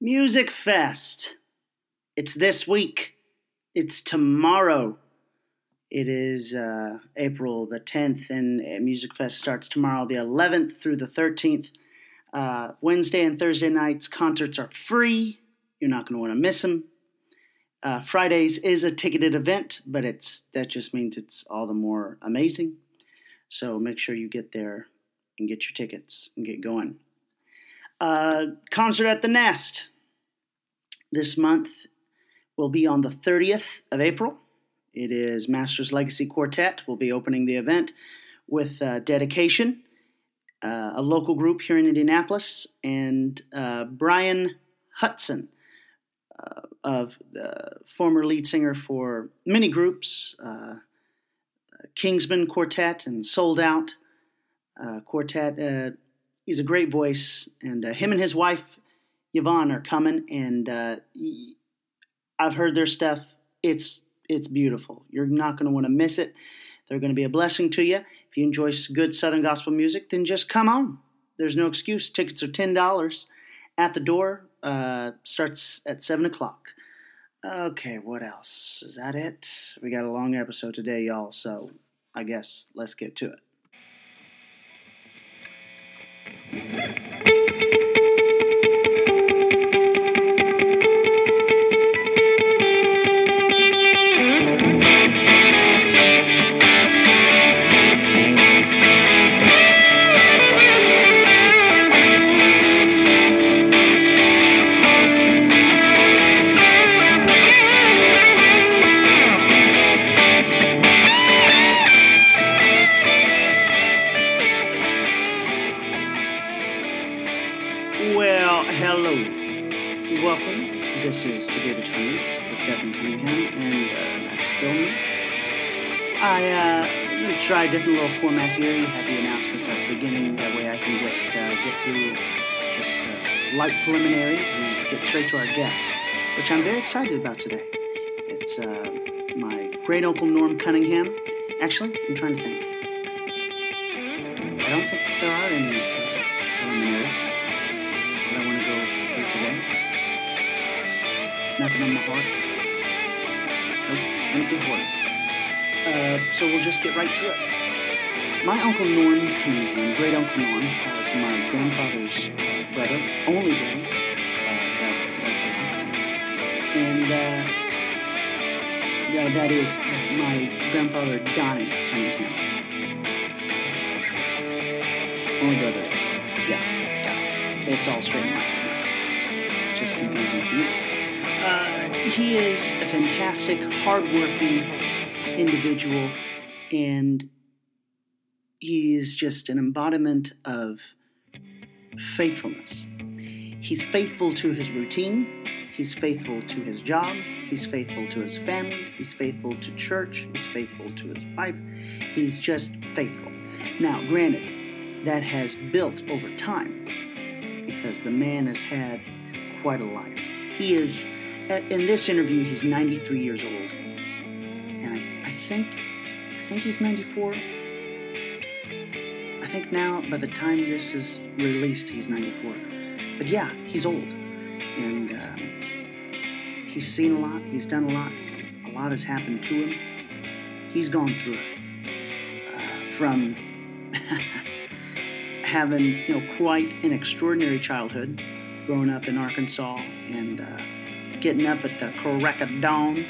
Music Fest. It's this week. It's tomorrow. It is uh, April the 10th, and uh, Music Fest starts tomorrow, the 11th through the 13th. Uh, Wednesday and Thursday nights concerts are free. You're not going to want to miss them. Uh, Fridays is a ticketed event, but it's that just means it's all the more amazing. So make sure you get there and get your tickets and get going. Uh, concert at the Nest this month will be on the 30th of April. It is Masters Legacy Quartet. will be opening the event with uh, dedication, uh, a local group here in Indianapolis, and uh, Brian Hudson, uh, of the former lead singer for many groups, uh, Kingsmen Quartet and Sold Out uh, Quartet. He's a great voice, and him and his wife Yvonne are coming, and uh, I've heard their stuff. It's it's beautiful. You're not going to want to miss it. They're going to be a blessing to you. If you enjoy good Southern gospel music, then just come on. There's no excuse. Tickets are ten dollars at the door. Uh, starts at seven o'clock. Okay, what else? Is that it? We got a long episode today, y'all. So I guess let's get to it. Try a different little format here. You have the announcements at the beginning. That way I can just uh, get through just uh, light preliminaries and get straight to our guest, which I'm very excited about today. It's uh, my great uncle Norm Cunningham. Actually, I'm trying to think. I don't think there are any uh, preliminaries that I want to go through today. Nothing on my heart. Nope, empty heart. Uh, so we'll just get right to it. My uncle Norm Cunningham, great uncle Norm, was my grandfather's uh, brother, only brother. Uh, And uh, yeah, that is my grandfather Donnie Cunningham. Only brother is. Yeah, yeah. It's all straight in my head. It's just confusing to me. Uh, he is a fantastic, hardworking, individual, and he's just an embodiment of faithfulness. He's faithful to his routine, he's faithful to his job, he's faithful to his family, he's faithful to church, he's faithful to his wife, he's just faithful. Now, granted, that has built over time because the man has had quite a life. He is, in this interview, he's 93 years old think I think he's 94. I think now by the time this is released, he's 94. But yeah, he's old, and um, he's seen a lot. He's done a lot. A lot has happened to him. He's gone through it uh, from having you know quite an extraordinary childhood, growing up in Arkansas and uh, getting up at the crack of dawn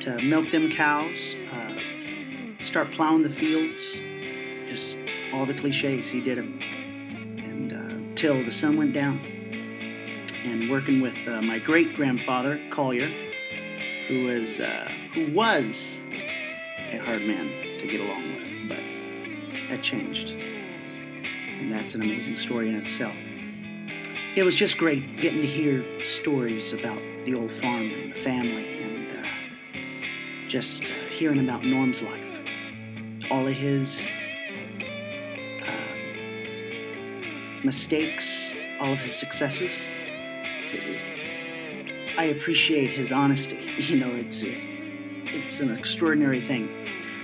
to milk them cows, uh, start plowing the fields, just all the cliches, he did them. And uh, till the sun went down. And working with uh, my great grandfather, Collier, who was, uh, who was a hard man to get along with, but that changed. And that's an amazing story in itself. It was just great getting to hear stories about the old farm and the family just uh, hearing about Norm's life, all of his um, mistakes, all of his successes. I appreciate his honesty. You know, it's it's an extraordinary thing.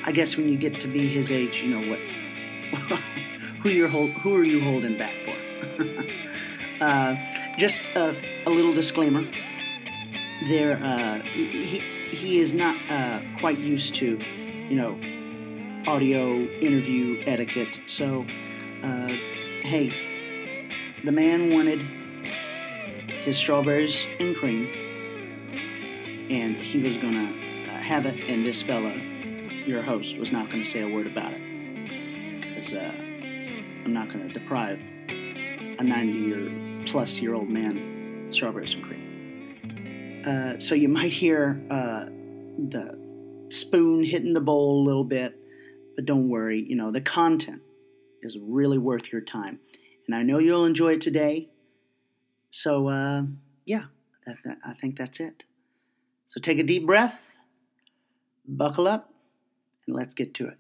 I guess when you get to be his age, you know what who you're hold, who are you holding back for? Uh, just a, a little disclaimer. There, uh, he, he is not uh, quite used to, you know, audio interview etiquette. So, uh, hey, the man wanted his strawberries and cream, and he was gonna uh, have it. And this fella, your host, was not gonna say a word about it because uh, I'm not gonna deprive a 90 year plus year old man strawberries and cream. Uh, so you might hear uh, the spoon hitting the bowl a little bit, but don't worry. You know, the content is really worth your time. And I know you'll enjoy it today. So, uh, yeah, that, that, I think that's it. So take a deep breath, buckle up, and let's get to it.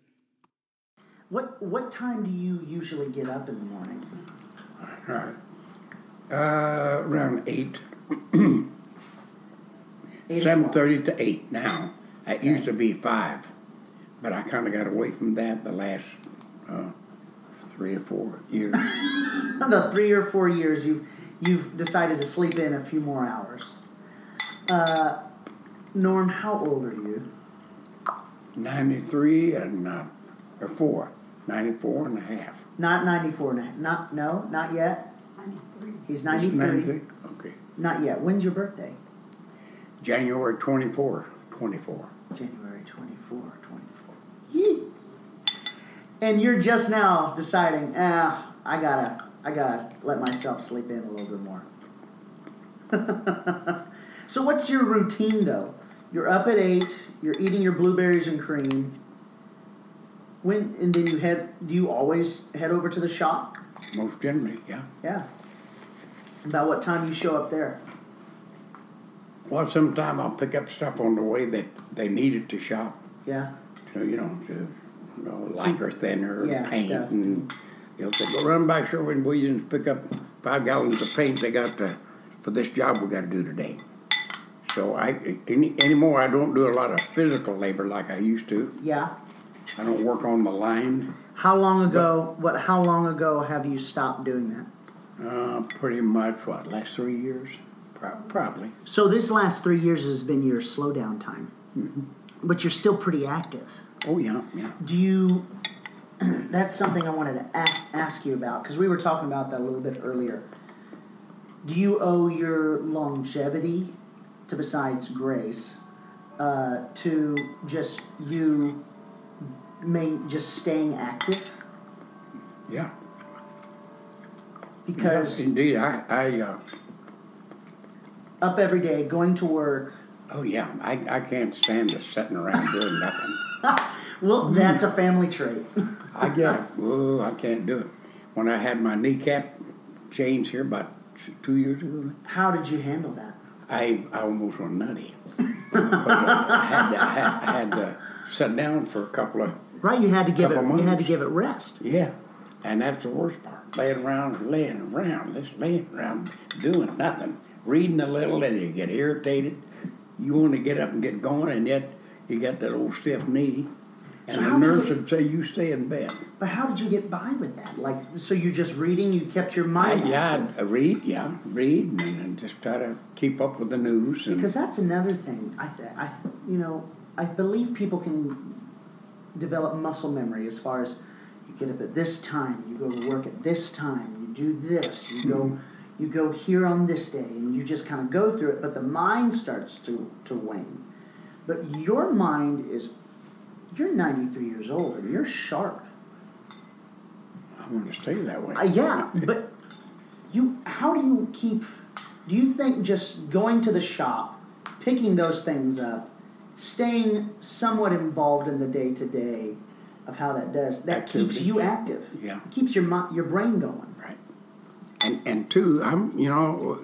What, what time do you usually get up in the morning? All right. Uh, around 8. Seven o'clock. thirty to eight now. It used to be five, but I kind of got away from that the last uh, three or four years. the three or four years you've you've decided to sleep in a few more hours. Uh, Norm, how old are you? Ninety-three and uh, or four. 94 and a half. Not 94 and a half. Not no, not yet. 93. He's 93. 93? Okay. Not yet. When's your birthday? January 24, 24. January 24, 24. Yee. And you're just now deciding, ah, I gotta, I gotta let myself sleep in a little bit more. so what's your routine though? You're up at eight. You're eating your blueberries and cream. When and then you head? Do you always head over to the shop? Most generally, yeah. Yeah. About what time you show up there? Well, sometime I'll pick up stuff on the way that they needed to shop. Yeah. So, you know, to, you know, lacquer thinner, Yeah, paint, stuff. and they'll say, go run by Sherwin Williams, pick up five gallons of paint they got to, for this job we got to do today. So I any anymore I don't do a lot of physical labor like I used to. Yeah. I don't work on the line. How long ago? What? How long ago have you stopped doing that? Uh, pretty much what last three years, probably. So this last three years has been your slow down time, Mm-hmm. but you're still pretty active. Oh yeah, yeah. Do you? That's something I wanted to a- ask you about because we were talking about that a little bit earlier. Do you owe your longevity to besides grace uh, to just you main just staying active? Yeah. Because Yeah, indeed, I, I, uh, up every day, going to work. oh yeah, I, I can't stand just sitting around doing nothing. Well, that's a family trait. I get, oh, I can't do it. When I had my kneecap changed here about two years ago, How did you handle that? I, I almost went nutty. I, had to, I had, I had to sit down for a couple of, Right, you had to give it. Couple You had to give it rest. yeah. And that's the worst part. Laying around, laying around, just laying around, doing nothing. Reading a little and you get irritated. You want to get up and get going, and yet you got that old stiff knee. And So the nurse you- would say, You stay in bed. But how did you get by with that? Like, so you just reading? You kept your mind? I, yeah? I read, yeah, read, and, and just try to keep up with the news. And, Because that's another thing. I, th- I, th- you know, I believe people can develop muscle memory as far as you get up at this time, you go to work at this time, you do this, you go, mm-hmm. You go here on this day, and you just kind of go through it. But the mind starts to to wane. But your mind is, you're 93 years old and you're sharp. I want to stay that way. Uh, yeah, but you, how do you keep? Do you think just going to the shop, picking those things up, staying somewhat involved in the day to day of how that does that keeps you active? Yeah. keeps your your brain going. And and two, I'm you know,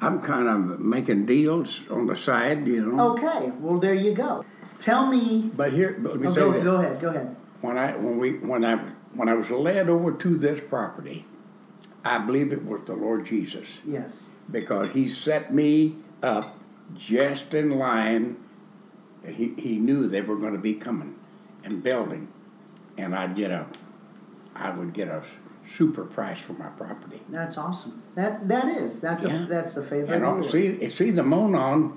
I'm kind of making deals on the side, you know. Okay, well there you go. Tell me. But here, but let me Oh, say go, this. go ahead. Go ahead. when I when we when I when I was led over to this property, I believe it was the Lord Jesus Yes. because He set me up just in line. He He knew they were going to be coming and building, and I'd get a, I would get a super price for my property. That's awesome. That that is. That's Yeah. a, that's the favorite. And see, see, the Monon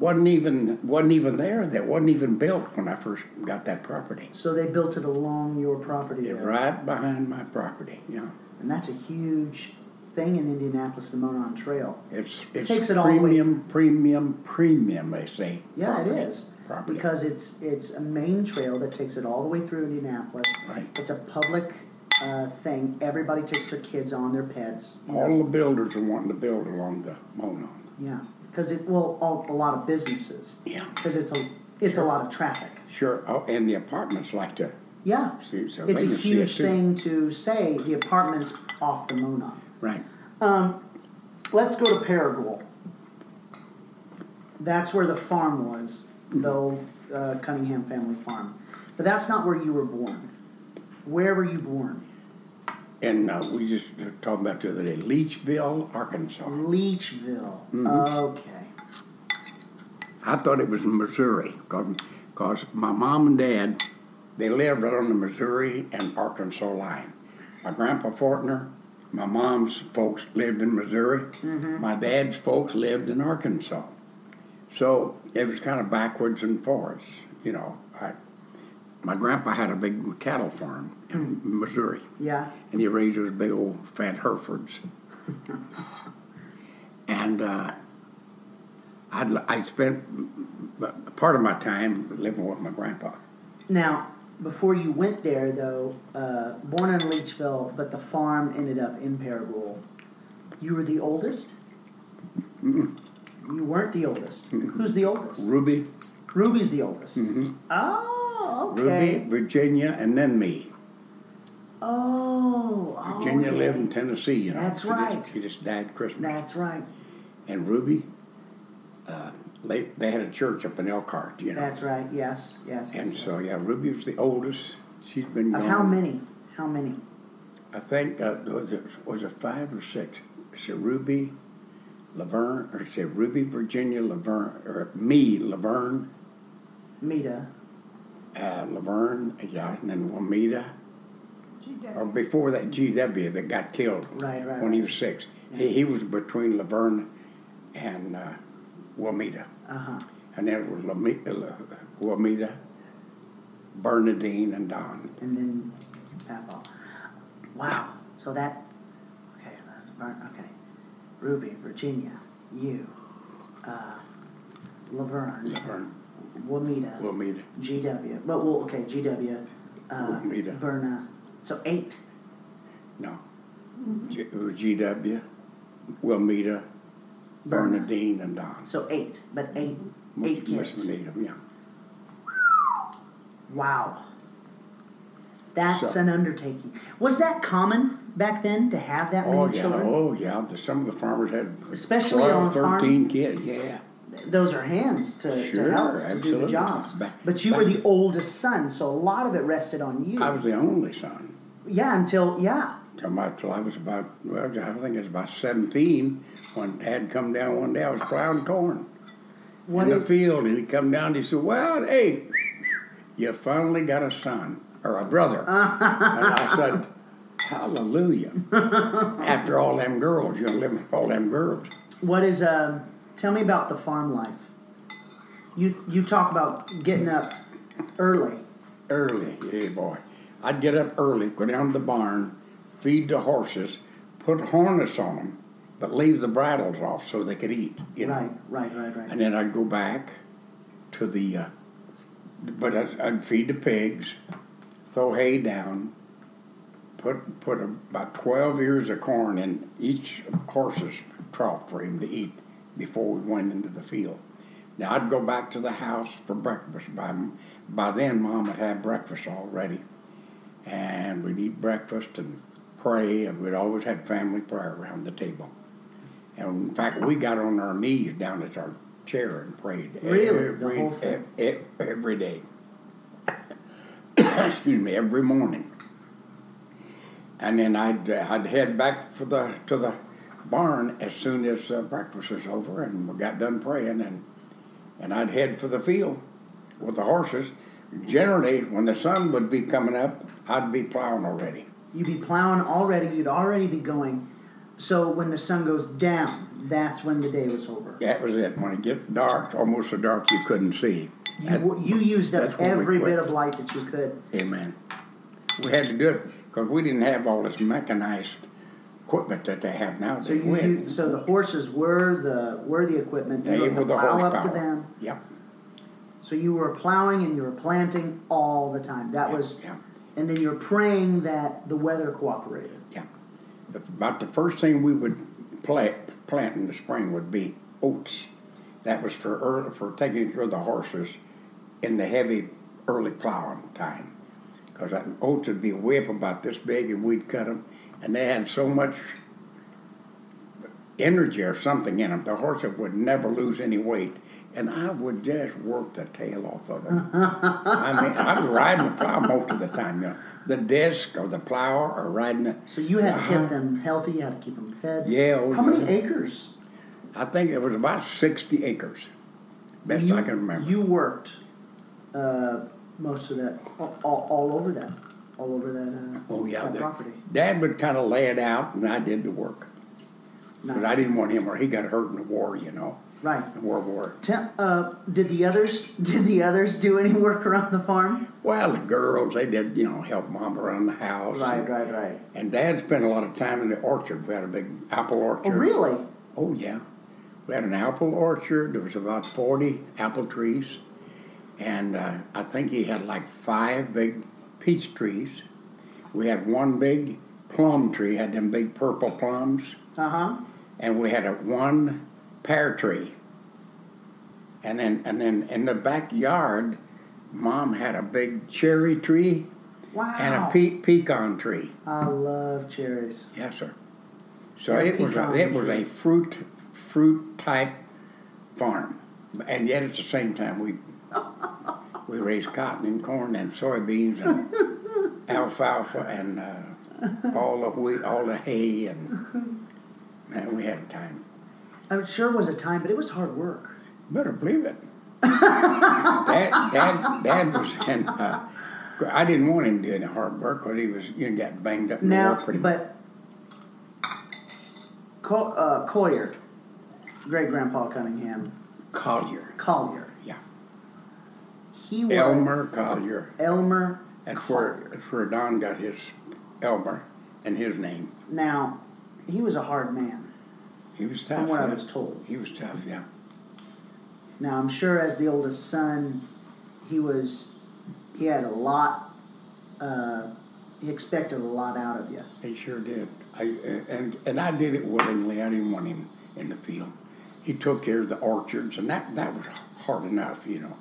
wasn't even wasn't even there. That wasn't even built when I first got that property. So they built it along your property Yeah, right behind my property. Yeah, And that's a huge thing in Indianapolis, the Monon Trail. it's it's Takes it all premium, premium, premium. They say. Yeah, property. it is. Property. Because it's it's a main trail that takes it all the way through Indianapolis. Right. It's a public uh, thing. Everybody takes their kids on, their pets. all the builders are wanting to build along the Monon. Yeah, because it well, all, a lot of businesses. Yeah. Because it's a it's a lot of traffic. Sure. Oh, and the apartments like to Yeah. see. So It's a see it huge thing to say the apartments off the Monon. Right. Um, Let's go to Paragould. That's where the farm was, the old uh, Cunningham family farm. But that's not where you were born. Where were you born? And uh, we just were talking about the other day, Leachville, Arkansas. Leachville. Mm-hmm. Okay. I thought it was Missouri because my mom and dad, they lived right on the Missouri and Arkansas line. My grandpa Fortner, my mom's folks lived in Missouri. My dad's folks lived in Arkansas. So it was kind of backwards and forwards, you know. My grandpa had a big cattle farm in Missouri, Yeah. and he raised those big old fat Herefords. and uh, I'd, I'd spent part of my time living with my grandpa. Now, before you went there, though, uh, born in Leachville, but the farm ended up in Paragould. You were the oldest. You weren't the oldest. Who's the oldest? Ruby, Ruby's the oldest. Oh, okay. Ruby, Virginia, and then me. Oh, Virginia okay. lived in Tennessee, you know. That's she right. Just, she just died Christmas. That's right. And Ruby, uh, they, they had a church up in Elkhart, you know. That's right. Yes. Yes. yes, and yes. so, yeah, Ruby was the oldest. She's been gone. how many? How many? I think uh, was it was it five or six? A Ruby, Laverne, or say Ruby, Virginia, Laverne, or me, Laverne, Mita. Uh, Laverne, yeah, and then Wamita. Or before that, GW that got killed Right. Right. when he was six. He, he was between Laverne and uh, Wamita. Uh huh. And then it was Lami- uh, Wamita, Bernadine, and Don. And then Papa. Wow. So that. Okay. That's Bar- okay. Ruby, Virginia, you, uh, Laverne, Laverne, Wamita, Wamita. GW. But well, okay, GW, uh, Wamita. Berna. So eight. No. G- It was GW, Wilmita, Bernadine, and Don. So eight, but eight, Must- eight kids. have made 'em, yeah. Wow. That's So- an undertaking. Was that common back then to have that many Oh, yeah. children? Oh, yeah. The, some of the farmers had Especially 12, on a farm? 13 kids. Yeah. Those are hands to, Sure, to help to do the absolutely. jobs. But you were the oldest son, so a lot of it rested on you. I was the only son. yeah, until yeah. Till, my, till I was about, well, I think it was about 17 when Dad come down one day. I was plowing corn What in the is- field, and he come down and he said, well, hey, you finally got a son or a brother. and I said, hallelujah. After all them girls, you know, living with all them girls. what is um? Tell me about the farm life. You you talk about getting up early. Early, yeah, boy. I'd get up early, go down to the barn, feed the horses, put harness on them, but leave the bridles off so they could eat. You know? Right, right, right, right. And then I'd go back to the, uh, but I'd, I'd feed the pigs, throw hay down, put put about twelve ears of corn in each horse's trough for him to eat before we went into the field. Now I'd go back to the house for breakfast. By by then, Mom would have breakfast already, and we'd eat breakfast and pray, and we'd always had family prayer around the table. And in fact, we got on our knees down at our chair and prayed Really? Every, whole thing? e- e- every day. Excuse me, every morning. And then I'd I'd head back for the to the barn as soon as uh, breakfast was over and we got done praying and and I'd head for the field with the horses. Generally, when the sun would be coming up, I'd be plowing already. You'd be plowing already. You'd already be going. So when the sun goes down, that's when the day was over. That was it. When it gets dark, almost so dark you couldn't see. That- You, you used up that's when we every bit of light that you could. Amen. We had to do it because we didn't have all this mechanized equipment that they have now. So you, you so the horses were the were the equipment. You they were were to the plow up to them. Yep. So you were plowing and you were planting all the time. That was, yeah. and then you're praying that the weather cooperated. Yeah. The- About the first thing we would plant, plant in the spring would be oats. That was for early, for taking care of the horses in the heavy early plowing time. Because oats would be way up about this big, and we'd cut them, and they had so much energy or something in them. The horses would never lose any weight, and I would just work the tail off of them. I mean, I was riding the plow most of the time. You know, the disc or the plow or riding the. So you had to Uh-huh. keep them healthy. You had to keep them fed. Yeah, oh, How many acres? I think it was about sixty acres, best you, I can remember. You worked uh, most of that all, all, all over that, all over that. Uh, oh yeah, that the- property. Dad would kind of lay it out, and I did the work. But I didn't want him, or he got hurt in the war. You know, Right. in World War. Tell, uh, did the others did the others do any work around the farm? Well, the girls they did, you know, help mom around the house. Right, right, right. And Dad spent a lot of time in the orchard. We had a big apple orchard. Oh, really? Oh yeah, we had an apple orchard. There was about forty apple trees, and uh, I think he had like five big peach trees. We had one big plum tree, had them big purple plums, Uh huh. and we had a one pear tree. And then and then in the backyard, Mom had a big cherry tree Wow. and a pe- pecan tree. I love cherries. Yes, sir. So Yeah, it was a, it was a fruit fruit type farm, and yet at the same time we we raised cotton and corn and soybeans and alfalfa and uh, all the wheat, all the hay, and man, we had a time. I'm sure was a time, but it was hard work. Better believe it. Dad, Dad, Dad was in. Uh, I didn't want him doing the hard work but he was, you know, got banged up Now, pretty but Co- uh, Collier, great grandpa Cunningham, Collier, Collier. He was Elmer Collier. Elmer That's where that's where Don got his Elmer and his name. Now, he was a hard man, He was tough. from what I yeah. was told. He was tough, yeah. Now, I'm sure as the oldest son, he was, he had a lot, uh, he expected a lot out of you. He sure did. I and and I did it willingly. I didn't want him in the field. He took care of the orchards, and that that was hard enough, you know,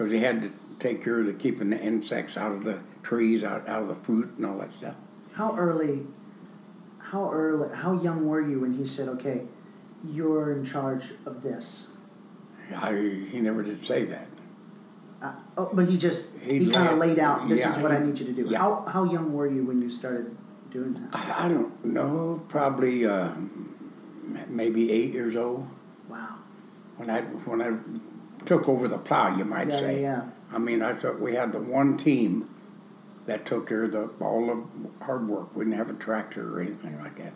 because he had to take care of the keeping the insects out of the trees, out out of the fruit, and all that stuff. How early, how early, how young were you when he said, okay, you're in charge of this? I he never did say that. Uh, oh, but he just He he kind of laid- out. This yeah, is what I need you to do. yeah. How how young were you when you started doing that? I, I don't know. Probably uh, maybe eight years old. Wow. when I when I took over the plow, you might Yeah, say. yeah, I mean, I thought we had the one team that took care of the all the hard work. We didn't have a tractor or anything like that,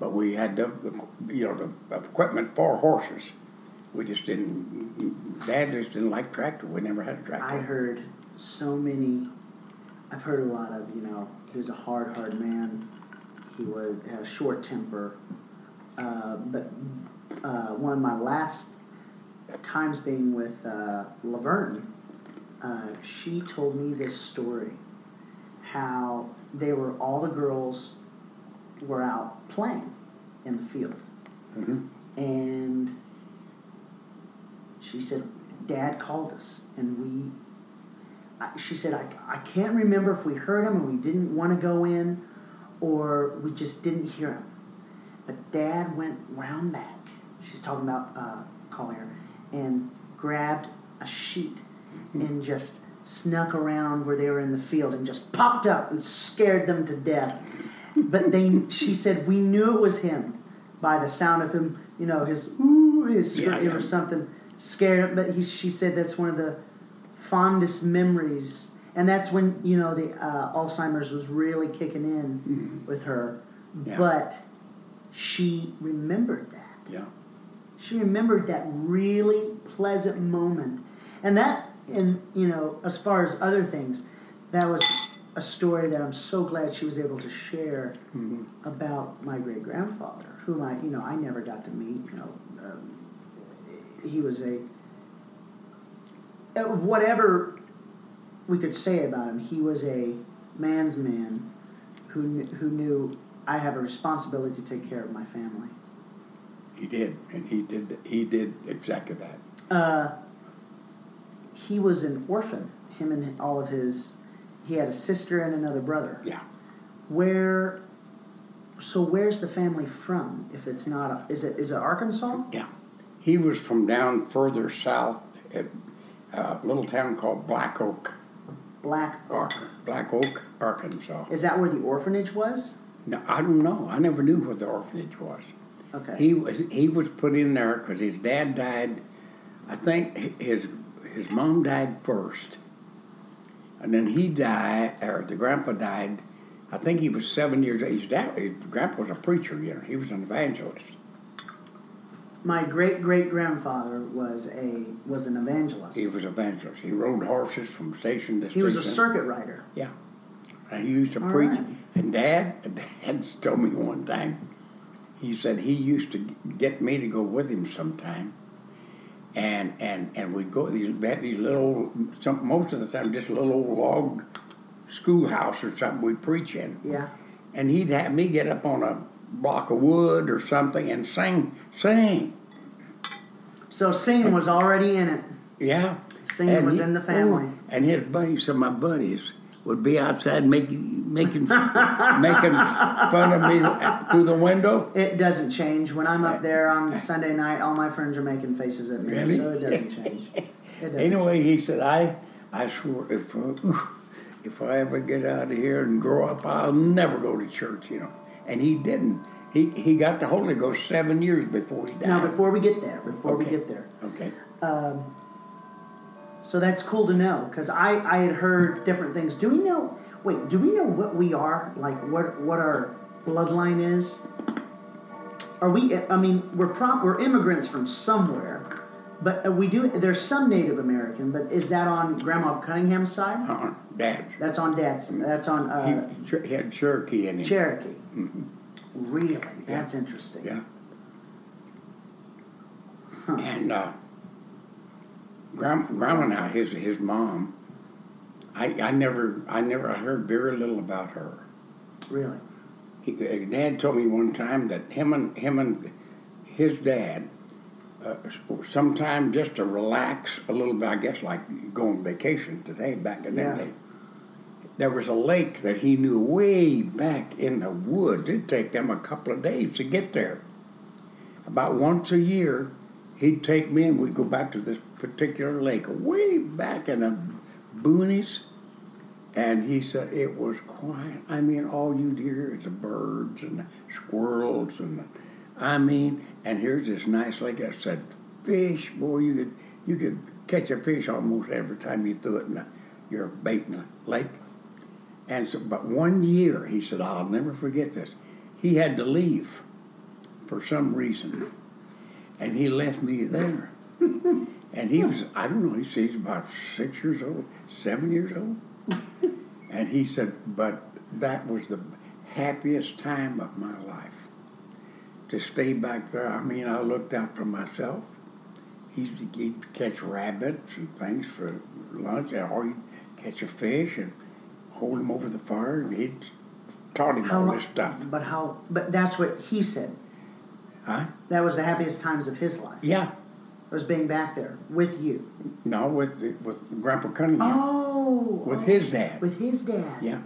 but we had the, the you know the equipment for horses. We just didn't. Dad just didn't like tractor. We never had a tractor. I heard so many. I've heard a lot of you know he was a hard hard man. He was had a short temper. Uh, but uh, one of my last times being with uh, Laverne, uh, she told me this story. How they were all the girls were out playing in the field, Mhm. and she said, Dad called us, and we. I, she said, I, I can't remember if we heard him and we didn't want to go in, or we just didn't hear him. But Dad went round back. She's talking about uh, Collier, and grabbed a sheet and just snuck around where they were in the field and just popped up and scared them to death. But they, she said, we knew it was him by the sound of him, you know, his ooh, his Yeah, scream yeah. or something scared. But he, she said that's one of the fondest memories. and that's when you know the uh, Alzheimer's was really kicking in with her. Yeah. But she remembered that. Yeah. She remembered that really pleasant moment, and that, and you know, as far as other things, that was a story that I'm so glad she was able to share Mhm. about my great grandfather, whom I, you know, I never got to meet. You know, um, he was a of whatever we could say about him, he was a man's man who who knew I have a responsibility to take care of my family. He did, and he did. He did exactly that. Uh, he was an orphan. Him and all of his, he had a sister and another brother. Yeah. Where, so where's the family from? If it's not, a, is it is it Arkansas? Yeah. He was from down further south at a little town called Black Oak, Black. Ark- Black Oak, Arkansas. Is that where the orphanage was? No, I don't know. I never knew where the orphanage was. Okay. He was he was put in there because his dad died. I think his his mom died first, and then he died, or the grandpa died. I think he was seven years. His dad, his grandpa was a preacher. You know, he was an evangelist. My great great grandfather was a was an evangelist. He was an evangelist. He rode horses from station to station. He was a circuit rider. Yeah, and he used to All preach. right. And Dad, Dad told me one time. He said he used to get me to go with him sometime, and and and we'd go these we had these little some most of the time just a little old log schoolhouse or something we'd preach in, Yeah. and he'd have me get up on a block of wood or something and sing sing. So singing was already in it. Yeah. Singing And was he- in the family. oh, and his buddies, some of my buddies, would be outside making making making fun of me through the window. It doesn't change. When I'm up there on Sunday night, all my friends are making faces at me, Really? so it doesn't change. It doesn't Anyway, he said, I I swore if uh, if I ever get out of here and grow up, I'll never go to church. You know, and he didn't. He he got the Holy Ghost seven years before he died. Now, before we get there, before we get there, okay. So that's cool to know because I I had heard different things. Do we know? Wait, do we know what we are? Like what what our bloodline is? Are we? I mean, we're prop we're immigrants from somewhere, but uh, we do. There's some Native American, but is that on Grandma Cunningham's side? Uh-uh. Dad. That's on Dad's. That's on uh, he, he had Cherokee in him. Cherokee. Really? That's interesting. Yeah. Huh. And uh, grandma, grandma now, his his mom, I, I never I never I heard very little about her. Really? He, dad told me one time that him and him and his dad, uh, sometime just to relax a little bit, I guess like go on vacation today back in Yeah. that day. There was a lake that he knew way back in the woods. It'd take them a couple of days to get there. About once a year, he'd take me and we'd go back to this particular lake way back in the boonies. And he said it was quiet. I mean, all you'd hear is the birds and the squirrels and the, I mean, and here's this nice lake. I said, fish, boy, you could you could catch a fish almost every time you threw it in the, your bait in the lake. And so, but one year, he said, I'll never forget this. He had to leave for some reason, and he left me there. and he was, I don't know, he said he's about six years old, seven years old. and he said, but that was the happiest time of my life to stay back there. I mean, I looked out for myself. He'd, he'd catch rabbits and things for lunch, or he'd catch a fish and hold him over the fire. And he'd taught him all lo- this stuff. But how? But that's what he said. Huh? That was the happiest times of his life. Yeah. Was being back there with you. No, with with Grandpa Cunningham. Oh. With oh, his dad. With his dad. Yeah.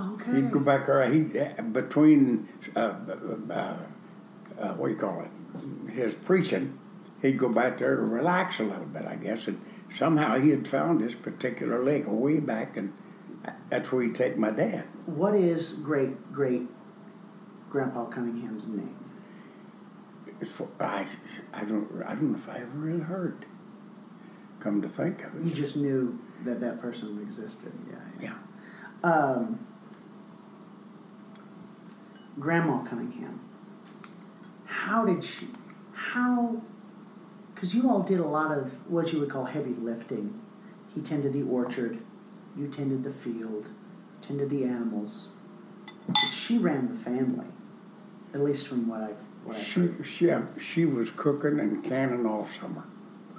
Okay. He'd go back there. He between uh, uh, uh, uh, what do you call it? His preaching. He'd go back there to relax a little bit, I guess. And somehow he had found this particular lake way back, and that's where he'd take my dad. What is great great Grandpa Cunningham's name? For, I I don't I don't know if I ever really heard. come to think of it, You just knew that that person existed. Yeah. Yeah. Um, Grandma Cunningham. How did she? How? Because you all did a lot of what you would call heavy lifting. He tended the orchard, you tended the field, tended the animals. But she ran the family, at least from what I've She, she, she was cooking and canning all summer.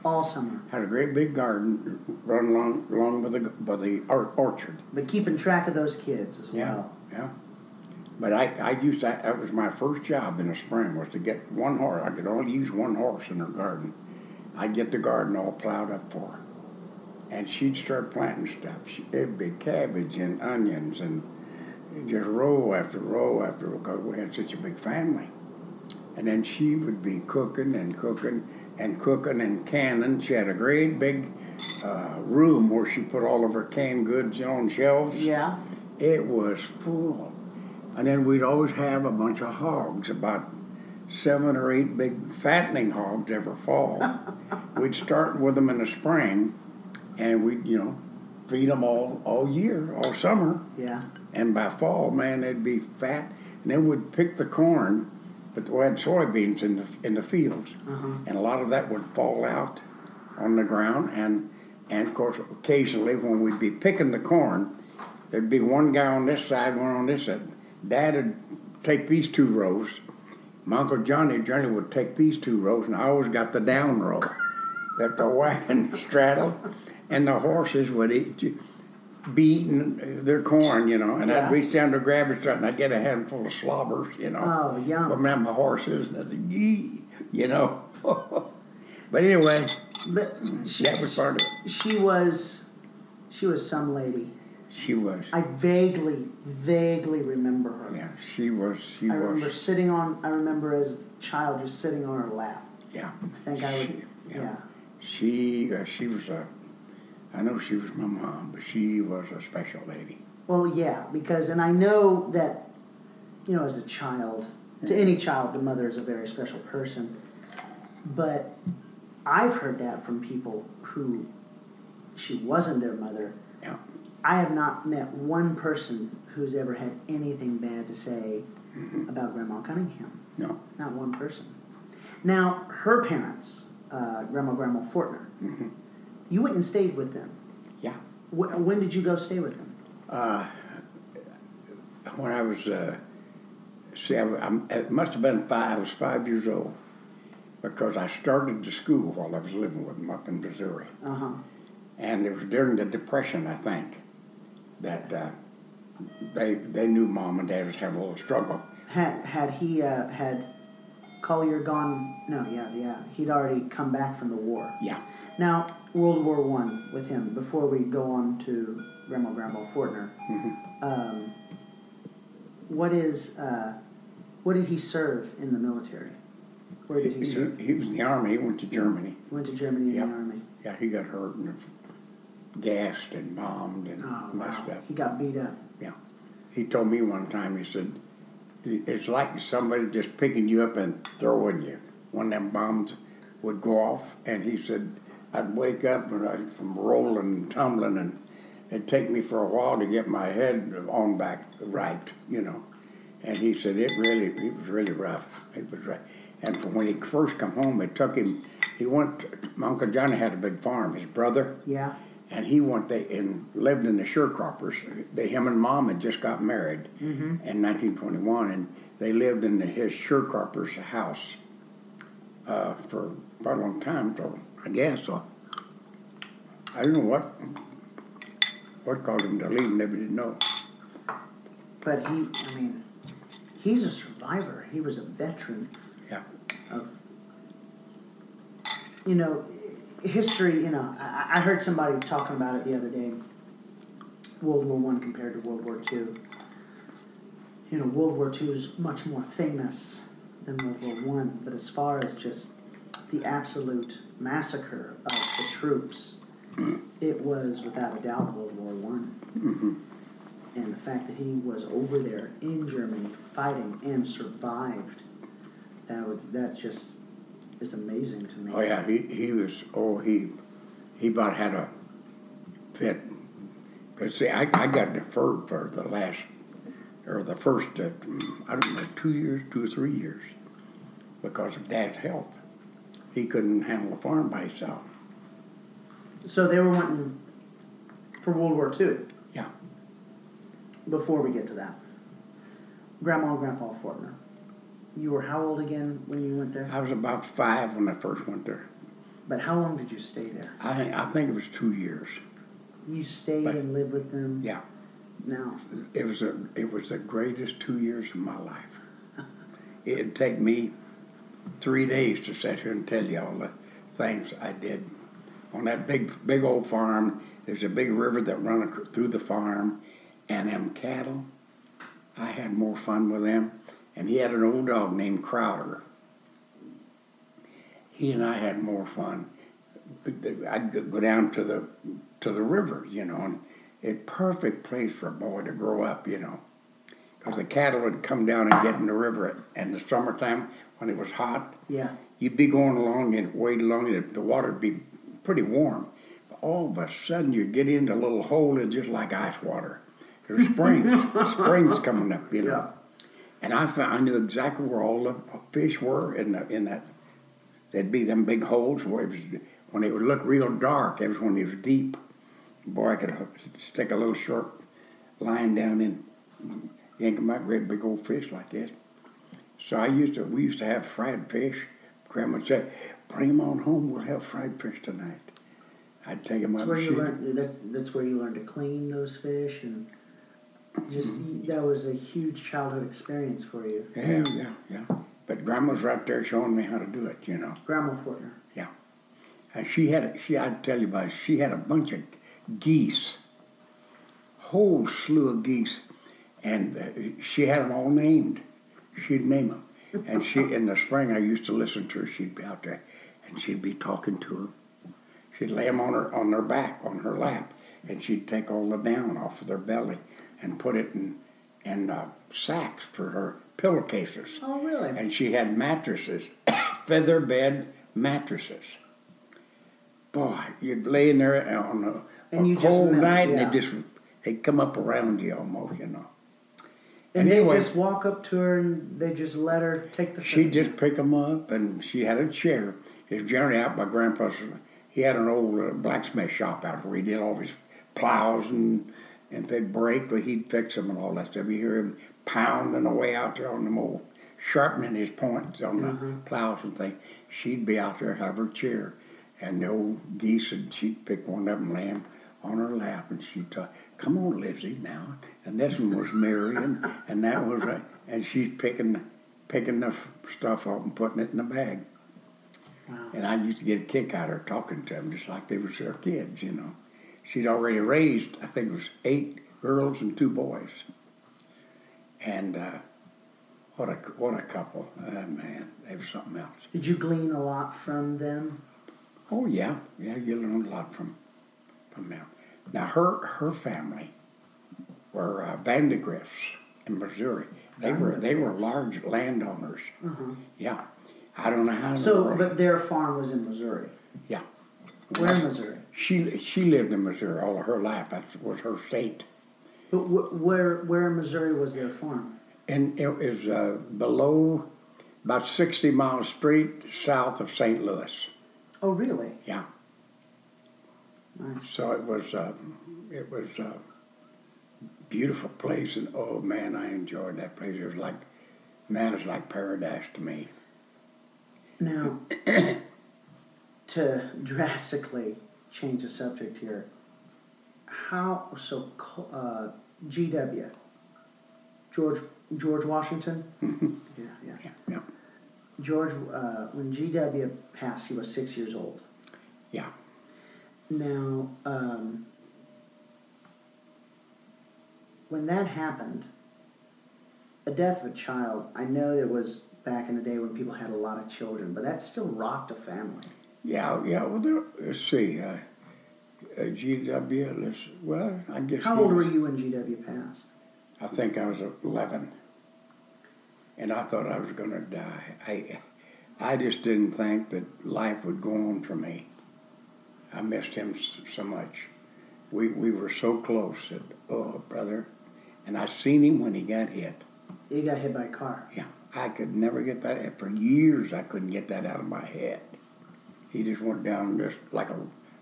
All summer, Had a great big garden run along, along by the, by the or- orchard. but keeping track of those kids as Yeah, well. yeah. But I, I used that, that was my first job in the spring was to get one horse. I could only use one horse in her garden. I'd get the garden all plowed up for her. And she'd start planting stuff. She, it'd be cabbage and onions and just row after row after row because we had such a big family. And then she would be cooking and cooking and cooking and canning. She had a great big uh, room where she put all of her canned goods on shelves. Yeah. It was full. And then we'd always have a bunch of hogs, about seven or eight big fattening hogs every fall. we'd start with them in the spring, and we'd, you know, feed them all, all year, all summer. Yeah. And by fall, man, they'd be fat. And then we'd pick the corn, but we had soybeans in the, in the fields. Uh-huh. And a lot of that would fall out on the ground. And, and of course, occasionally when we'd be picking the corn, there'd be one guy on this side, one on this side. Dad would take these two rows. My Uncle Johnny Johnny would take these two rows, and I always got the down row that the wagon straddled, and the horses would eat, be eating their corn, you know, and Yeah. I'd reach down to grab it, and I'd get a handful of slobbers, you know, Oh, yum. from them horses, and I'd say, yee, you know. but anyway, But she, that was part of it. she was she was some lady. She was, I vaguely, vaguely remember her. yeah, she was, she was I remember sitting on. I remember as a child just sitting on her lap. yeah. I think I would. She- yeah. yeah. She, uh, she was a, I know she was my mom, but she was a special lady. Well, yeah, because and I know that, you know, as a child, to any child, the mother is a very special person. But I've heard that from people who she wasn't their mother. Yeah. I have not met one person who's ever had anything bad to say about Grandma Cunningham. No. Not one person. Now, her parents, uh, Grandma Grandma Fortner, Mhm. You went and stayed with them. Yeah. Wh- when did you go stay with them? Uh, when I was, uh, see, I, I'm, it must have been five, I was five years old because I started the school while I was living with them up in Missouri. Uh huh. And it was during the Depression, I think, that uh, they, they knew mom and dad was having a little struggle. Had had he uh, had Collier gone? No, yeah, yeah. He'd already come back from the war. Yeah. Now World War One with him. Before we go on to Grandma Grandpa Fortner, Mhm. um, what is uh, what did he serve in the military? Where did he He, serve? he was in the army, he went to Germany. He Went to Germany in Yeah. the army. Yeah, he got hurt and gassed and bombed and Oh messed wow! up. He got beat up. Yeah, he told me one time, he said, it's like somebody just picking you up and throwing you. One of them bombs would go off, and he said, I'd wake up and I'd, from rolling and tumbling, and it'd take me for a while to get my head on back right, you know. And he said it really, it was really rough. It was rough. And from when he first come home, it took him. He went. My Uncle Johnny had a big farm. His brother, Yeah. and he went they and lived in the sharecroppers. They, him and mom had just got married Mm-hmm. in 1921, and they lived in the, his sharecroppers house uh, for quite a long time. So I guess so. I don't know what what caused him to leave. Never did know. But he, I mean, he's a survivor. He was a veteran. Yeah. Of, you know, history. You know, I, I heard somebody talking about it the other day. World War One compared to World War Two. You know, World War Two is much more famous than World War One, but as far as just the absolute massacre of the troops, it was without a doubt World War One hmm and the fact that he was over there in Germany fighting and survived, that was that just is amazing to me. Oh yeah, he he was. Oh he he about had a fit. Because, see, I, I got deferred for the last, or the first, uh, I don't know, two years, two or three years, because of Dad's health. He couldn't handle a farm by himself. So they were wanting for World War II. Yeah. Before we get to that, Grandma and Grandpa Fortner, you were how old again when you went there? I was about five when I first went there. But how long did you stay there? I, I think it was two years. You stayed But- and lived with them. Yeah. Now, It was a, it was the greatest two years of my life. It'd take me three days to sit here and tell you all the things I did on that big, big old farm. There's a big river that run through the farm, and them cattle. I had more fun with them. And he had an old dog named Crowder. He and I had more fun. I'd go down to the to the river, you know, and a perfect place for a boy to grow up, you know, because the cattle would come down and get in the river in the summertime when it was hot. yeah. You'd be going along and wade along, and the water would be pretty warm. But all of a sudden, you'd get into a little hole and just like ice water. There's springs, springs coming up, you know. Yeah. And I found I knew exactly where all the fish were in the, in that. There'd be them big holes where it was when it would look real dark. It was when it was deep. Boy, I could stick a little short line down in, yank 'em out, great big old fish like this. So I used to. We used to have fried fish. Grandma would say, "Bring 'em on home. We'll have fried fish tonight." I'd take 'em That's up. where you learned. That's, that's where you learned to clean those fish, and just Mm-hmm. that was a huge childhood experience for you, Yeah, yeah, yeah. But Grandma's right there showing me how to do it. You know. Grandma Fortner. Yeah. And she had, she, I'd tell you about it, she had a bunch of geese, whole slew of geese, and uh, she had them all named. She'd name them. And she, in the spring, I used to listen to her. She'd be out there, and she'd be talking to them. She'd lay them on her, on their back, on her lap, and she'd take all the down off of their belly and put it in, in uh, sacks for her pillowcases. Oh, really? And she had mattresses, feather bed mattresses. Boy, you'd lay in there on a, a cold melt, night, yeah. and they just they'd come up around you almost, you know. And anyway- they just walk up to her and they just let her take the. She'd just pick them up, and she had a chair. It was generally out by Grandpa's. He had an old uh, blacksmith shop out where he did all his plows, and, and if they'd break, but he'd fix them and all that stuff. You hear him pounding away out there on the mold, sharpening his points on the plows and things. She'd be out there, have her chair, and the old geese, and she'd pick one of them, lay 'em on her lap, and she'd talk, "Come on, Lizzie, now." And this one was Mary, and, and that was, uh, and she's picking, picking the f- stuff up and putting it in the bag. Wow. And I used to get a kick out of her talking to them, just like they was her kids, you know. She'd already raised, I think it was eight girls and two boys. And uh, what a what a couple, uh, man! They were something else. Did you glean a lot from them? Oh yeah, yeah. You learned a lot from from them. Now her her family were uh, Vandegriffs in Missouri. They were they were large landowners. Uh-huh. Yeah, I don't know how. So, but their farm was in Missouri. yeah, Where in Missouri? she she lived in Missouri all of her life. That was her state, But wh- where where in Missouri was their farm? and it was uh, below about sixty miles straight south of St. Louis. Oh, really? Yeah. Nice. So it was uh, it was a beautiful place, and oh man, I enjoyed that place. It was like man, it's like paradise to me. Now, to drastically change the subject here, how so? Uh, G.W. George George Washington. yeah, yeah. Yeah, yeah, George, uh, when G.W. passed, he was six years old. yeah. Now, um, when that happened, a death of a child, I know there was back in the day when people had a lot of children, but that still rocked a family. Yeah, yeah. Well, there, let's see. Uh, uh, GW. Let's, well, I guess. How old were you when G.W. passed? I think I was eleven, and I thought I was going to die. I, I just didn't think that life would go on for me. I missed him so much. We we were so close. That, oh, brother, and I seen him when he got hit. He got hit by a car. Yeah, I could never get that. For years, I couldn't get that out of my head. He just went down just like a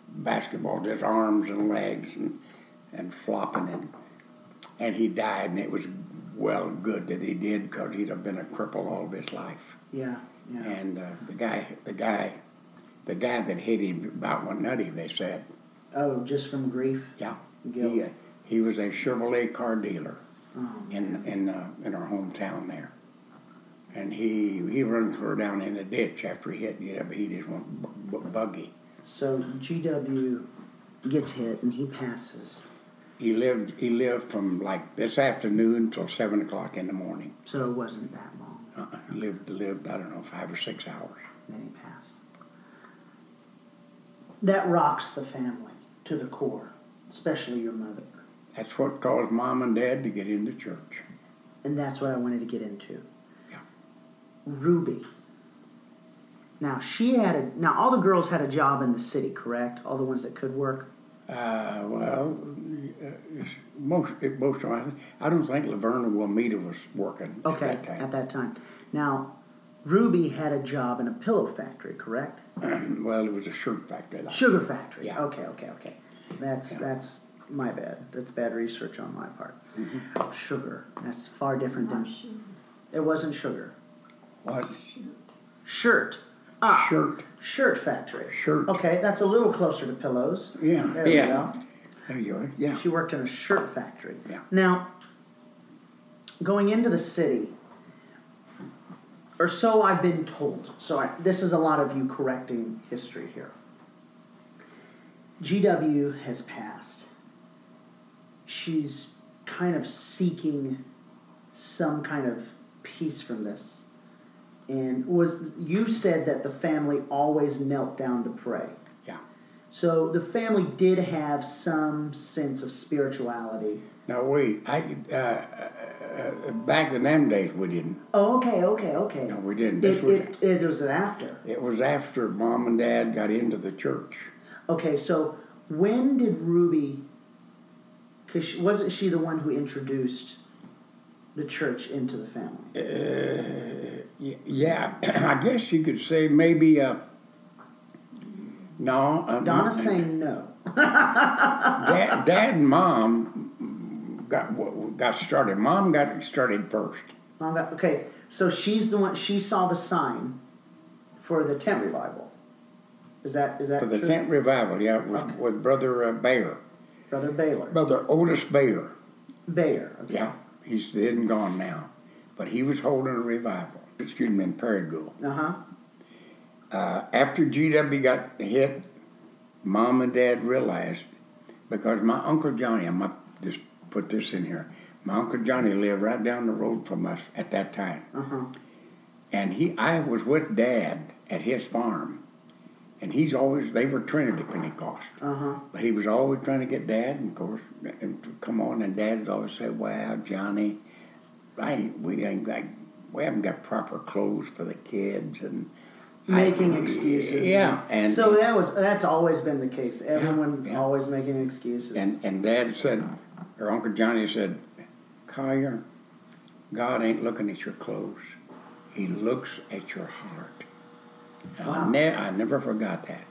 basketball, just arms and legs and and flopping and and he died, and it was well good that he did because he'd have been a cripple all of his life. Yeah, yeah. And uh, the guy, the guy, the guy that hit him about went nutty. They said. Oh, just from grief. Yeah. Guilt. He, uh, he was a Chevrolet car dealer Oh, in in uh, in our hometown there, and he he run her down in a ditch after he hit you know, he just went b- b- buggy. So GW gets hit and he passes. He lived he lived from like this afternoon till seven o'clock in the morning. So it wasn't that long. Uh, he lived lived I don't know five or six hours. Then he passed. That rocks the family to the core, especially your mother. That's what caused mom and dad to get into church. And that's what I wanted to get into. Yeah. Ruby. Now she had a now all the girls had a job in the city, correct? All the ones that could work. Uh, well, uh, most most of them, I don't think Laverne Wilmeda was working Okay, at that time. at that time. Now, Ruby had a job in a pillow factory, correct? well, it was a shirt factory. Like. Sugar factory. Yeah. Okay, okay, okay. That's Yeah. that's my bad. That's bad research on my part. Mm-hmm. Sugar. That's far different than Not sure. it wasn't sugar. What? Shoot. Shirt. Ah, Shirt. shirt factory. Shirt. Okay, that's a little closer to pillows. Yeah, There yeah. we go. There you are. Yeah. She worked in a shirt factory. Yeah. Now, going into the city, or so I've been told. So I, this is a lot of you correcting history here. GW has passed. She's kind of seeking some kind of peace from this. And was you said that the family always knelt down to pray. Yeah. So the family did have some sense of spirituality. Now wait, I uh, uh, uh, back in them days we didn't. Oh, okay, okay, okay. No, we didn't. This It, was, it, it was after. it was after mom and dad got into the church. Okay, so when did Ruby? Because wasn't she the one who introduced the church into the family? Uh, yeah, I guess you could say maybe. Uh, no, uh, Donna's mom- saying no. dad, dad and mom got got started. Mom got started first. Mom got- Okay, so she's the one. She saw the sign for the tent revival. Is that is that For the true? tent revival, yeah, it was Okay. with Brother uh, Bayer. Brother Baylor. Brother Otis Bayer. Bayer. Okay. Yeah, he's dead and gone now. But he was holding a revival, excuse me, in Paragould. Uh huh. Uh, after GW got hit, mom and dad realized because my Uncle Johnny, I might just put this in here, my Uncle Johnny lived right down the road from us at that time. Uh huh. And he, I was with Dad at his farm, and he's always they were Trinity Pentecost, Uh huh. but he was always trying to get Dad, and of course, and to come on, and Dad would always say, "Wow, Johnny, I ain't, we ain't like we haven't got proper clothes for the kids," and Making excuses. Yeah, and so that was that's always been the case. Everyone yeah. always making excuses. and and Dad said, or Uncle Johnny said, "Collier, God ain't looking at your clothes; He looks at your heart." And I, ne- I never forgot that.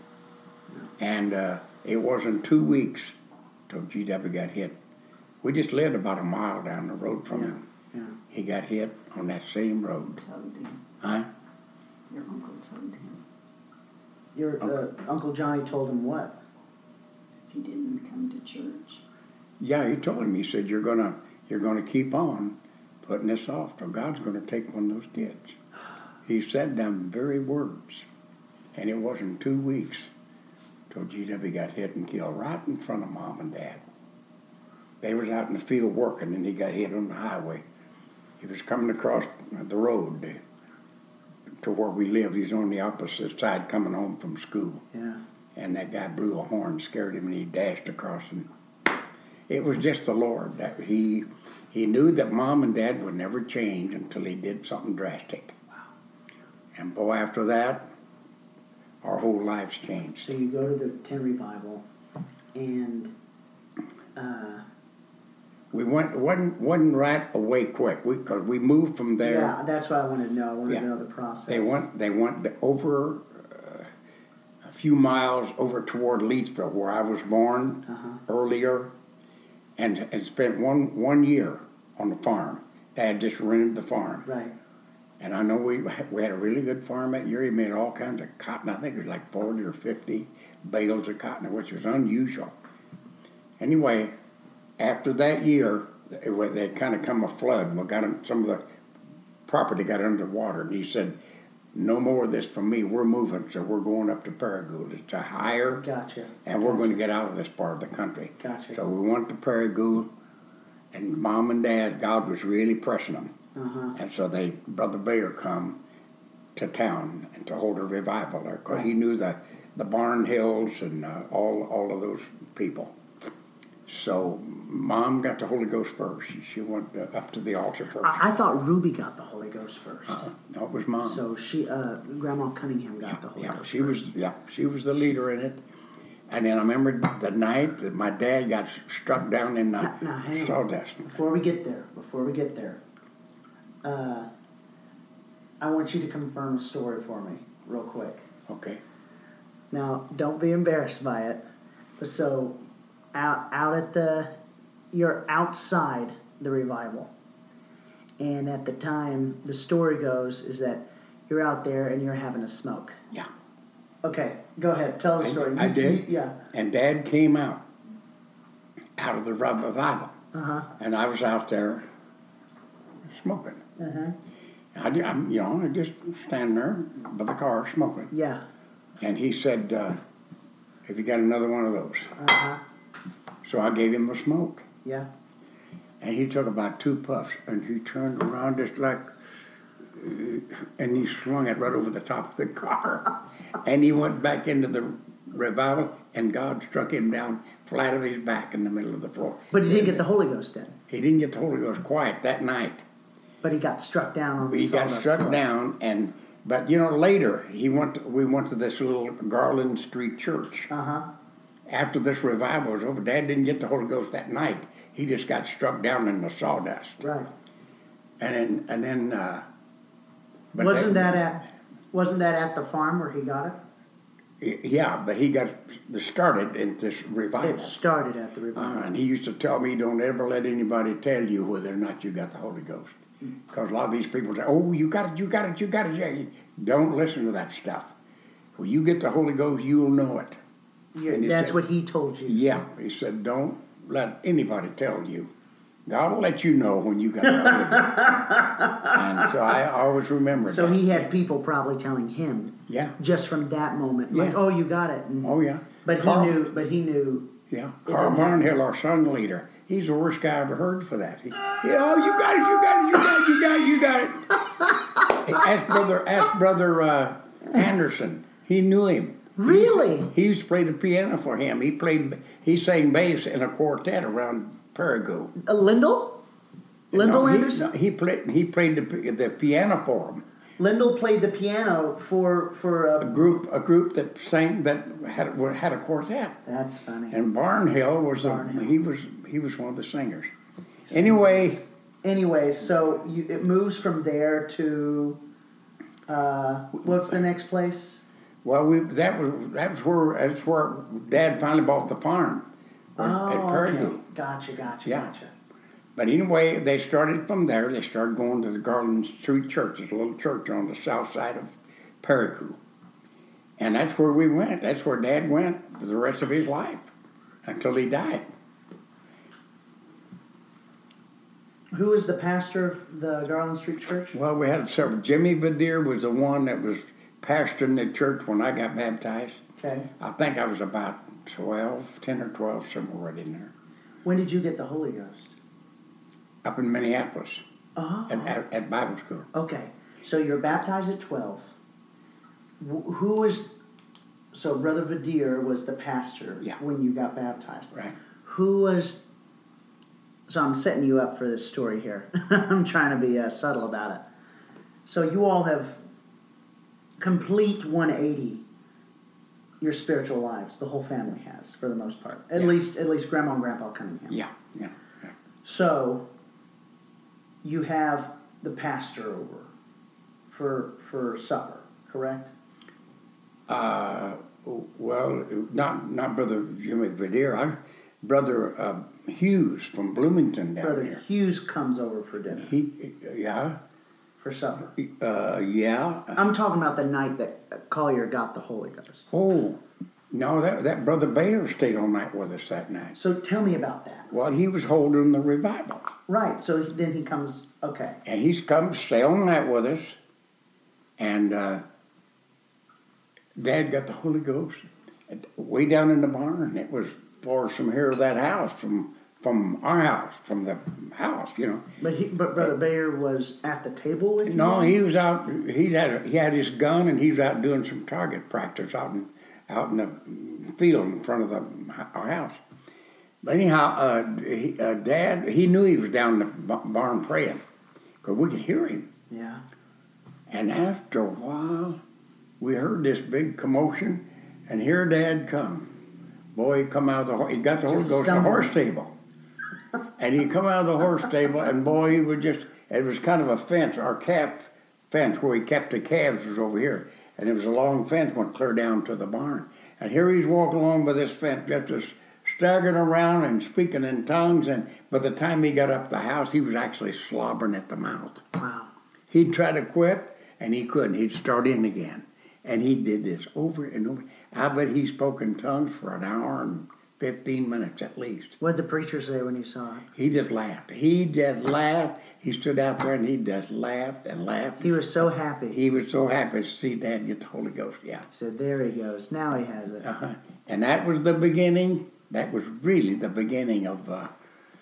And uh, it wasn't two weeks till GW got hit. We just lived about a mile down the road from him. yeah. He got hit on that same road. Told him. Huh? Your uncle told him. Your uh, Uncle Johnny told him what? If he didn't come to church, Yeah, he told him. He said, "You're gonna, you're gonna keep on putting this off, till God's gonna take one of those kids." He said them very words, and it wasn't two weeks till GW got hit and killed right in front of mom and dad. They was out in the field working, and he got hit on the highway. He was coming across the road to, to where we lived. He's on the opposite side, coming home from school Yeah. and that guy blew a horn, scared him, and he dashed across. And it was just the Lord that he he knew that mom and dad would never change until he did something drastic. Wow. And boy, after that, our whole lives changed. So you go to the tent revival, and uh, We went wasn't wasn't right away quick. We cause we moved from there. yeah, that's what I wanted to know. I wanted Yeah. to know the process. They went they went over uh, a few miles over toward Leachville, where I was born Uh-huh. earlier, and and spent one one year on the farm. Dad just rented the farm, right. and I know we we had a really good farm that year. He made all kinds of cotton. I think it was like forty or fifty bales of cotton, which was unusual. Anyway, after that year, it, they kind of come a flood. We got some of the property got underwater, and he said, "No more of this from me. We're moving, so we're going up to Paragould. It's a higher, Gotcha. and we're going to get out of this part of the country." Gotcha. So we went to Paragould, and mom and dad, God was really pressing them, Uh huh. and so they, Brother Bayer, come to town and to hold a revival there because he knew the the Barnhills and uh, all all of those people. So mom got the Holy Ghost first. She, she went uh, up to the altar first. I, I thought Ruby got the Holy Ghost first. Uh, no, it was mom. So she, uh, Grandma Cunningham got the Holy yeah, Ghost. she was yeah she was the leader in it. And then I remember the night that my dad got struck down in the Now- now, hang on. sawdust. Before we get there, before we get there, uh, I want you to confirm a story for me, real quick. Okay. Now, don't be embarrassed by it. But so, out out at the, you're outside the revival, and at the time, the story goes is that you're out there and you're having a smoke. Yeah. Okay, go ahead. Tell the I- story. I did. yeah. And Dad came out, out of the revival, Uh huh. and I was out there smoking. Uh-huh. I, I'm, you know, I just standing there by the car smoking. Yeah. And he said, uh, "Have you got another one of those?" Uh huh. So I gave him a smoke, Yeah. and he took about two puffs, and he turned around just like, and he slung it right over the top of the car, and he went back into the revival, and God struck him down flat of his back in the middle of the floor. But he didn't get the Holy Ghost then. He didn't get the Holy Ghost quiet that night. But he got struck down on the He got struck floor. down, and but you know later he went. To, we went to this little Garland Street church. Uh huh. After this revival was over, Dad didn't get the Holy Ghost that night. He just got struck down in the sawdust, Right. and then and then. Uh, but wasn't that at wasn't that at the farm where he got it? Yeah, but he got the started in this revival. It started at the revival. Uh, and he used to tell me, don't ever let anybody tell you whether or not you got the Holy Ghost. Because a lot of these people say, oh, you got it, you got it, you got it. Yeah. Don't listen to that stuff. When you get the Holy Ghost, you'll know it. And he that's said- what he told you. Yeah. He said, don't let anybody tell you. God will let you know when you got the Holy Ghost. and so I always remember So that. he had people probably telling him Yeah. just from that moment, like, Yeah. "Oh, you got it." And- Oh, yeah. but he knew. But he knew. Yeah, Carl happen. Barnhill, our song leader, he's the worst guy I ever heard for that. He, yeah, oh, you got it, you got it, you got it, you got it, you got it. ask brother, ask brother uh, Anderson. He knew him. Really? He used to play the piano for him. He played, he sang bass in a quartet around Paragould. Uh, Lindell. Lindell No, he- Anderson. He, played, he played the, the piano for him. Lindell played the piano for for. A Uh, group, a group that sang that had had a quartet. that's funny. And Barnhill was a, Barnhill. he was he was one of the singers. Anyway. Anyway, so you, it moves from there to. Uh, what's the next place? Well, we that was that was where that's where Dad finally bought the farm at Oh, okay. Gotcha, gotcha, Yeah. gotcha. But anyway, they started from there. They started going to the Garland Street Church. It's a little church on the south side of Paragould, and that's where we went. That's where Dad went for the rest of his life until he died. Who is the pastor of the Garland Street Church? Well, we had several. Jimmy Vadir was the one that was pastoring the church when I got baptized. Okay. I think I was about 12, 10 or 12, somewhere right in there, When did you get the Holy Ghost? up in Minneapolis Oh. at, at, at Bible school. Okay. So you're baptized at 12. Who was, So Brother Vadir was the pastor Yeah. when you got baptized. Right. Who was. So I'm setting you up for this story here. I'm trying to be uh, subtle about it. So you all have complete 180 your spiritual lives. The whole family has, for the most part. At Yeah. least, at least Grandma and Grandpa Cunningham. Yeah, yeah, yeah. So, you have the pastor over for for supper, correct? Uh, well, not not brother Jimmy Vidier. I brother uh, Hughes from Bloomington down Brother here. Hughes comes over for dinner He, yeah, for supper. uh, yeah. I'm talking about the night that Collier got the Holy Ghost. Oh, no, that that brother Bayer stayed all night with us that night. So tell me about that. Well, he was holding the revival, Right. So then he comes. Okay. and he's come to stay all night with us. And uh, Dad got the Holy Ghost way down in the barn. It was far from here that house, from from our house, from the house, you know. But he, but Brother Bayer was at the table with you. No, he was out. He had he had his gun, and he was out doing some target practice out in out in the field in front of the our house. But anyhow, uh, he, uh, Dad, he knew he was down in the barn praying, because we could hear him. Yeah. And after a while, we heard this big commotion, and here Dad come. Boy, he come out of the he got the Holy Just Ghost in the horse stable, and he'd come out of the horse stable, and boy, he was just it was kind of a fence, our calf fence where he kept the calves was over here, and it was a long fence went clear down to the barn, and here he's walking along by this fence, just as staggering around and speaking in tongues, and by the time he got up the house, he was actually slobbering at the mouth. Wow. He'd try to quit, and he couldn't. He'd start in again. And he did this over and over. I bet he spoke in tongues for an hour and 15 minutes at least. What did the preacher say when he saw it? He just laughed. He just laughed. He stood out there and he just laughed and laughed. He was so happy. He He was so happy to see Dad get the Holy Ghost. Yeah. said, "There he goes. Now he has it." Uh-huh. And that was the beginning. That was really the beginning of. Uh,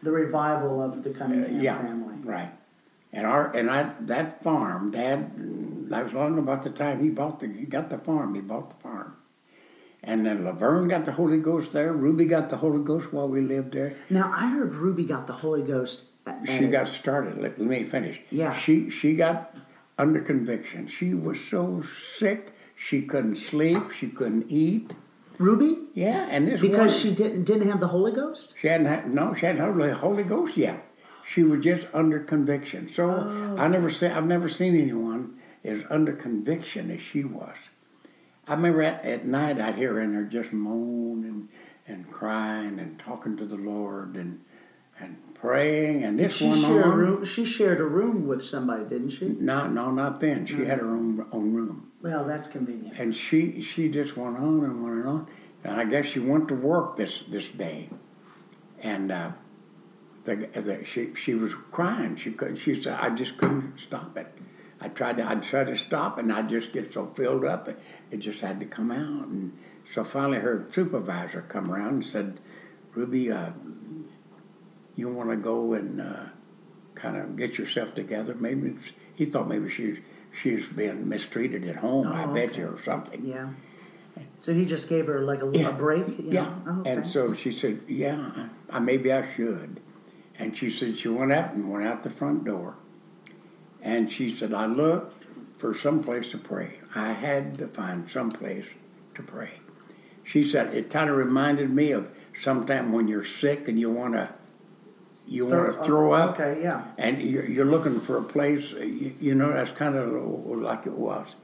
The revival of the Cunningham yeah, family. right. And our and I that farm, Dad, that was long about the time he bought the he got the farm. He bought the farm, and then Laverne got the Holy Ghost there. Ruby got the Holy Ghost while we lived there. Now I heard Ruby got the Holy Ghost. At, She at- got started. Let, let me finish. Yeah. She she got under conviction. She was so sick she couldn't sleep. She couldn't eat. Ruby Yeah, and this because one- she didn't didn't have the Holy Ghost. She hadn't had no, she hadn't had the Holy Ghost yet. She was just under conviction. So Oh. I never say I've never seen anyone as under conviction as she was. I remember at, at night I'd hear in her just moaning and crying and talking to the Lord and and praying and this She one shared a room. She shared a room with somebody, didn't she? No, no, not then. She had her own own room. Well, that's convenient. And she she just went on and went and on. And I guess she went to work this this day, and uh, the, the she she was crying. She could she said I just couldn't stop it. I tried to I'd try to stop and I'd just get so filled up it, just had to come out. And so finally her supervisor come around and said, Ruby, uh, you want to go and uh, kind of get yourself together? Maybe it's, he thought maybe she's she's been mistreated at home. I Oh, bet okay. you or something. Yeah. So he just gave her like a, Yeah. a break. You Yeah. Know? Oh, okay. And so she said, Yeah, I, I, maybe I should. And she said she went up and went out the front door. And she said, I looked for some place to pray. I had to find some place to pray. She said it kind of reminded me of sometime when you're sick and you want to you want to throw up Okay. Yeah. and you're, you're looking for a place, you, you know, that's kind of like it was.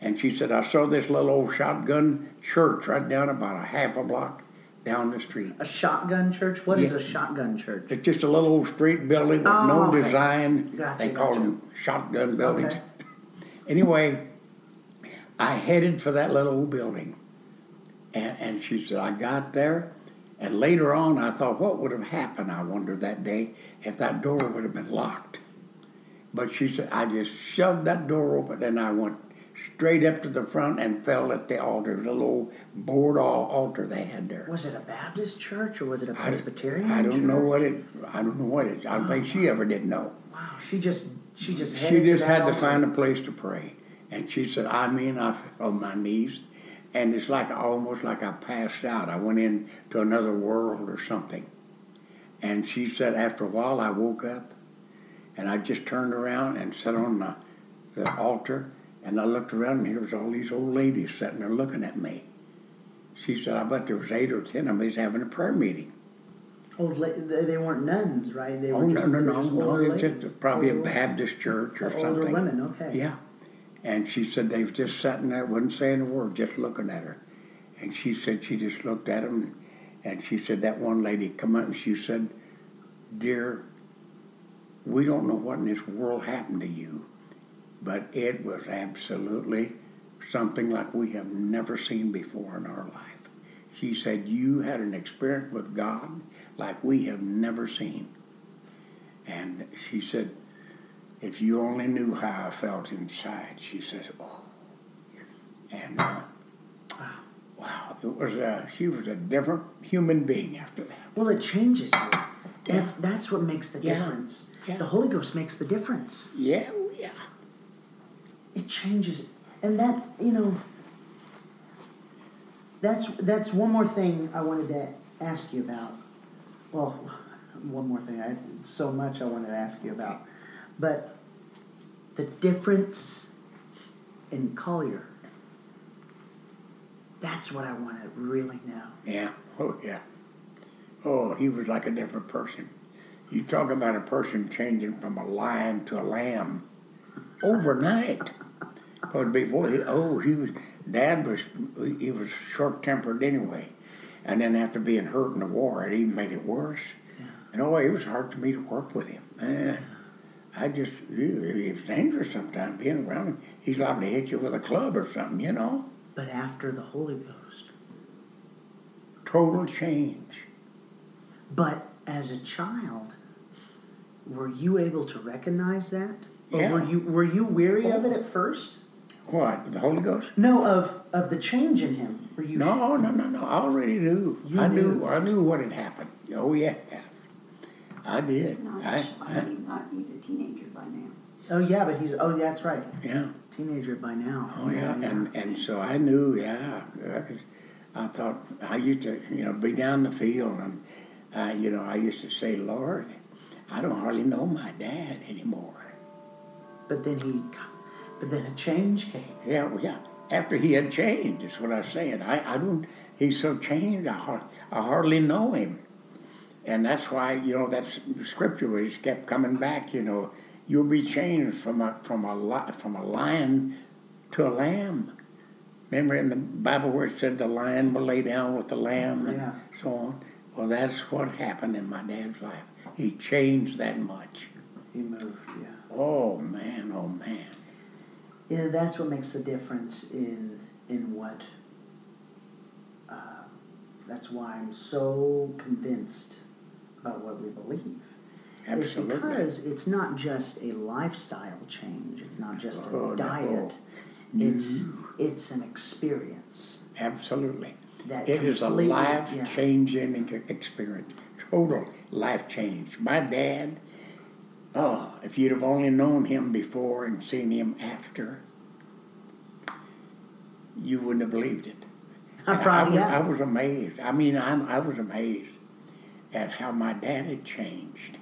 And she said, I saw this little old shotgun church right down about a half a block down the street. A shotgun church. What is Yeah. a shotgun church? It's just a little old street building with Oh, no okay. design. Gotcha, they call gotcha. them shotgun buildings. Okay. Anyway, I headed for that little old building. And, and she said, I got there. And later on, I thought, what would have happened, I wonder, that day if that door would have been locked. But she said, I just shoved that door open and I went straight up to the front and fell at the altar, the little board al- altar they had there. Was it a Baptist church or was it a Presbyterian? I, don't church? know what it. I don't know what it. I don't think she uh-huh. ever did know. Wow. She just she just She just to had to find a place to pray, and she said, "I mean, I fell on my knees, and it's like almost like I passed out. I went into another world or something." And she said, after a while, I woke up, and I just turned around and sat on the, the altar, and I looked around, and here was all these old ladies sitting there looking at me. She said, I bet there was eight or ten of us having a prayer meeting. Old la- they weren't nuns, right? They Oh, were no, just, no, no, no, older it's ladies. just probably a Baptist church or older something. women, okay. Yeah. And she said they was just sitting there, wasn't saying a word, just looking at her. And she said she just looked at them, and she said that one lady come up and she said, "Dear, we don't know what in this world happened to you, but it was absolutely something like we have never seen before in our life." She said you had an experience with God like we have never seen. And she said, if you only knew how I felt inside, she says, oh. And uh, wow, it was uh, she was a different human being after that. Well, it changes you. That's that's what makes the Yeah. difference. Yeah. The Holy Ghost makes the difference. Yeah, oh, yeah. It changes, and that you know. That's that's one more thing I wanted to ask you about. Well, one more thing. I so much I wanted to ask you about, but the difference in Collier. That's what I want to really know. Yeah. Oh, yeah. Oh, he was like a different person. You talk about a person changing from a lion to a lamb overnight. Because before he, oh, he was, Dad was, he was short tempered anyway. And then after being hurt in the war, it even made it worse. And oh, it was hard for me to work with him. Man, I just, it was dangerous sometimes being around him. He's liable to hit you with a club or something, you know? But after the Holy Ghost. Total change. But as a child, were you able to recognize that? Or Yeah. were you were you weary of it oh. at first? What, the Holy Ghost? No, of of the change in him. Were you No, no, no, no. I already knew. You I knew. knew. I knew what had happened. Oh yeah, I did. Not, I, I I, mean, not, he's a teenager by now. Oh yeah, but he's oh that's right. yeah. Teenager by now. Oh yeah. And and so I knew. Yeah. I, I thought I used to, you know, be down the field, and uh, you know, I used to say, Lord, I don't hardly know my dad anymore. But then he but then a change came. Yeah, yeah. After he had changed, is what I was saying. I, I don't. He's so changed. I, har- I hardly know him, and that's why you know that scripture where he's kept coming back. You know, you'll be changed from a from a from a lion to a lamb. Remember in the Bible where it said the lion will lay down with the lamb and Yeah. so on. Well, that's what happened in my dad's life. He changed that much. He moved, yeah. Oh man, oh man. Yeah, that's what makes the difference in in what. Uh, that's why I'm so convinced about what we believe. Absolutely. It's because it's not just a lifestyle change. It's not just a Oh, no. diet. It's it's an experience Absolutely. that It is a life yeah. changing experience. Total life change. My dad, oh, if you'd have only known him before and seen him after, you wouldn't have believed it. I And probably I. I was amazed. I mean, I'm, I was amazed at how my dad had changed.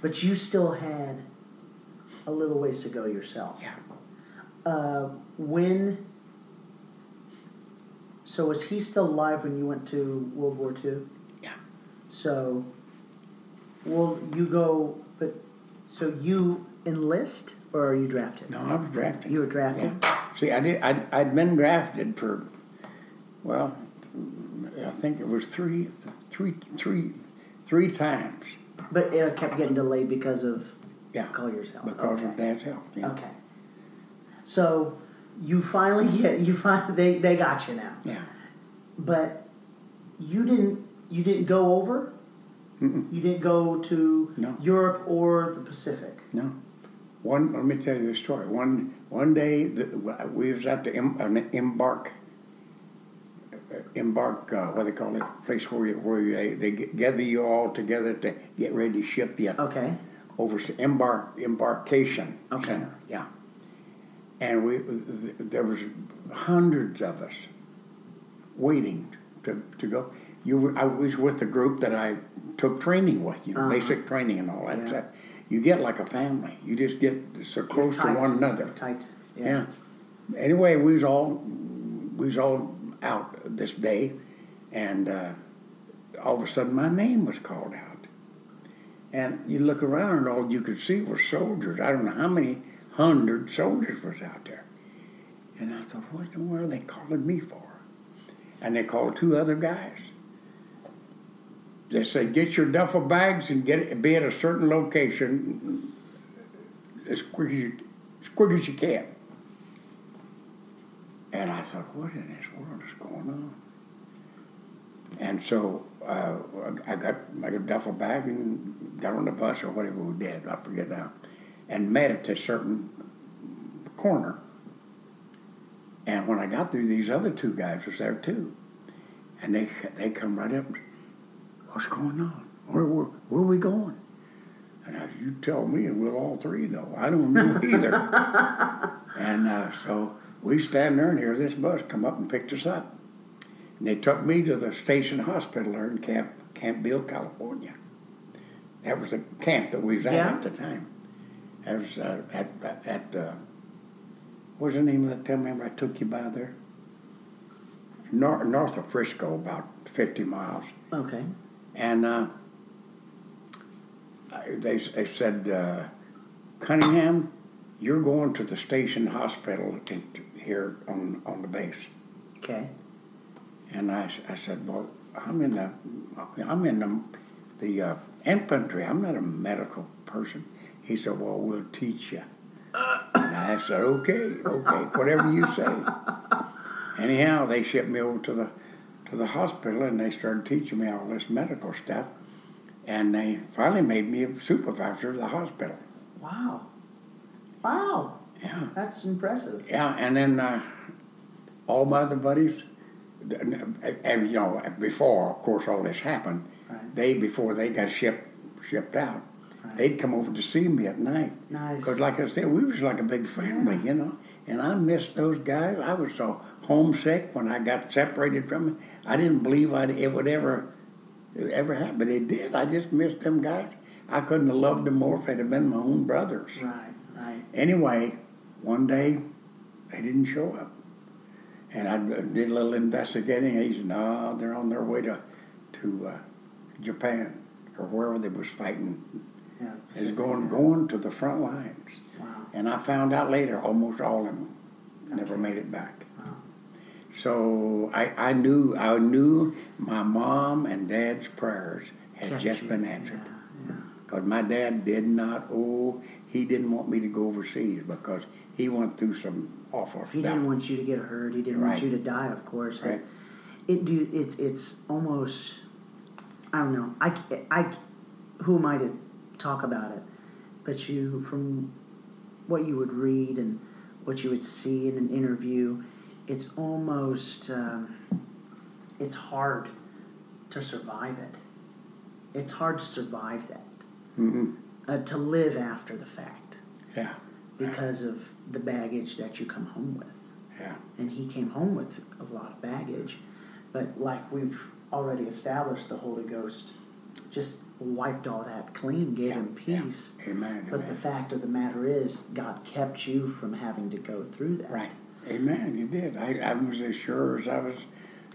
But you still had a little ways to go yourself. Yeah. Uh, when. So was he still alive when you went to World War II? Yeah. So, well, you go, so you enlist or are you drafted? No, I was drafted. You were drafted. Yeah. See, I did. I'd, I'd been drafted for, well, I think it was three, three, three, three times. But it kept getting delayed because of Yeah, Collier's health. because okay. of Dad's health. Yeah. Okay. So you finally get you find they they got you now, Yeah. but you didn't you didn't go over. Mm-mm. You didn't go to No. Europe or the Pacific. No. One. Let me tell you a story. One one day we was at the an embark. Embark, uh, what they call it, place where you, where you, they, they gather you all together to get ready to ship you. Okay. over embark embarkation Okay. center. Yeah, and we there was hundreds of us waiting to, to go. You were, I was with the group that I took training with, you know, Uh-huh. basic training and all that Yeah. stuff. You get like a family. You just get so close to one another. Tight. Yeah. Anyway, we was all we was all out this day, and uh, all of a sudden my name was called out. And you look around, and all you could see were soldiers. I don't know how many hundred soldiers was out there. And I thought, what in the world are they calling me for? And they called two other guys. They said, get your duffel bags and get be at a certain location as quick as you, as quick as you can. And I thought, what in this world is going on? And so uh, I got my duffel bag and got on the bus or whatever we did, I forget now, and met at a certain corner. And when I got there, these other two guys was there too. And they they come right up, what's going on? Where, where, where are we going? And I you tell me and we'll all three know. I don't know either. and uh, so we stand there and hear this bus come up and picked us up. And they took me to the station hospital there in Camp, Camp Beale, California. That was the camp that we was at Yeah. at the time. That was uh, at, at uh, what was the name of that town? Remember I took you by there? Nor- north of Frisco, about 50 miles. Okay. And uh, they, they said, uh, Cunningham, you're going to the station hospital here on, on the base. Okay. And I, I said, well, I'm in the, I'm in the, the uh, infantry. I'm not a medical person. He said, well, we'll teach you. And I said, okay, okay, whatever you say. Anyhow, they shipped me over to the, to the hospital and they started teaching me all this medical stuff. And they finally made me a supervisor of the hospital. Wow. Wow. Yeah. That's impressive. Yeah, and then uh, all my other buddies, and, and, you know, before, of course, all this happened, Right. they before they got shipped shipped out, Right. they'd come over to see me at night. Nice. Because, like I said, we was like a big family, you know. And I missed those guys. I was so homesick when I got separated from them. I didn't believe I'd, it would ever ever happen, but it did. I just missed them guys. I couldn't have loved them more if they'd have been my own brothers. Right. Right. Anyway, one day they didn't show up. And I did a little investigating. He said, no, they're on their way to, to uh, Japan or wherever they was fighting. Yeah. They was going, going to the front lines. Wow. And I found out later almost all of them never made it back. So I, I knew I knew my mom and dad's prayers had Kept just you. been answered. Yeah. Yeah. Because my dad did not, oh, he didn't want me to go overseas because he went through some awful He stuff. didn't want you to get hurt. He didn't want you to die, of course. Right. It do it's it's almost I don't know. I, I who am I to talk about it? But you from what you would read and what you would see in an interview, it's almost um, it's hard to survive it. It's hard to survive that. hmm Uh, to live after the fact Yeah, because of the baggage that you come home with yeah, and he came home with a lot of baggage. But like we've already established, the Holy Ghost just wiped all that clean, gave him yeah. peace. amen, But the fact of the matter is, God kept you from having to go through that. Right, amen, you did. I, I was as sure as I was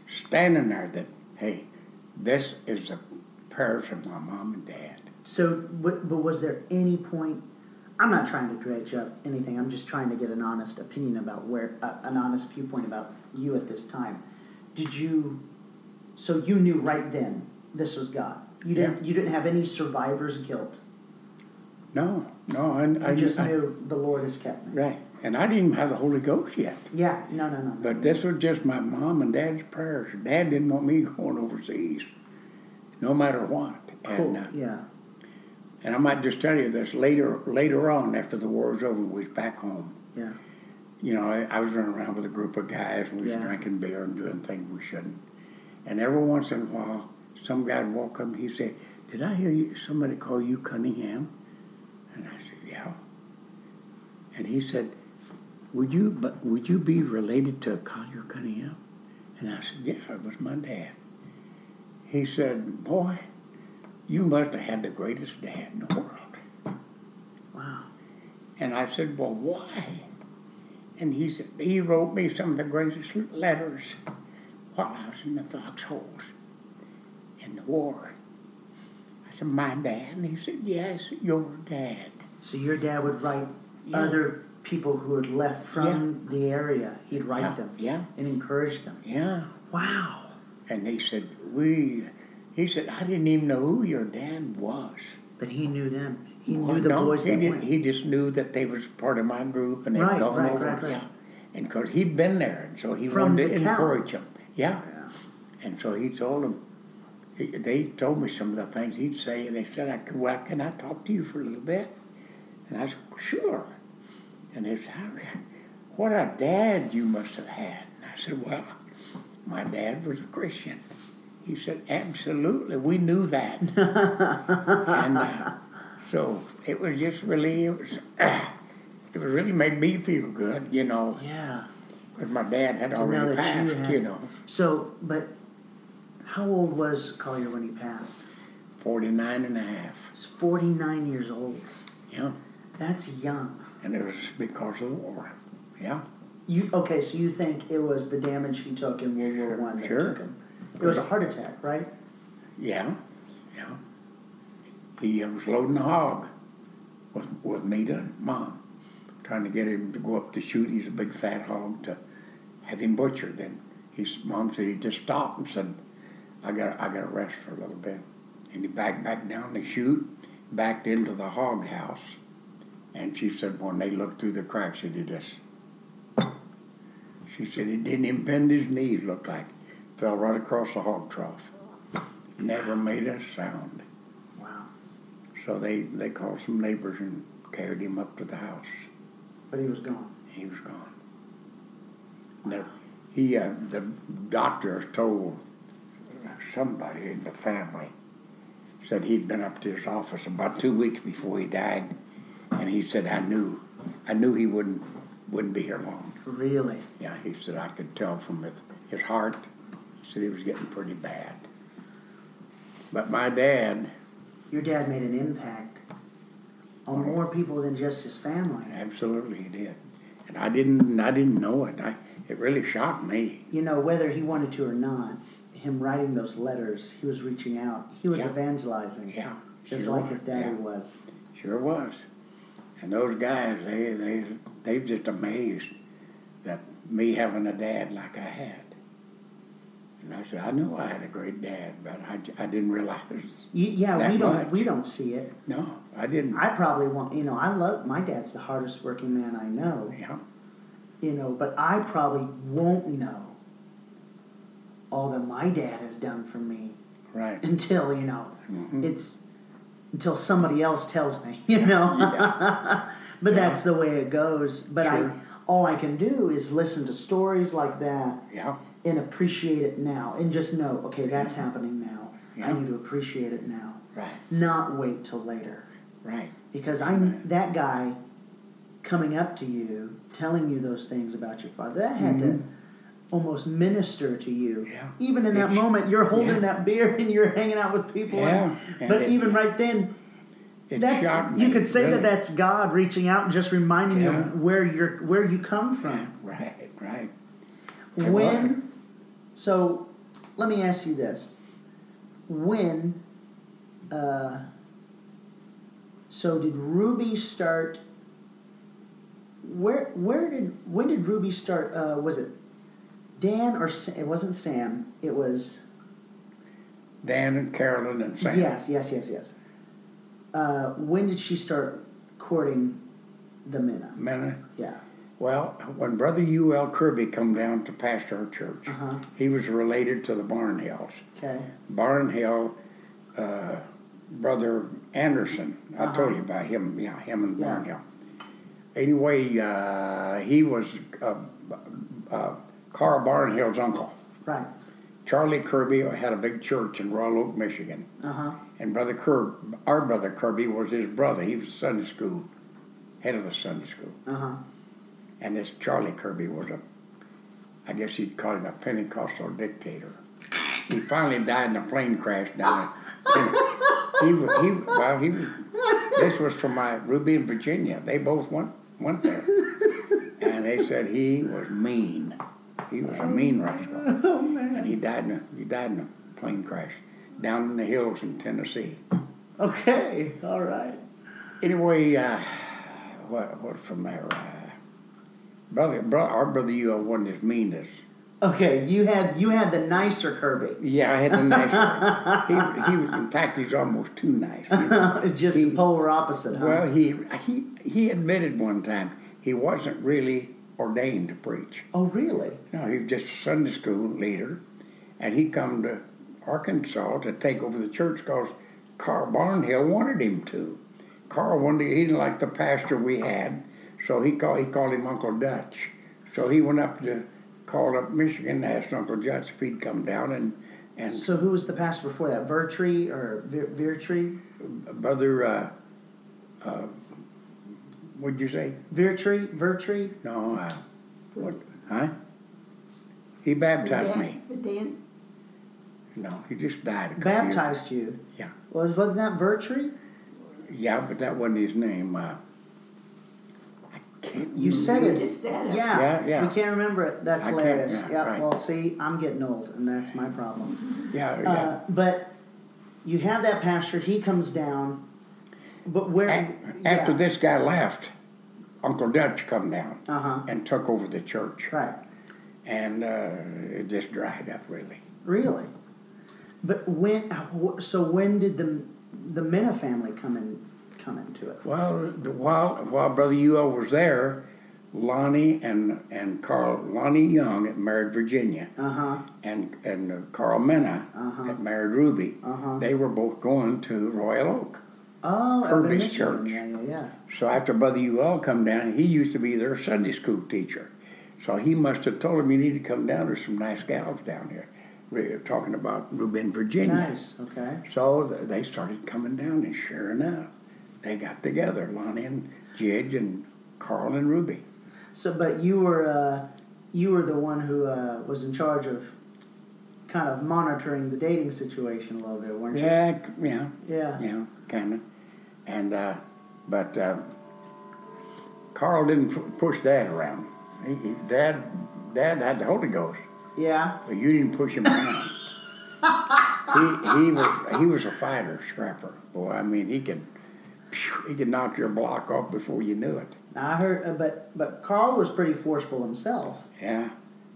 standing there that, hey, this is the prayers of my mom and dad. So, but, but was there any point? I'm not trying to dredge up anything. I'm just trying to get an honest opinion about where, uh, an honest viewpoint about you at this time. Did you? So you knew right then this was God. You didn't. You didn't have any survivor's guilt. No, no, I, I just I- knew the Lord has kept me. Right, and I didn't even have the Holy Ghost yet. Yeah. No. No. No. But this was just my mom and dad's prayers. Dad didn't want me going overseas, no matter what. Cool. And, uh, yeah. and I might just tell you this later. Later on, after the war was over, we was back home. Yeah. You know, I, I was running around with a group of guys, and we was Yeah. drinking beer and doing things we shouldn't. And every once in a while, some guy'd walk up and he'd say, "Did I hear you, somebody call you Cunningham?" And I said, "Yeah." And he said, "Would you, but would you be related to Collier Cunningham?" And I said, "Yeah, it was my dad." He said, "Boy, you must have had the greatest dad in the world." Wow. And I said, Well, why? And he said, He wrote me some of the greatest letters. while I was in the foxholes in the war. I said, My dad? And he said, Yes, your dad. So your dad would write Yeah. other people who had left from the area. He'd write Yeah, them yeah. and encourage them. Yeah. Wow. And he said, We, he said, I didn't even know who your dad was. But he knew them. He Well, knew the no, boys he that didn't. went. He just knew that they was part of my group and they'd Right, gone right, over. right, right. Yeah. And because he'd been there, and so he From wanted to the town. encourage them. Yeah. Yeah. And so he told them, they told me some of the things he'd say, and they said, I well, can I talk to you for a little bit? And I said, sure. And they said, what a dad you must have had. And I said, well, my dad was a Christian. He said, absolutely, we knew that. and uh, so it was just really, it was, it was really made me feel good, you know, Yeah. because my dad had To already that you passed, had- you know, So, but how old was Collier when he passed? 49 and a half. He's 49 years old. Yeah. That's young. And it was because of the war. Yeah. You okay? So you think it was the damage he took in World War One that sure. took him? It was a heart attack, right? Yeah. Yeah. He uh, was loading the hog with, with Nita and Mom, trying to get him to go up to shoot. He's a big fat hog to have him butchered. And his mom said he just stopped and said, I got I got to rest for a little bit. And he backed back down to shoot, backed into the hog house. And she said when they looked through the cracks, he did this. She said he didn't even bend his knees, looked like. Fell right across the hog trough. Never made a sound. Wow. So they, they called some neighbors and carried him up to the house. But he was gone. He was gone. No, he, uh, the doctor told somebody in the family, said he'd been up to his office about two weeks before he died, and he said, I knew, I knew he wouldn't, wouldn't be here long. Really? Yeah, he said, I could tell from his, his heart, he said he was getting pretty bad. But my dad, Your dad made an impact on more people than just his family. absolutely he did. And I didn't, I didn't know it. I, it really shocked me. You know, whether he wanted to or not, him writing those letters, he was reaching out. He was Yeah. evangelizing. Yeah, Just sure like was, his daddy yeah. was. Sure was. And those guys, they they they just amazed that me having a dad like I had. And I said, I knew I had a great dad, but I, I didn't realize. You, yeah, we don't much. we don't see it. No, I didn't. I probably want you know, I love my dad's the hardest working man I know. yeah, You know, but I probably won't know all that my dad has done for me right. until, you know, Mhm. it's until somebody else tells me, you know. but that's the way it goes. But I all I can do is listen to stories like that Yeah, and appreciate it now and just know, okay, that's happening now. I need to appreciate it now. right, Not wait till later. right. Because I Right. that guy coming up to you, telling you those things about your father, that had to Mhm. Almost minister to you. Yeah. Even in that moment, you're holding yeah. that beer and you're hanging out with people. Yeah, and- but it- even right then, that's me. you could say really. that that's God reaching out and just reminding you where you're where you come from. Right, right. When so let me ask you this. When uh, so did Ruby start where where did when did Ruby start uh, was it Dan or Sa- it wasn't Sam it was Dan and Carolyn and Sam. yes yes yes yes uh, when did she start courting the Minna Minna. yeah Well, when Brother U.L. Kirby come down to pastor our church, uh-huh he was related to the Barnhills. okay Barnhill, uh, Brother Anderson, I Uh-huh. told you about him, yeah, him and Yeah. Barnhill. Anyway, uh, he was uh, uh, Carl Barnhill's uncle. right Charlie Kirby had a big church in Royal Oak, Michigan. uh-huh And Brother Kirby, our Brother Kirby was his brother. He was Sunday school, head of the Sunday school. uh-huh And this Charlie Kirby was a, I guess you'd call him a Pentecostal dictator. He finally died in a plane crash down in, he, wa- he, well, he was, this was from my Ruby in Virginia. They both went, went there. And they said he was mean. He was a mean rascal. Oh man. And he died in a he died in a plane crash down in the hills in Tennessee. Okay. All right. Anyway, uh, what what from there? Uh, brother, bro, our brother, you wasn't as mean as. Okay. You had you had the nicer Kirby. Yeah, I had the nicer. he he was, in fact, he's almost too nice. you know. Just He- polar opposite. Huh? Well, he he he admitted one time he wasn't really ordained to preach. oh really? No, he was just a Sunday school leader, and he come to Arkansas to take over the church because Carl Barnhill wanted him to. Carl wanted he didn't like the pastor we had, so he called he called him Uncle Dutch. So he went up to called up Michigan and asked Uncle Dutch if he'd come down and and So who was the pastor before that? Vertree or Ver- Vertree? brother uh, uh, what'd you say? Vertree? Vertree? No, uh, what huh? He baptized me. But then, No, he just died a couple years Baptized you? Yeah. Was wasn't that Vertree? Yeah, but that wasn't his name. Uh, I can't. You said you it. just said it. Yeah. Yeah, yeah. We can't remember it. That's I can't, hilarious. yeah, Yep. right. Well, see, I'm getting old, and that's my problem. Yeah, yeah. Uh, but you have that pastor. He comes down. But where? A- after this guy left, Uncle Dutch come down Uh huh. and took over the church, Right. and uh, it just dried up really. Really. But when? So when did the the Mena family come in? Come into it? Well, the, while while Brother Ewell was there, Lonnie and and Carl Lonnie Young had married Virginia, Uh huh. and and uh, Carl Mena Uh-huh. had married Ruby. Uh-huh. They were both going to Royal Oak. Oh, Kirby's church. Yeah, yeah, yeah. So after Brother Ewell come down, he used to be their Sunday school teacher. So he must have told him, you need to come down. There's some nice gals down here. We're talking about Reuben, Virginia. Nice. Okay. So th- they started coming down, and sure enough, they got together, Lonnie and Jidge and Carl and Ruby. So, but you were uh, you were the one who uh, was in charge of kind of monitoring the dating situation a little bit, weren't you? Yeah, yeah, Yeah. yeah, kind of. And, uh, but uh, Carl didn't f- push Dad around. He, he, Dad, Dad had the Holy Ghost. Yeah. But you didn't push him around. he he was he was a fighter, scrapper. Boy, I mean he could phew, he could knock your block off before you knew it. Now, I heard, uh, but but Carl was pretty forceful himself. Yeah,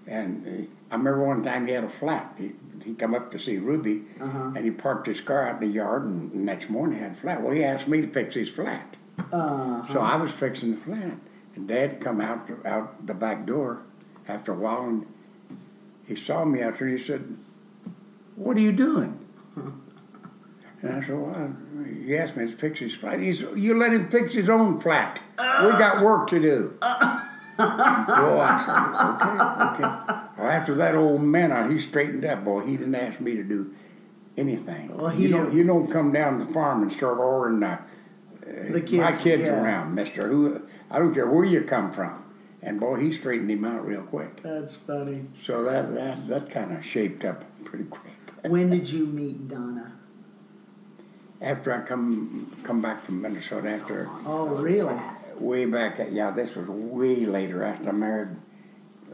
and uh, I remember one time he had a flat. He he come up to see Ruby, Uh-huh. and he parked his car out in the yard. And the next morning he had a flat. Well, he asked me to fix his flat, Uh, so I was fixing the flat. And Dad come out out the back door after a while, and he saw me out there. and He said, "What are you doing?" And I said, "Well, he asked me to fix his flat." He said, "You let him fix his own flat. We got work to do." Boy, I said, "Okay, okay." Well, after that old man, he straightened up. Boy, he didn't ask me to do anything. Well, he you don't you don't come down to the farm and start ordering uh, the kids. my kids yeah. around, Mister. Who I don't care where you come from. And boy, he straightened him out real quick. That's funny. So that that that kind of shaped up pretty quick. When did you meet Donna? After I come come back from Minnesota, after Oh, really? way back, at, yeah, this was way later. After I married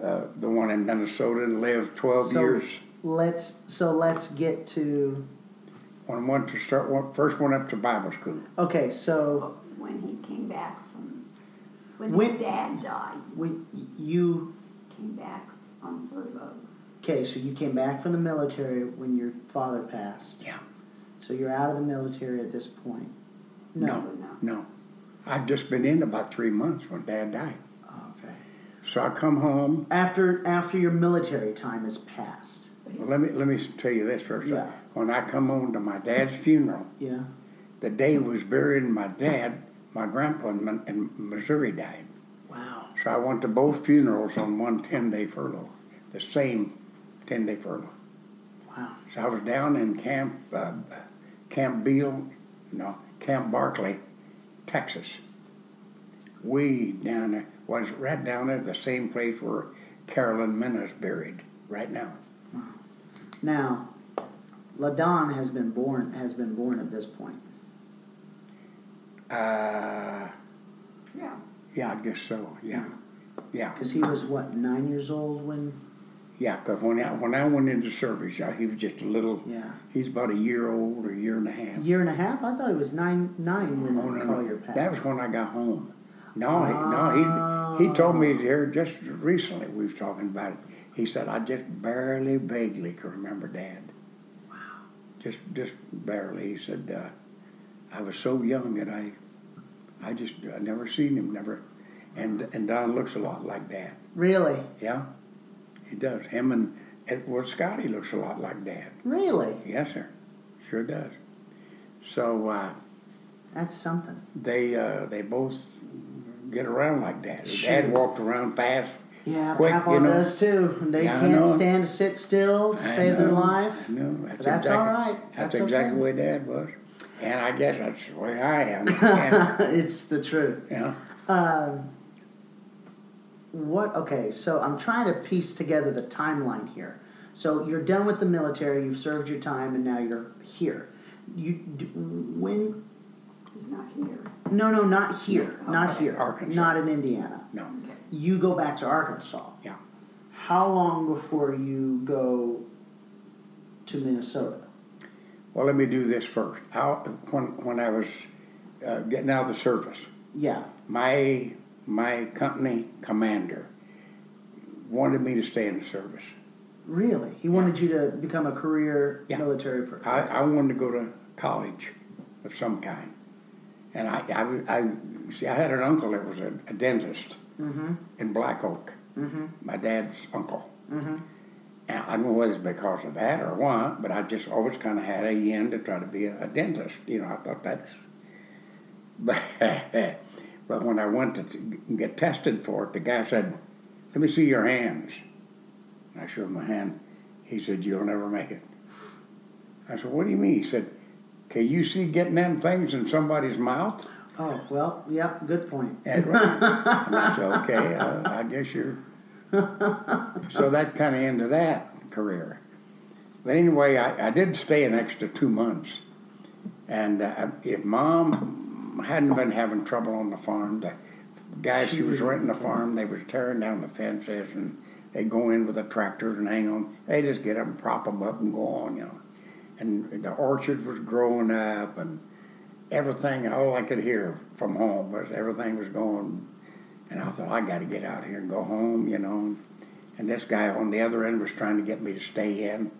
uh, the one in Minnesota and lived twelve So- years. Let's so let's get to. When I went to start, one, first went up to Bible school. Okay, so when he came back from, when When- his dad died, when you came back on furlough. okay, so you came back from the military when your father passed. Yeah. So you're out of the military at this point. No. No, no. I'd just been in about three months when Dad died. So I come home. After after your military time is passed. Well, let me let me tell you this first. Yeah. When I come home to my dad's funeral, Yeah. the day he was burying my dad, my grandpa in, in Missouri died. Wow. So I went to both funerals on one 10 day furlough, the same 10 day furlough. Wow. So I was down in Camp uh, Camp Beale, no, Camp Barkley, Texas. Way down there, was right down there, the same place where Carolyn Mena's buried right now. Now, Ladon has been born has been born at this point. Uh, Yeah. yeah, I guess so. Yeah, yeah. Because he was what, nine years old when Yeah, because when I, when I went into service, yeah, he was just a little. Yeah. He's about a year old or a year and a half. Year and a half? I thought he was nine nine when Oh, no, Collier no. passed. That was when I got home. No, he, no, he he told me here just recently. We was talking about it. He said I just barely, vaguely can remember Dad. Wow. Just just barely. He said uh, I was so young that I, I just I never seen him. Never, and and Don looks a lot like Dad. Really? Yeah, he does. Him and Edward Scotty looks a lot like Dad. Really? Yes, sir. Sure does. So. Uh, That's something. they uh, they both get around like that. Sure. Dad walked around fast. Yeah, quick, Papa you know. does too. They Yeah, can't stand to sit still to I save their life. I know. That's, that's exactly, all right. That's, That's exactly okay. the way Dad was, and I guess that's the way I am. it's the truth. yeah. Um, what? Okay, so I'm trying to piece together the timeline here. So you're done with the military. You've served your time, and now you're here. You when? He's not here. No, no, not here. Not here. Arkansas. Not in Indiana. No. Okay. You go back to Arkansas. Yeah. How long before you go to Minnesota? Well, let me do this first. I, when when I was uh, getting out of the service, Yeah. my my company commander wanted me to stay in the service. Really? He wanted you to become a career Yeah. military person. I, I wanted to go to college of some kind. And I, I, I see, I had an uncle that was a, a dentist Mm-hmm. in Black Oak, Mm-hmm. my dad's uncle. Mm-hmm. And I don't know whether it's because of that or what, but I just always kind of had a yen to try to be a, a dentist. You know, I thought that's. But, but when I went to t- get tested for it, the guy said, Let me see your hands. And I showed him my hand. He said, You'll never make it. I said, What do you mean? He said, Can you see getting them things in somebody's mouth? Oh well, yeah. Good point. And, I said, Okay, uh, I guess you're. so that kind of ended that career. But anyway, I, I did stay an extra two months. And uh, if mom hadn't been having trouble on the farm, the guys she was renting the farm, they was tearing down the fences and they'd go in with the tractors and hang on. They just get up and prop them up and go on, you know. And the orchard was growing up and everything, all I could hear from home was everything was going. And I thought, I got to get out here and go home, you know. And this guy on the other end was trying to get me to stay in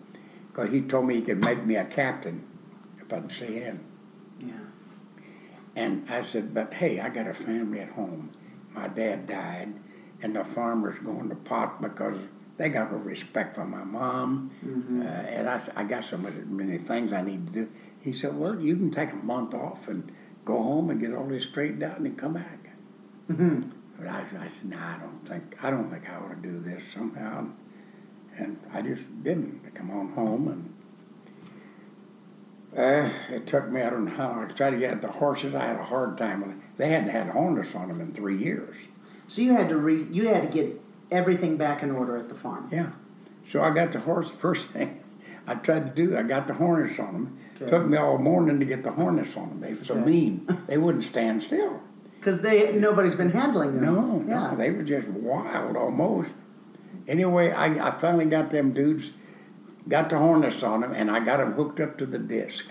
because he told me he could make me a captain if I'd stay in. Yeah. And I said, but hey, I got a family at home. My dad died, and the farmer's going to pot because they got no respect for my mom. Uh, and I, I got so many, many things I need to do. He said, well, you can take a month off and go home and get all this straightened out and then come back. Mm-hmm. But I, I said, no, I don't think I don't think I ought to do this somehow. And I just didn't. I come on home and uh, it took me, I don't know how, I tried to get the horses. I had a hard time with it. They hadn't had harness on them in three years. So you had to re you had to get everything back in order at the farm. Yeah. So I got the horse, first thing I tried to do, I got the harness on them. Okay. Took me all morning to get the harness on them. They were so Okay. mean. They wouldn't stand still. Because they nobody's been handling them. No, Yeah. no, they were just wild almost. Anyway, I, I finally got them dudes, got the harness on them, and I got them hooked up to the disc.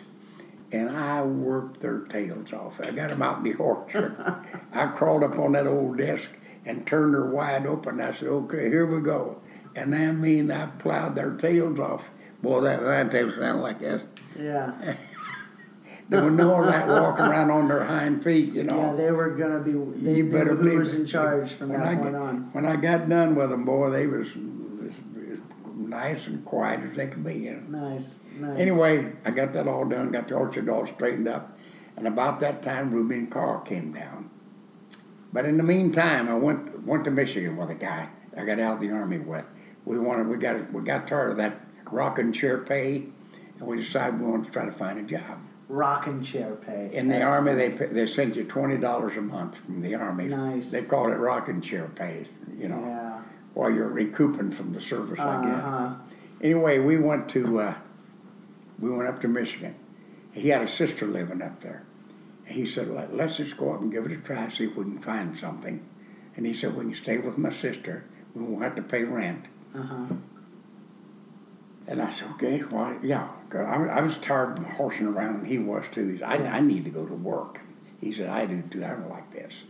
And I worked their tails off. I got them out in the orchard. I crawled up on that old disc and turned her wide open. I said, okay, here we go. And I mean, I plowed their tails off. Boy, that line tail sounded like this. Yeah. There was no all that walking around on their hind feet, you know. Yeah, they were gonna be. They, You better believe was in charge from when that I point get- on. When I got done with them, boy, they was as, as nice and quiet as they could be. You know. Nice, nice. Anyway, I got that all done, got the orchard all straightened up, and about that time, Reuben Carr came down. But in the meantime, I went went to Michigan with a guy I got out of the army with. We wanted, we got we got tired of that rocking chair pay, and we decided we wanted to try to find a job. rocking chair pay. In the That's- army, they they sent you twenty dollars a month from the army. Nice. They called it rocking chair pay, you know, Yeah. while you're recouping from the service. I guess. Uh-huh. Anyway, we went to uh, we went up to Michigan. He had a sister living up there, he said, Let, "Let's just go up and give it a try, see if we can find something." And he said, "We can stay with my sister. We won't have to pay rent." Uh-huh. And I said, okay, well, yeah. 'Cause I, I was tired of horsing around, and he was too. He said, I, I need to go to work. He said, I do too. I don't like this.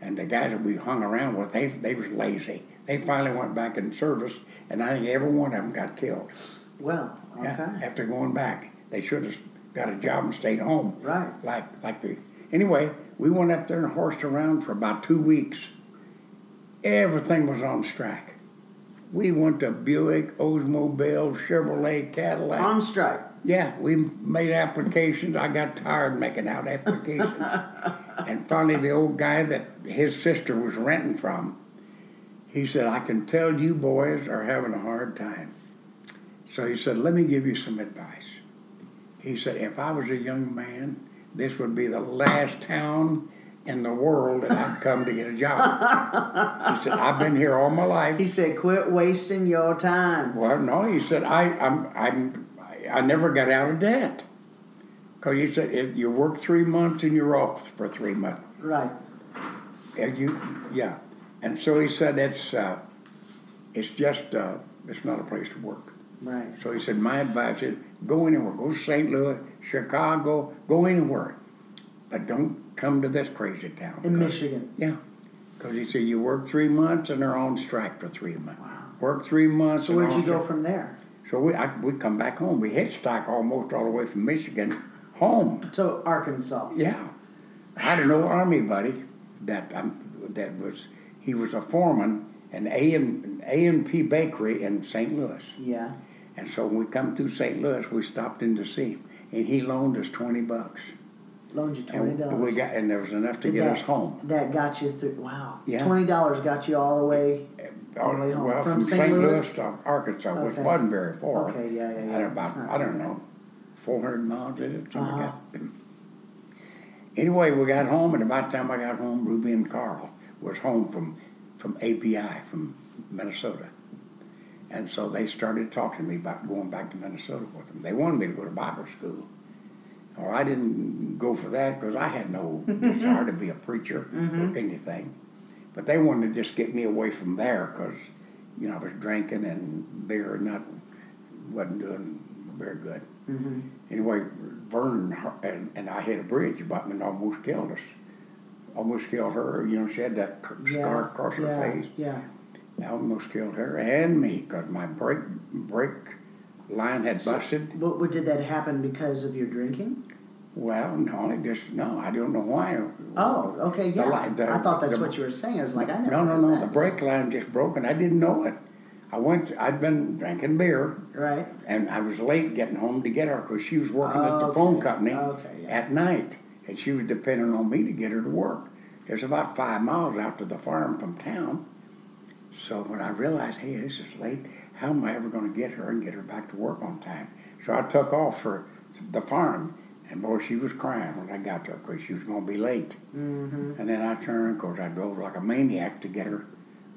And the guys that we hung around with, they they was lazy. They finally went back in service, and I think every one of them got killed. Well, okay. Yeah, after going back, they should have got a job and stayed home. Right. Like like the anyway, we went up there and horsed around for about two weeks. Everything was on strike. We went to Buick, Oldsmobile, Chevrolet, Cadillac. On strike. Yeah, we made applications. I got tired making out applications. and finally, the old guy that his sister was renting from, he said, I can tell you boys are having a hard time. So he said, Let me give you some advice. He said, If I was a young man, this would be the last town in the world that I'd come to get a job. he said, I've been here all my life. He said, "Quit wasting your time." Well, no, he said I I'm I'm I never got out of debt. Cause he said if you work three months and you're off for three months. Right. And you yeah, and so he said it's uh, it's just uh, it's not a place to work. Right. So he said my advice is go anywhere, go to St. Louis, Chicago, go anywhere, but don't come to this crazy town. In 'Cause- Michigan. Yeah, because he said you work three months and they're on strike for three months. Wow. Work three months. So where'd you go strike. from there? So we I, we come back home. We hitchhiked almost all the way from Michigan home. To Arkansas. Yeah, I had an old army buddy that um, that was he was a foreman in A and A and P Bakery in St. Louis. Yeah. And so when we come through St. Louis, we stopped in to see him, and he loaned us twenty bucks. Loaned you twenty And dollars. we got and there was enough to get us home. That got you through. Wow. Yeah. Twenty dollars got you all the way. All the way home. Well, From from, St. Louis? To Arkansas, which wasn't very far. Okay, yeah, yeah, yeah. About I don't bad. know, four hundred miles in it, Uh-huh. Anyway, we got home, and about the time I got home, Ruby and Carl was home from from ABI from Minnesota, and so they started talking to me about going back to Minnesota with them. They wanted me to go to Bible school. Or I didn't go for that because I had no desire to be a preacher Mm-hmm. or anything. But they wanted to just get me away from there because, you know, I was drinking and beer and not wasn't doing very good. Mm-hmm. Anyway, Vernon and, and I hit a bridge about and almost killed us. Almost killed her. You know, she had that c- Yeah. scar across her yeah, face. Yeah. Almost killed her and me because my brake brake line had busted. But, but did that happen because of your drinking? Well, no, it just no. I don't know why. Oh, okay, The yeah. li- the- I thought that's the- what you were saying. I was like, I never No, no, no. that. The brake line just broke, and I didn't know it. I went. I'd been drinking beer, Right. and I was late getting home to get her because she was working at the Okay. phone company Okay, yeah. at night, and she was depending on me to get her to work. It's about five miles out to the farm from town. So when I realized, hey, this is late, how am I ever going to get her and get her back to work on time? So I took off for the farm, and boy, she was crying when I got there because she was going to be late. Mm-hmm. And then I turned, of course, I drove like a maniac to get her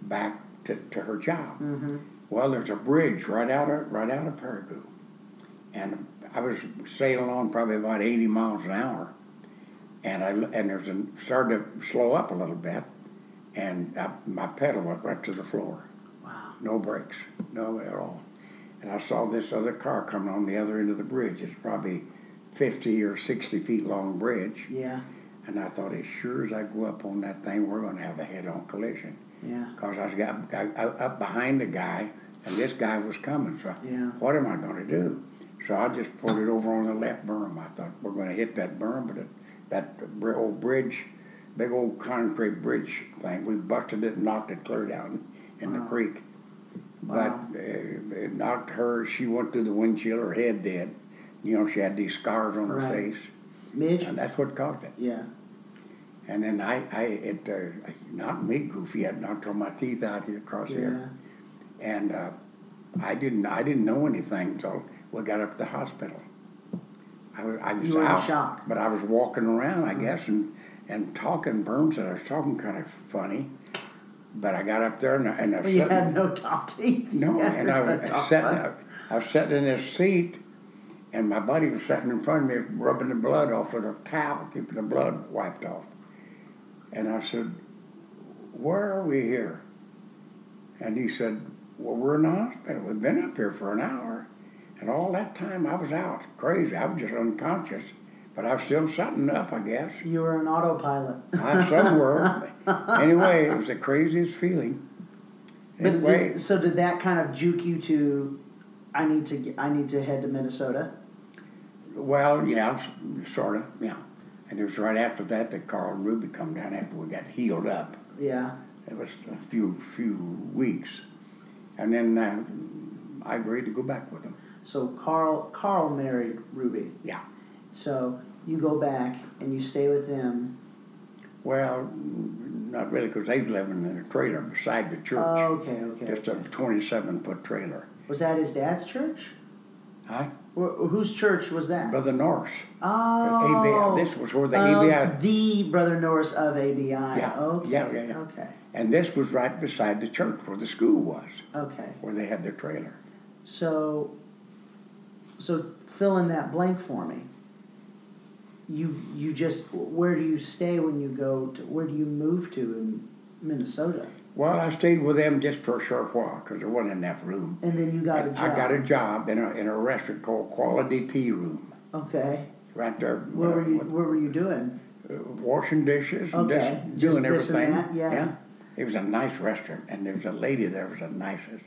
back to, to her job. Mm-hmm. Well, there's a bridge right out of right out of Paragould, and I was sailing on probably about 80 miles an hour, and I and there's a started to slow up a little bit, and I, my pedal went right to the floor. Wow. No brakes, no at all. And I saw this other car coming on the other end of the bridge. It's probably 50 or 60 feet long bridge. Yeah. And I thought, as sure as I go up on that thing, we're going to have a head-on collision. Yeah. Because I was got, I, I, up behind the guy, and this guy was coming. So Yeah. what am I going to do? So I just pulled it over on the left berm. I thought we're going to hit that berm, but it, that old bridge, big old concrete bridge thing, we busted it and knocked it clear down in the Wow. creek. Wow. But uh, it knocked her. She went through the windshield. Her head did. You know, she had these scars on her Right. face, Mitch. and that's what caused it. Yeah. And then I, I it uh, knocked me goofy. It knocked all my teeth out here across Yeah. here. And uh, I didn't, I didn't know anything until we got up to the hospital. I was, I was You were in out, shock. but I was walking around, I guess, and and talking. Berm and I was talking kind of funny, but I got up there and I, and I Well, you had no top teeth. no, Yeah, and I was sitting, bun. I was sitting in this seat, and my buddy was sitting in front of me, rubbing the blood off with a towel, keeping the blood wiped off. And I said, "Where are we here?" And he said, "Well, we're in the hospital. We've been up here for an hour." And all that time I was out, crazy. I was just unconscious, but I was still something up, I guess. You were an autopilot. I somewhere. anyway, it was the craziest feeling. But Anyway, did, so did that kind of juke you to? I need to. I need to head to Minnesota. well, yeah, sort of, yeah. And it was right after that that Carl and Ruby come down after we got healed up. Yeah. It was a few few weeks, and then uh, I agreed to go back with them. So Carl Carl married Ruby. Yeah. So you go back and you stay with them. Well, not really, because they was living in a trailer beside the church. Oh, okay, okay. Just a 27 foot trailer. Was that his dad's church? Huh? Wh- whose church was that? Brother Norris. oh, ABI. This was where the of ABI. The Brother Norris of ABI. Yeah, Okay. yeah, yeah, yeah. Okay. And this was right beside the church where the school was, Okay. where they had their trailer. So, so fill in that blank for me. You you just where do you stay when you go to where do you move to in Minnesota? Well, I stayed with them just for a short while because there wasn't enough room. And then you got a job. I got a job in a, in a restaurant called Quality Tea Room, Okay. right there. Where uh, were you with- What were you doing? uh, washing dishes and Okay, doing and everything. that, yeah. It was a nice restaurant, and there was a lady there was the nicest.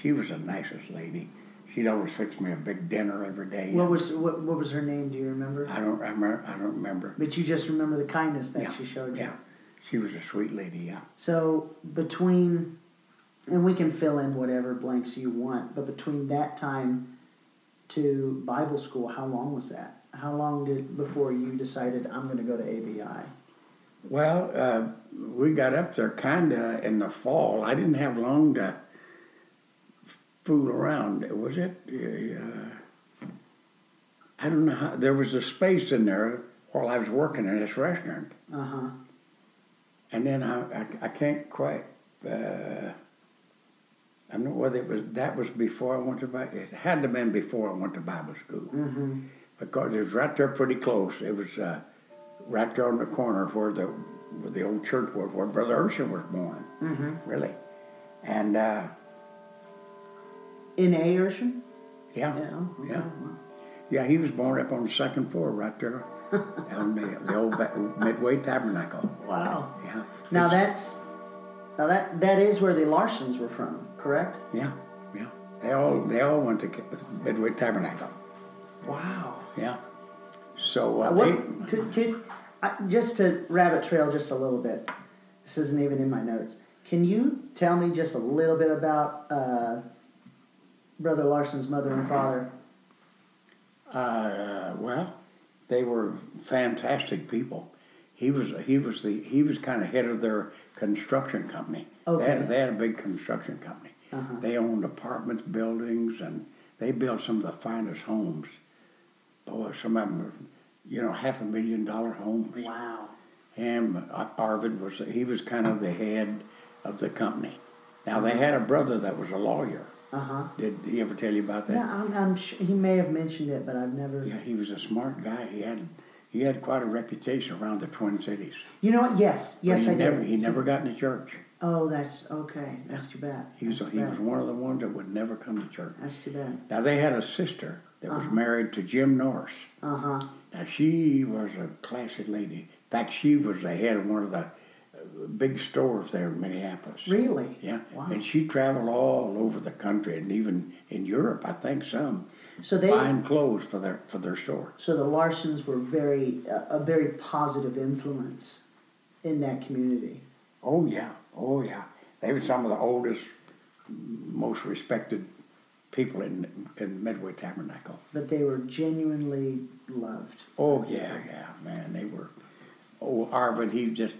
She was the nicest lady. She'd always fix me a big dinner every day. What was what, what was her name? Do you remember? I don't remember. I don't remember. But you just remember the kindness that Yeah, she showed you. Yeah, she was a sweet lady. Yeah. So between, and we can fill in whatever blanks you want, but between that time to Bible school, how long was that? How long did before you decided I'm going to go to ABI? Well, uh, we got up there kind of in the fall. I didn't have long to fool around. Was it? Uh, I don't know how. There was a space in there while I was working in this restaurant, Uh huh. and then I, I, I can't quite. Uh, I don't know whether it was that was before I went to Bible. It had to have been before I went to Bible school Mm-hmm. because it was right there pretty close. It was uh, right there on the corner where the where the old church was, where Brother Urshan was born, Mm-hmm. really. And uh, In A. Urshan? yeah, Yeah. okay. yeah, yeah, he was born up on the second floor right there on the, the old Midway Tabernacle. Wow. Yeah. Now that's now that that is where the Larsons were from, correct? yeah, yeah. They all they all went to Midway Tabernacle. Wow. Yeah. So uh, Uh, they, could could I, just to rabbit trail just a little bit. This isn't even in my notes. Can you tell me just a little bit about uh, Brother Larson's mother and father? Uh, well, they were fantastic people. He was he was the he was kind of head of their construction company. They, Okay. had, they had a big construction company. Uh-huh. They owned apartments, buildings, and they built some of the finest homes. Boy, some of them, were, you know, half a million dollar homes. Wow. Him, uh, Arvid was he was kind of the head of the company. Now they had a brother that was a lawyer. Uh huh. Did he ever tell you about that? Yeah, I'm, I'm sure he may have mentioned it, but I've never. Yeah, he was a smart guy. He had he had quite a reputation around the Twin Cities. You know what? Yes, yes, he I never, did. He never got into church. Oh, that's okay. That's too bad. He was That's he too was one of the ones that would never come to church. That's too bad. Now they had a sister that was Uh-huh. married to Jim Norris. Uh huh. Now she was a classy lady. In fact, she was the head of one of the big stores there in Minneapolis. Really? Yeah, Wow. and she traveled all over the country and even in Europe, I think some So they. buying clothes for their for their store. So the Larsons were very a, a very positive influence in that community. Oh yeah, oh yeah. They were some of the oldest, most respected people in in Midway Tabernacle. But they were genuinely loved. Oh yeah, yeah, man. They were. Oh, Arvin, he just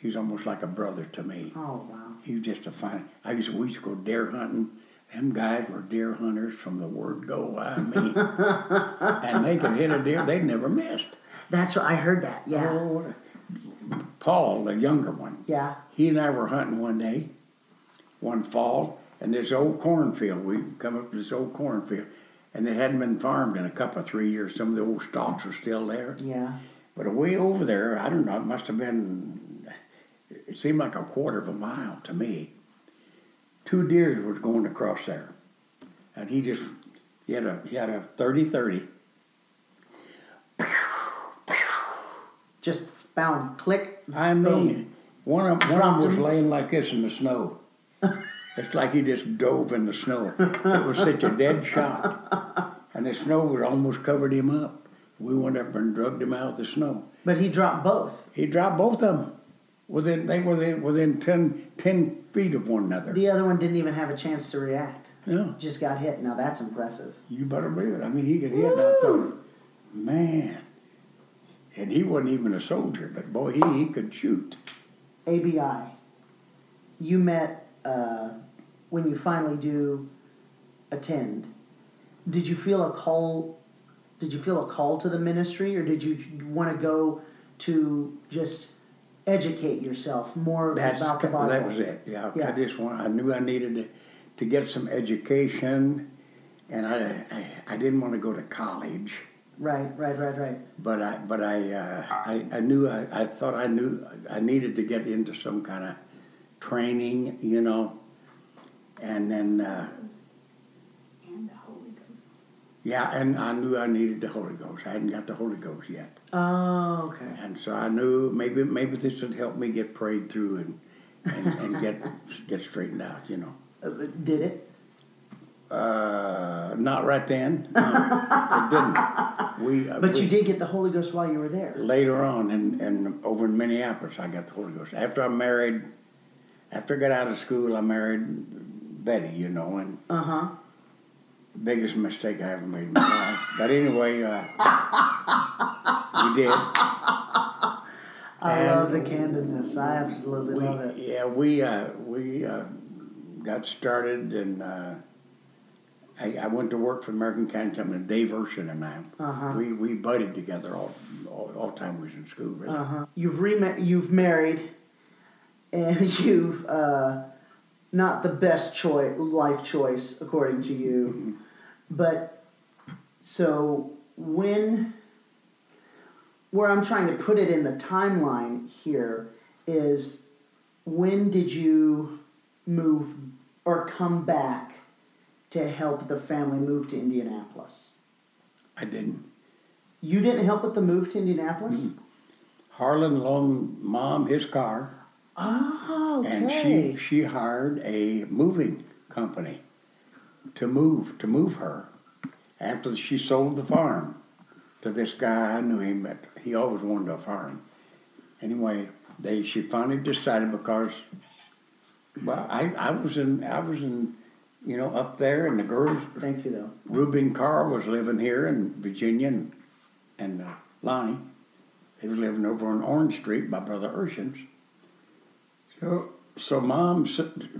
he's almost like a brother to me. Oh wow. He was just a fine. I used to, we used to go deer hunting. Them guys were deer hunters from the word go. I mean, and they could hit a deer. They never missed. That's what I heard that. Yeah. Oh, Paul, the younger one, Yeah. he and I were hunting one day, one fall, and this old cornfield. We come up to this old cornfield, and it hadn't been farmed in a couple of three years. Some of the old stalks were still there. Yeah. But way over there, I don't know, it must have been, it seemed like a quarter of a mile to me. Two deers was going across there. And he just, He had a he had a 30-30. Just found click. I mean, one of, one of them was laying like this in the snow. it's like he just dove in the snow. It was such a dead shot. And the snow was almost covered him up. We went up and drugged him out of the snow. But he dropped both. He dropped both of them. Within, they were within, within 10, 10 feet of one another. The other one didn't even have a chance to react. yeah, Just got hit. Now that's impressive. you better believe it. I mean, he could hit, and I thought, man. And he wasn't even a soldier, but boy, he, he could shoot. ABI. You met uh, when you finally do attend. Did you feel a call? Did you feel a call to the ministry, or did you want to go to just educate yourself more That's about the Bible? that was it. Yeah, Yeah. I just want. I knew I needed to, to get some education, and I, I I didn't want to go to college, Right, right, right, right. but I but I uh, I, I knew I, I thought I knew I needed to get into some kind of training, you know, and then uh, And the Holy Ghost. yeah, and I knew I needed the Holy Ghost. I hadn't got the Holy Ghost yet, Oh, okay. and so I knew maybe maybe this would help me get prayed through and and, and get get straightened out, you know. Uh, did it? Uh, not right then. No, it didn't. We, uh, But we- you did get the Holy Ghost while you were there. later on, and and over in Minneapolis, I got the Holy Ghost. After I married, after I got out of school, I married Betty. You know, and Uh huh. biggest mistake I ever made in my life. But anyway, uh, we did. I And love the candidness. I absolutely We, love it. yeah, we uh, we uh, got started, and uh, I, I went to work for American Candy Company. Dave Urshan and I, Uh-huh. we we buddied together all all, all time we was in school. Really. Uh huh. You've re- you've married, and you've uh, not the best choice, life choice according to you, Mm-hmm. but so when where I'm trying to put it in the timeline here is when did you move or come back to help the family move to Indianapolis? I didn't. You didn't help with the move to Indianapolis? Mm-hmm. Harlan loaned mom his car, Oh, okay. and she she hired a moving company to move to move her after she sold the farm to this guy. I knew him, but he always wanted a farm. Anyway, they she finally decided because well, I, I was in I was in you know up there, and the girls Thank you, though. Reuben Carr was living here in Virginia, and, and uh, Lonnie, he was living over on Orange Street by Brother Urshan's. So, so Mom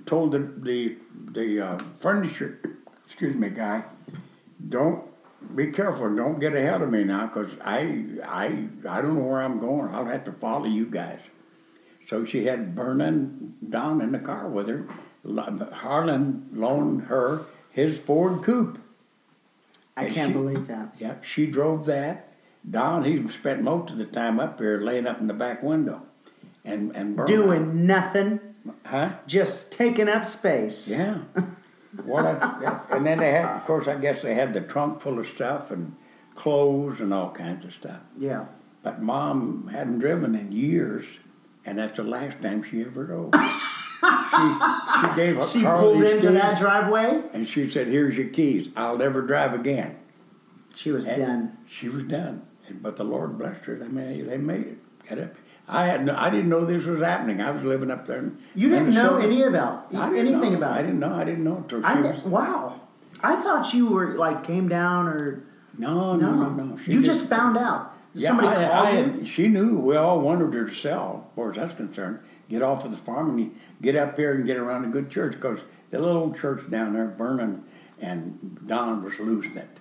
told the the, the uh, furniture, excuse me, guy, don't be careful, don't get ahead of me now, because I I I don't know where I'm going. I'll have to follow you guys. So she had Vernon down in the car with her. Harlan loaned her his Ford Coupe. I And can't she- believe that. Yeah, she drove that. Don, he spent most of the time up here laying up in the back window. And and Vernon- Doing nothing, Huh? just taking up space. Yeah. what I, and then they had, of course, I guess they had the trunk full of stuff and clothes and all kinds of stuff. Yeah. But mom hadn't driven in years, and that's the last time she ever drove. she, she gave up She pulled into that driveway. and she said, "Here's your keys. I'll never drive again." She was And done. She was done, but the Lord blessed her. They made they made it. Got up. I had no, I didn't know this was happening. I was living up there. In, You didn't know any about anything know. about I didn't know. I didn't know until I was. wow. I thought you were like came down or No, no, no, no. She you just found out. Yeah, Somebody I, called I you. She knew. We all wanted her to sell, as far as that's concerned. Get off of the farm and get up here and get around a good church because the little old church down there, Vernon and Don was losing it,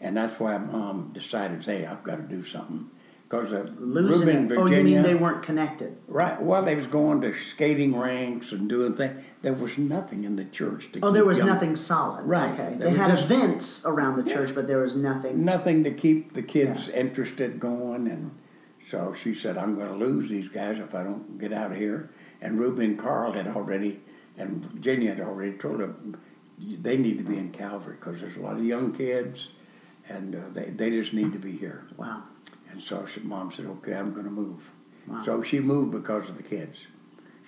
and that's why Mom decided, hey, I've got to do something because uh, Losing Reuben, it. Virginia. Oh, you mean they weren't connected? Right. Well, they was going to skating rinks and doing things. There was nothing in the church to. Oh, there was young- nothing solid. Right. Okay. They They had just- events around the church, but there was nothing. nothing to keep the kids interested going and so she said i'm going to lose these guys if i don't get out of here and reuben carl had already and virginia had already told her they need to be in Calvary because there's a lot of young kids, and uh, they they just need to be here. Wow. And so she, mom said, okay, I'm going to move. Wow. So she moved because of the kids.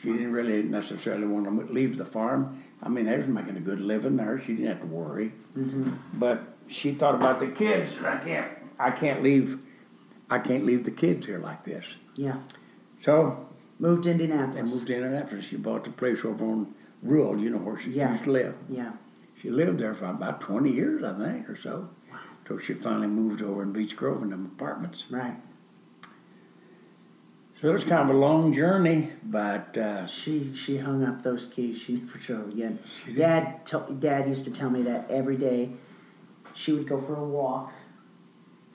She didn't really necessarily want to leave the farm. I mean, they was making a good living there. She didn't have to worry. Mm-hmm. But she thought about the kids, I can't, I can't leave, I can't leave the kids here like this. Yeah. So Moved to Indianapolis. they moved to Indianapolis. She bought the place over on Rural, you know where she Yeah. used to live. Yeah. She lived there for about 20 years, I think, or so. So she finally moved over in Beech Grove in them apartments. Right. So it was kind of a long journey, but uh, She she hung up those keys. She never drove again. Dad Dad used to tell me that every day she would go for a walk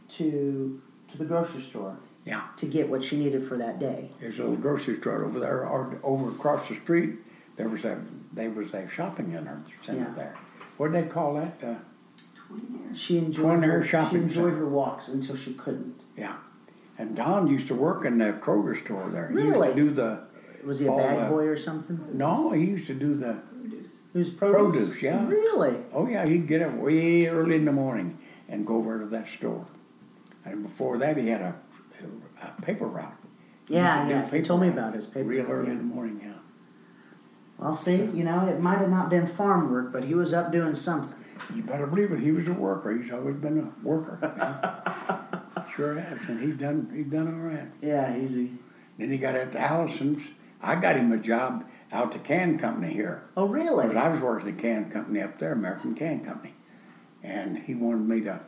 to to the grocery store yeah, to get what she needed for that day. there's a little grocery store over there, or over across the street. There was a there was a shopping center center Yeah. there. What do they call that? Uh. She enjoyed Twin her, Air she enjoyed Center. her walks until she couldn't. yeah, and Don used to work in the Kroger store there. He Really? used to do the Was he a All, bag uh, boy or something? no, he used to do the Produce. He was produce. produce, yeah. Really? Oh yeah, he'd get up way early in the morning and go over to that store. And before that, he had a, a paper route. He Yeah, used to do yeah, he paper told me route about his paper Real route, early yeah. in the morning, yeah. Well, see, you know, it might have not been farm work, but he was up doing something. You better believe it. He was a worker. He's always been a worker. yeah. sure has, and he's done. He's done all right. Yeah, easy. Then he got at Allison's. I got him a job out the can company here. Oh, really? Because I was working at the can company up there, American Can Company, and he wanted me to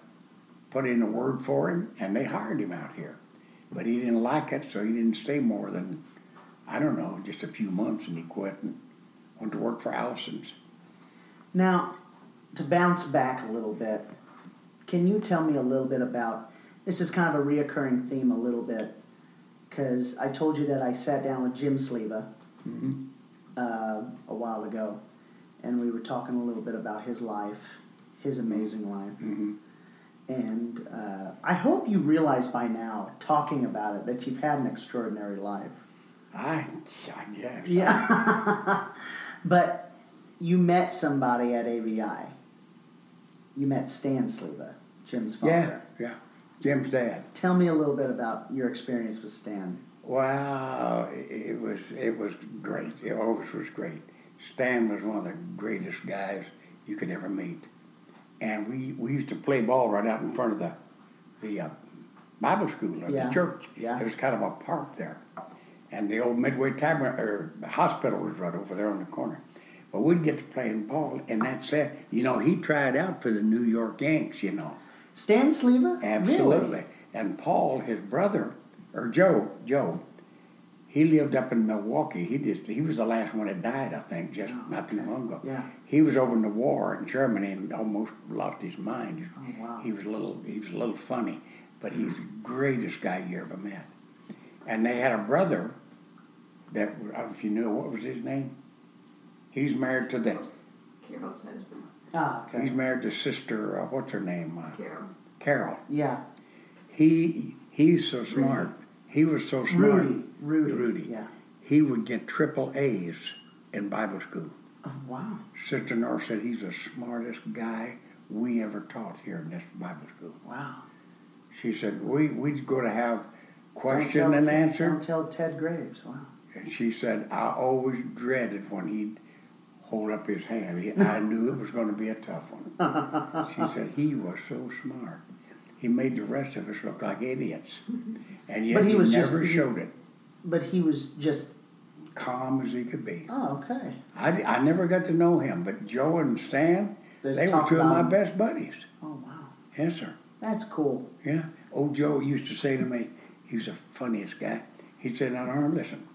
put in a word for him, and they hired him out here. But he didn't like it, so he didn't stay more than I don't know, just a few months, and he quit and went to work for Allison's. Now, to bounce back a little bit, can you tell me a little bit about this? Is kind of a reoccurring theme a little bit because I told you that I sat down with Jim Sleva Mhm. uh, a while ago, and we were talking a little bit about his life, his amazing life, hmm and uh, I hope you realize by now, talking about it, that you've had an extraordinary life. I, I guess. Yeah. but you met somebody at ABI. You met Stan Sleva, Jim's father. Yeah, yeah. Jim's dad. Tell me a little bit about your experience with Stan. Wow, it was it was great. It always was great. Stan was one of the greatest guys you could ever meet, and we, we used to play ball right out in front of the the uh, Bible school or Yeah, the church. yeah. There was kind of a park there, and the old Midway Tavern or hospital was right over there on the corner. But we'd get to playing ball, and that's it. You know, he tried out for the New York Yanks. You know. Stan Sleva? Absolutely. Really? And Paul, his brother, or Joe, Joe, he lived up in Milwaukee. He just he was the last one that died, I think, just Oh, not too okay. long ago. Yeah. He was over in the war in Germany and almost lost his mind. Oh, wow. He was a little he was a little funny, but he's the greatest guy you ever met. And they had a brother that I don't know if you knew what was his name. He's married to the Carol's husband. Ah, okay. he's married to sister uh, what's her name uh, Carol. Carol. yeah. He he's so smart. He was so smart. Rudy. Rudy. Rudy. Yeah. He would get triple A's in Bible school. Oh, wow. Sister Nora said he's the smartest guy we ever taught here in this Bible school. Wow. She said we we'd go to have question and Ted- answer, Don't tell Ted Graves. Wow. and she said I always dreaded when he'd hold up his hand. He, I knew it was going to be a tough one. she said he was so smart. He made the rest of us look like idiots, mm-hmm. and yet But he he, was just- never he- showed it. But he was just. Calm as he could be. Oh, okay. I, I never got to know him, but Joe and Stan, They they were two of my him. best buddies. Oh, wow. Yes, sir. That's cool. Yeah. Old Joe used to say to me, he was the funniest guy. He'd say, now, Arm, listen,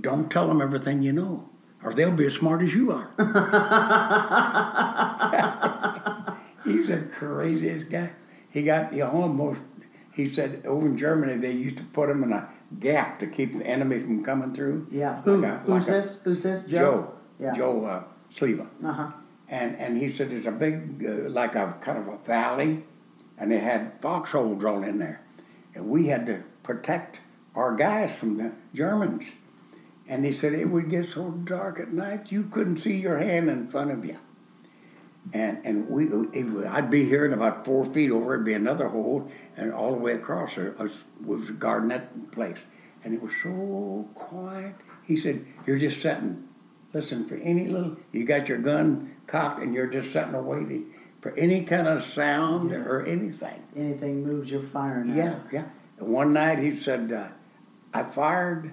don't tell them everything you know, or they'll be as smart as you are. He's the craziest guy. He got you almost, he said, over in Germany, they used to put him in a gap to keep the enemy from coming through. Yeah. Who? Like a- Who's like a- this? Who's this? Joe? Joe. Yeah. Joe uh, Sleva. Uh huh. And, and he said there's a big, uh, like a kind of a valley, and they had foxholes all in there. And we had to protect our guys from the Germans. And he said it would get so dark at night you couldn't see your hand in front of you. And and we, it, I'd be here in about four feet over. It'd be another hole, and all the way across there was, was a gardenet place, and it was so quiet. He said, "You're just sitting, listen for any little. You got your gun cocked, and you're just sitting waiting for any kind of sound or anything." Anything moves, you're firing. Yeah, yeah. And one night he said, uh, I fired,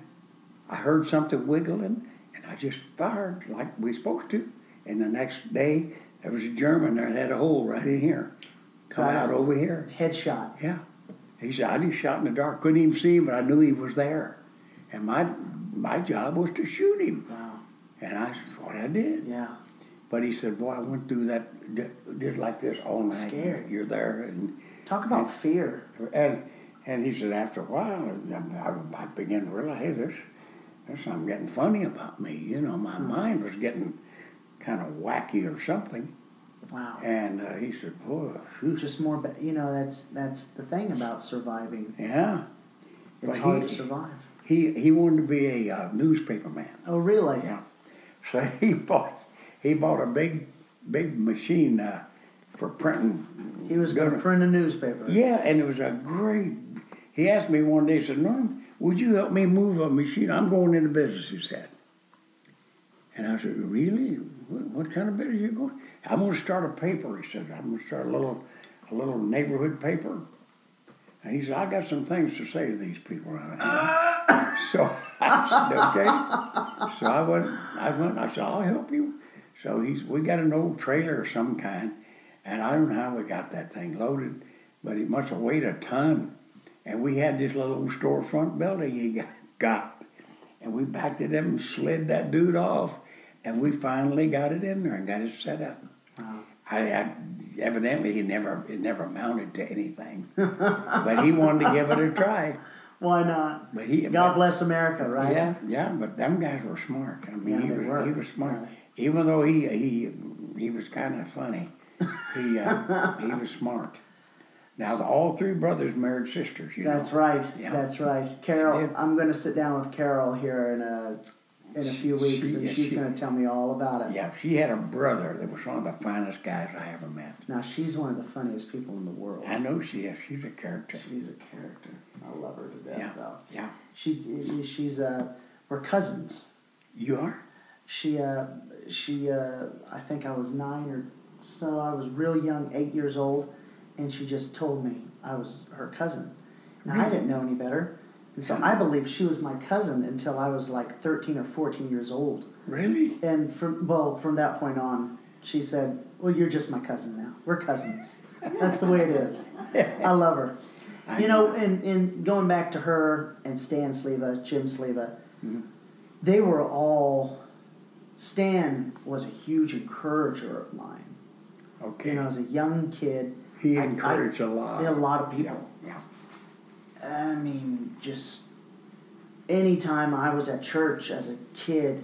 I heard something wiggling, and I just fired like we supposed to. And the next day, there was a German that had a hole right in here. Come out over here. Headshot. Yeah. He said, I just shot in the dark. Couldn't even see him, but I knew he was there. And my my job was to shoot him. Wow. And I said, what I did. Yeah. But he said, boy, I went through that, did, did like this all night. Scared. You're there. And Talk about fear. and and he said after a while, I, I began to realize, hey, there's something getting funny about me. You know, my mind was getting kind of wacky or something. Wow. And uh, he said, boy, phew, Just more, but you know that's that's the thing about surviving. yeah. It's But hard he- to survive. He he wanted to be a uh, newspaper man. Oh, really? Yeah. So he bought he bought a big big machine uh, for printing. He was going to print a newspaper. Yeah, and it was a great. He asked me one day, he said, Norm, would you help me move a machine? I'm going into business, he said. And I said, Really? What, kind of business are you going? I'm going to start a paper, he said. I'm going to start a little, a little neighborhood paper. And he said, I got some things to say to these people around here. so I said, okay. So I went, I went, I said, I'll help you. So he's, we got an old trailer of some kind, and I don't know how we got that thing loaded, but it must have weighed a ton. And we had this little storefront building he got. And we backed it in and slid that dude off, and we finally got it in there and got it set up. Wow. I, I evidently he never it never amounted to anything, but he wanted to give it a try. Why not? But he God but- bless America, right? Yeah, yeah, but them guys were smart. I mean, Yeah, he they was were. he was smart. Yeah. Even though he he he was kind of funny, he uh, he was smart. Now the, all three brothers married sisters. You That's know. right. Yeah. That's right. Carol. I'm going to sit down with Carol here in a in a few weeks, She- and she's she- going to tell me all about it. Yeah, she had a brother that was one of the finest guys I ever met. Now she's one of the funniest people in the world. I know she is. She's a character. She's a character. I love her to death, Yeah, though. yeah. She she's uh we're cousins. You are. She uh she uh I think I was nine or so. I was real young, eight years old, and she just told me I was her cousin. Now I didn't know any better, and so I believed she was my cousin until I was like thirteen or fourteen years old. Really? And from well, from that point on, she said, "Well, you're just my cousin now. We're cousins. That's the way it is." I love her. I You know, and, and going back to her and Stan Sleva, Jim Sleva, Mhm. they were all. Stan was a huge encourager of mine. Okay. You know, as a young kid, he I- encouraged a lot. a lot of people. Yeah. I mean, just anytime I was at church as a kid,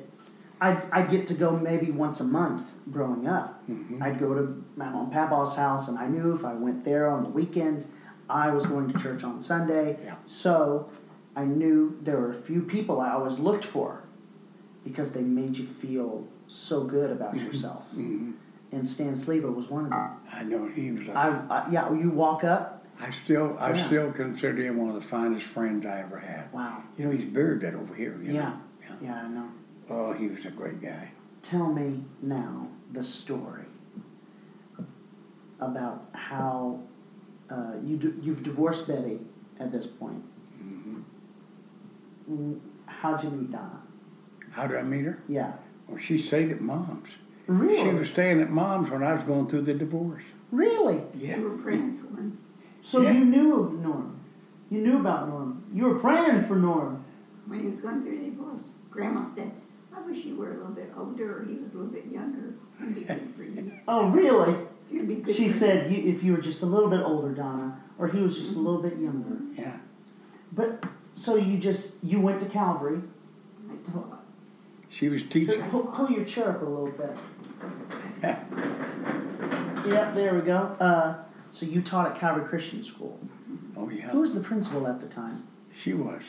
I'd, I'd get to go maybe once a month growing up. Mhm. I'd go to my mom and papa's house, and I knew if I went there on the weekends, I was going to church on Sunday. Yeah. So I knew there were a few people I always looked for because they made you feel so good about yourself. Mhm. And Stan Sleva was one of them. I know he was. A, I, I yeah, you walk up. I still, I Yeah. still consider him one of the finest friends I ever had. Wow. You know, he's buried that over here. You Yeah. Know? yeah. Yeah, I know. Oh, he was a great guy. Tell me now the story about how uh, you d- you've divorced Betty at this point. hmm Mm, How'd you meet Donna? How did I meet her? Yeah. Well, she stayed at mom's. Really? She was staying at mom's when I was going through the divorce. Really? Yeah. You were praying for him. So Yeah. you knew of Norm. You knew about Norm. You were praying for Norm. When he was going through the divorce, Grandma said, I wish you were a little bit older or he was a little bit younger. It'd be good for you. Oh, really? It'd be good She for said you, if you were just a little bit older, Donna, or he was just a mm-hmm. little bit younger. Yeah. But so you just you went to Calvary. I taught. She was teaching. Pull, pull your chair up a little bit. Yep, there we go. Uh, so you taught at Calvary Christian School. Oh, yeah. Who was the principal at the time? She was.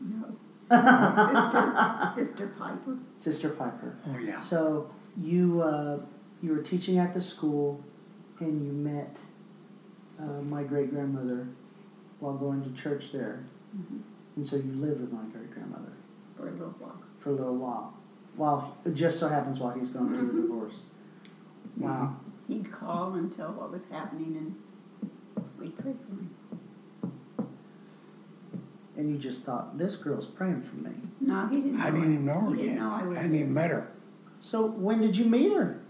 No. Sister, Sister Piper. Sister Piper. Oh, yeah. So you uh, you were teaching at the school, and you met uh, my great grandmother while going to church there, Mhm. and so you lived with my great grandmother for a little while. for a little while. While it just so happens while he's going through the Mhm. divorce. Wow. He'd call and tell what was happening, and we'd pray for him. And you just thought this girl's praying for me. No, he didn't. I know didn't it. even know her He didn't yet. know I was I hadn't even there. met her. So when did you meet her?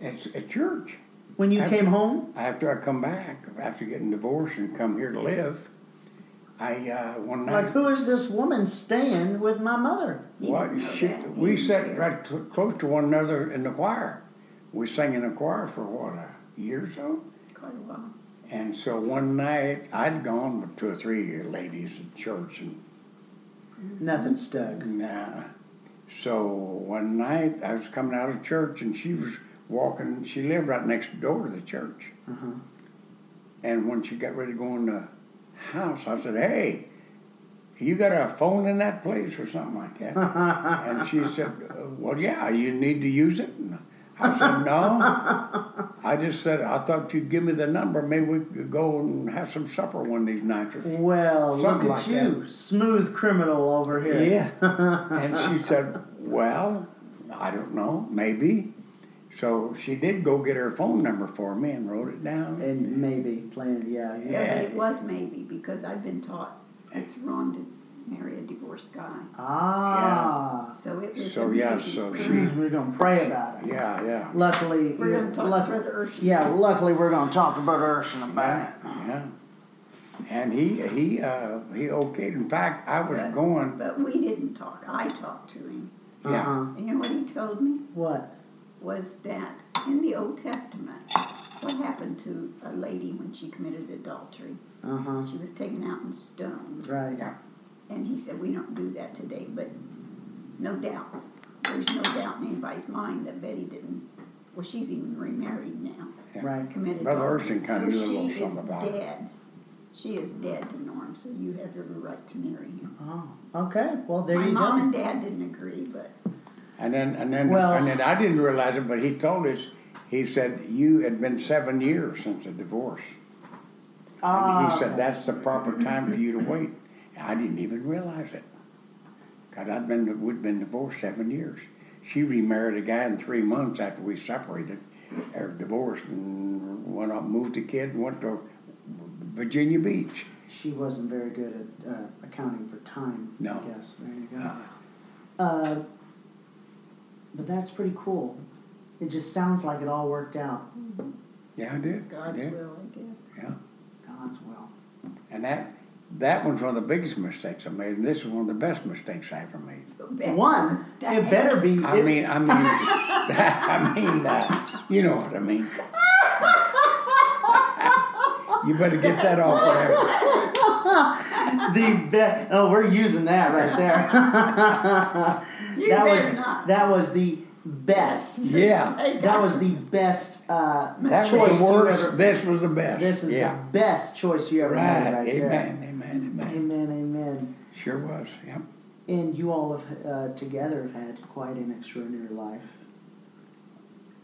It's at church. When you After- came home? After I come back, after getting divorced and come here to live, I uh, one night. Like who is this woman staying with my mother? He What didn't she, we sat right cl- close to one another in the choir. We sang in the choir for what a year or so, Quite a while. and so one night I'd gone with two or three ladies at church, and Nothing stuck. nah. So one night I was coming out of church, and she was walking. She lived right next door to the church, Uh-huh. and when she got ready to go in the house, I said, "Hey." You got a phone in that place or something like that? And she said, Well, yeah, you need to use it. And I said, No. I just said, I thought you'd give me the number. Maybe we could go and have some supper one of these nights. Or Well, look at like you, smooth criminal over here. Yeah. and she said, Well, I don't know, maybe. So she did go get her phone number for me and wrote it down. And maybe planned, yeah, yeah. Yeah, but it was maybe because I've been taught it's wrong to marry a divorced guy. Ah, So it was. So, yeah, maybe so she- we're gonna pray about it. Yeah, yeah. Luckily, We're going to talk luck- to Brother Urshan. Yeah, luckily we're gonna talk to Brother Urshan about it. Yeah. And he he uh, he okayed. In fact, I was But- going. But we didn't talk. I talked to him. Yeah. Uh-huh. And you know what he told me? What? Was that in the Old Testament, what happened to a lady when she committed adultery? Uh huh. She was taken out and stoned. Right. Yeah. And he said, We don't do that today, but no doubt, there's no doubt in anybody's mind that Betty didn't, well, she's even remarried now, Yeah. Right. committed Brother adultery. Urshan kinda So knew a little she something is about it. dead. She is dead to Norm, so you have every right to marry him. Oh, okay. Well, there My you go. mom and dad didn't agree, but And then and then Well- and then I didn't realize it, but he told us. He said you had been seven years since the divorce. Ah, and he said that's the proper time for you to wait. I didn't even realize it. God, I'd been we'd been divorced seven years. She remarried a guy in three months after we separated, or divorced, and went up, moved the kid, went to Virginia Beach. She wasn't very good at uh, accounting for time. No. I guess. There you go. Uh, Uh, but that's pretty cool. It just sounds like it all worked out. yeah, I it's did. God's did. will, I guess. Yeah. God's will. And that that one's one of the biggest mistakes I made, and this is one of the best mistakes I ever made. Best One. mistake. It better be. I it- mean, I mean, I mean, uh, you know what I mean. You better get that off of there. the best. oh, we're using that right there. You that was not. that was the best. Yeah, That was the best uh, that choice was the worst. ever. This was the best. This is yeah. the best choice you ever right. made right there. amen. Amen. Amen. Amen. Amen. Sure was. Yep. And you all have uh, together have had quite an extraordinary life.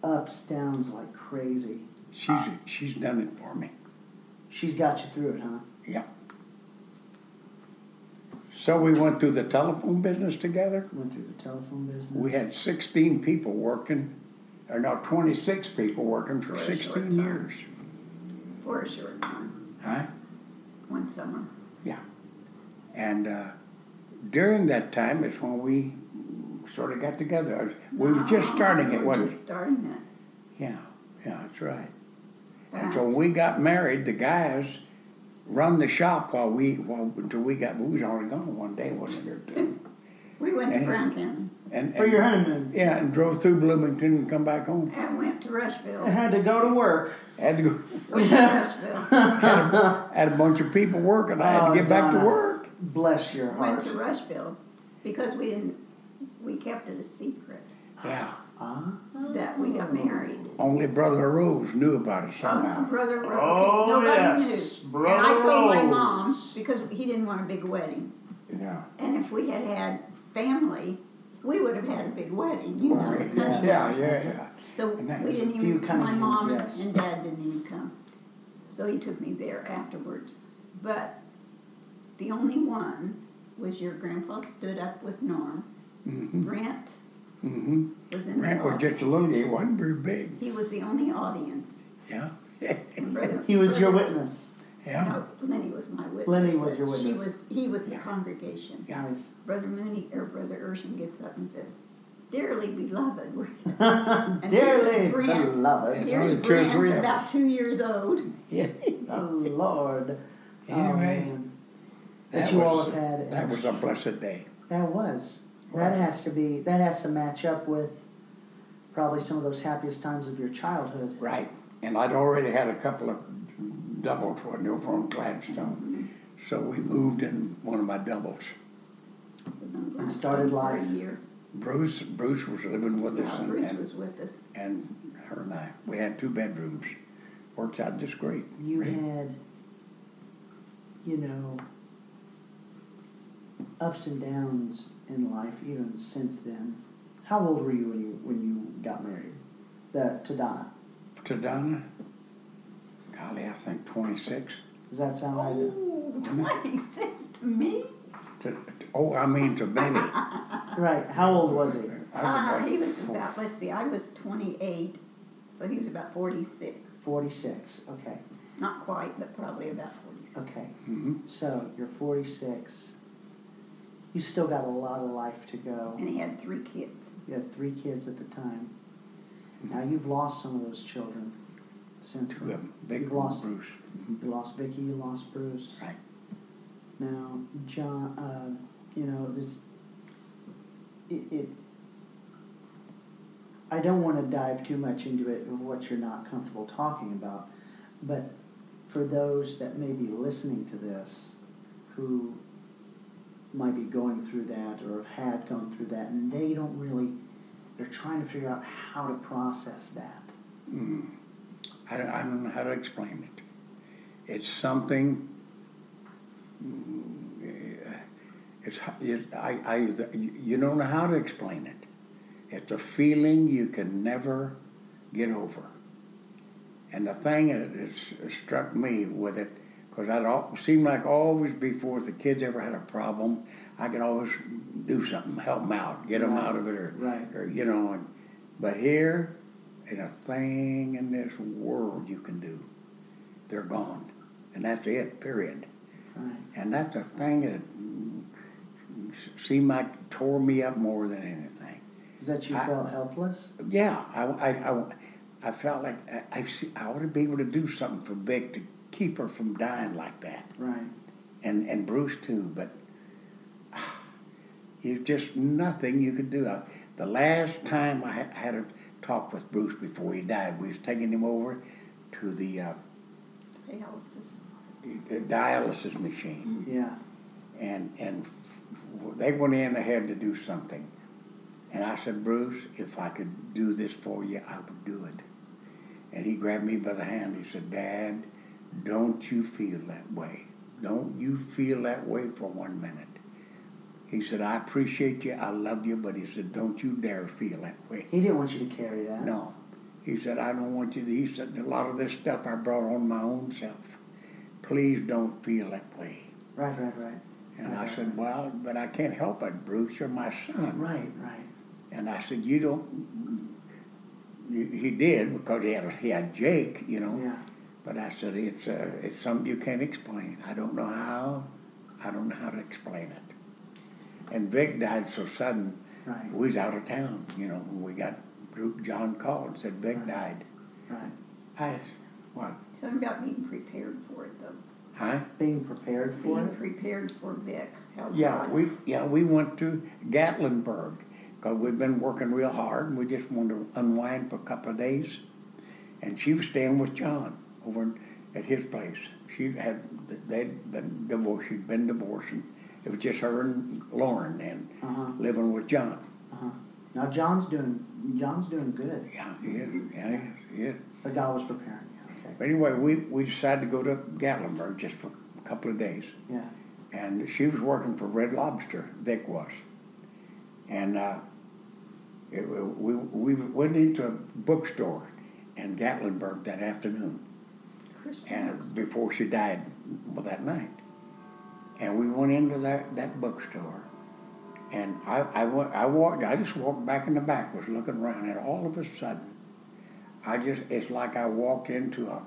Ups, downs like crazy. She's she's done it for me. She's got you through it, huh? Yeah. So we went through the telephone business together. Went through the telephone business. We had 16 people working, or no, 26 people working for For 16 years. For a short time, Huh? one summer. Yeah. And uh, during that time is when we sort of got together. We were just starting we it, were wasn't Just starting it. Yeah, yeah, that's right. And so when we got married, the guys run the shop while we, while, until we got, we was only gone one day, wasn't it? or two? We went to And- Brown County And, For your honeymoon. Yeah, and drove through Bloomington and come back home. and went to Rushville. I Rushville. had to go to work. Had to go, Went to Rushville. had a bunch of people working. I had Oh, to get back to work. Bless your heart. Went to Rushville because we didn't, we kept it a secret Yeah. Ah. that we got married. Only Brother Rose knew about it Uh, somehow. brother, Ro- Oh, okay, nobody yes, knew. And I Brother told my mom because he didn't want a big wedding. Yeah. And if we had had family, we would have had a big wedding, you know. Oh, yeah, yeah, yeah, yeah. So we didn't even, coming my in, mom yes. and dad didn't even come. So he took me there afterwards. But the only one was your grandpa stood up with Norm. Mm-hmm. Brent Mm-hmm. was in the Grant was just a audience. little, he wasn't very big. He was the only audience. Yeah. Brother, He was your witness. Yeah. No, Lenny was my witness. Lenny was but your She witness. was, he was the Yeah. congregation. Yeah. Nice. Brother Mooney, or Brother Urshan gets up and says, Dearly beloved, we're And Dearly here's Brent. beloved. It's Here's only two or three Brent, of about two years old. Yeah. Oh Lord. Oh, Anyway, man. That you all have had. That was a blessed day. That was. That has to be. That has to match up with probably some of those happiest times of your childhood. Right. And I'd already had a couple of doubles when they were on Gladstone. Mm-hmm. So we moved in one of my doubles. And started gone for a life. year. Bruce Bruce was living with us Yeah, and, Bruce and, was with us. and her and I. We had two bedrooms. Worked out just great. You Great. had, you know, ups and downs in life even since then. How old were you when you when you got married? The to Donna. To Donna, golly, I think 26. Does that sound right? Oh, 26 to me? To, oh, I mean to Betty. Right. How old was he? I was Uh, he was about, let's see, I was 28, so he was about 46. Forty six. Okay. Not quite, but probably about 46. Okay. Mhm. So you're forty six. You still got a lot of life to go. And he had three kids. You had three kids at the time. Now you've lost some of those children since Two of them. Big You've lost- Bruce. You lost Vicky, you lost Bruce. Right. Now, John, uh, you know, this, it, it, I don't want to dive too much into it of what you're not comfortable talking about, but for those that may be listening to this who might be going through that or have had gone through that and they don't really, they're trying to figure out how to process that. Mm. I, don't, I don't know how to explain it. It's something. mm, It's it, I, I you don't know how to explain it. It's a feeling you can never get over. And the thing that has struck me with it, because I'd al- seemed like always before if the kids ever had a problem, I could always do something, help them out, get them Right. out of it, or, Right. or you know. And, but here, in a thing in this world you can do, they're gone, and that's it. Period. Right. And that's a thing that seemed like tore me up more than anything. Is that you I- felt helpless? Yeah, I, I, I, I felt like I, I, see, I ought to be able to do something for Vic to keep her from dying like that, Right. and and Bruce too. But ah, there's just nothing you could do. I, the last time I ha- had a talk with Bruce before he died, we was taking him over to the uh, Dialysis. Uh, dialysis machine. Mm-hmm. Yeah. and and f- they went in and had to do something. And I said, Bruce, if I could do this for you, I would do it. And he grabbed me by the hand. He said, Dad, don't you feel that way. Don't you feel that way for one minute. He said, I appreciate you, I love you, but he said, don't you dare feel that way. He didn't want you to carry that. No. He said, I don't want you to. He said, a lot of this stuff I brought on my own self. Please don't feel that way. Right, right, right. And I said, right. Well, but I can't help it, Bruce. You're my son. Right, right. And I said, You don't. He he did because he had he had Jake, you know. Yeah. But I said, It's uh, it's something you can't explain. I don't know how. I don't know how to explain it. And Vic died so sudden. Right. We was out of town, you know. When we got Group John called and said Vic Right. died. Right. I what? Tell him about being prepared for it, though. Huh? Being prepared for Being it. prepared for Vic. How Yeah, God- we yeah we went to Gatlinburg because we'd been working real hard and we just wanted to unwind for a couple of days. And she was staying with John over at his place. She had they'd been divorced. She'd been divorced, and it was just her and Lauren then Uh-huh. living with John. Uh-huh. Now John's doing John's doing good. Yeah, he is. Yeah, he is. But God was preparing. Okay. But anyway, we, we decided to go to Gatlinburg just for a couple of days. Yeah. and she was working for Red Lobster. Vic was, and uh, it, we we went into a bookstore in Gatlinburg that afternoon, and before she died, well, that night, and we went into that that bookstore, and I I went I walked I just walked back in the back, was looking around, and all of a sudden, I just it's like I walked into a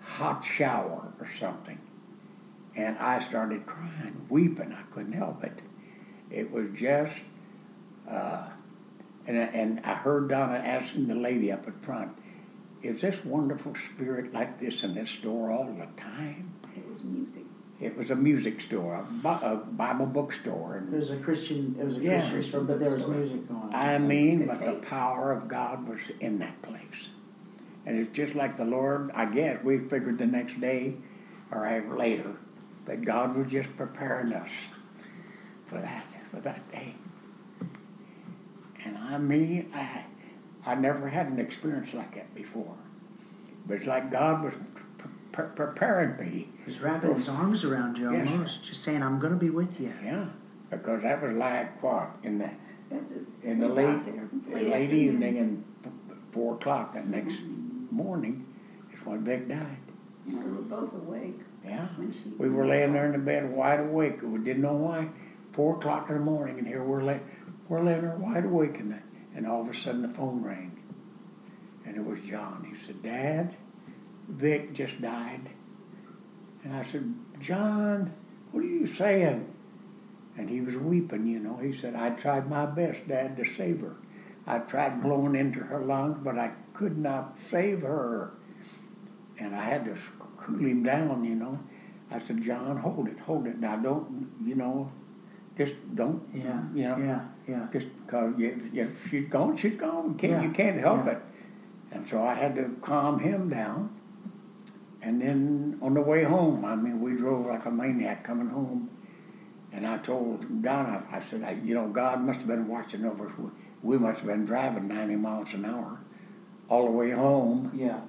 hot shower or something and I started crying, weeping. I couldn't help it. It was just, uh, and, and I heard Donna asking the lady up at front, is this wonderful spirit like this in this store all the time? It was music. It was a music store, a, Bi- a Bible bookstore. It And was a Christian. It was a Yeah. Christian store, but there was music going on. I mean, the but the power of God was in that place. And it's just like the Lord, I guess, we figured the next day or later that God was just preparing us for that, for that day. And I mean, I, I never had an experience like that before. But it's like God was pre- pre- preparing me. He was wrapping his arms around you Yes, sir. almost, just saying, "I'm going to be with you." Yeah, because that was like what in the That's it. in the We late there late, afternoon. evening and f- f- four o'clock that next morning is when Vic died. And we were both awake Yeah, we were laying there in the bed wide awake. We didn't know why. Four o'clock in the morning, and here we're lay, we're laying there wide awake, and, and all of a sudden the phone rang, and it was John. He said, "Dad, Vic just died," and I said, "John, what are you saying?" And he was weeping, you know. He said, I tried my best, Dad, to save her. I tried blowing into her lungs, but I could not save her. And I had to cool him down, you know. I said, John, hold it, hold it. Now, don't, you know, just don't, Yeah, you know, yeah, yeah. just because you, you, she's gone, she's gone. You can't, Yeah, you can't help yeah. it. And so I had to calm him down. And then on the way home, I mean, we drove like a maniac coming home. And I told Donna, I said, I, you know, God must have been watching over us. We, we must have been driving 90 miles an hour all the way home. Yeah.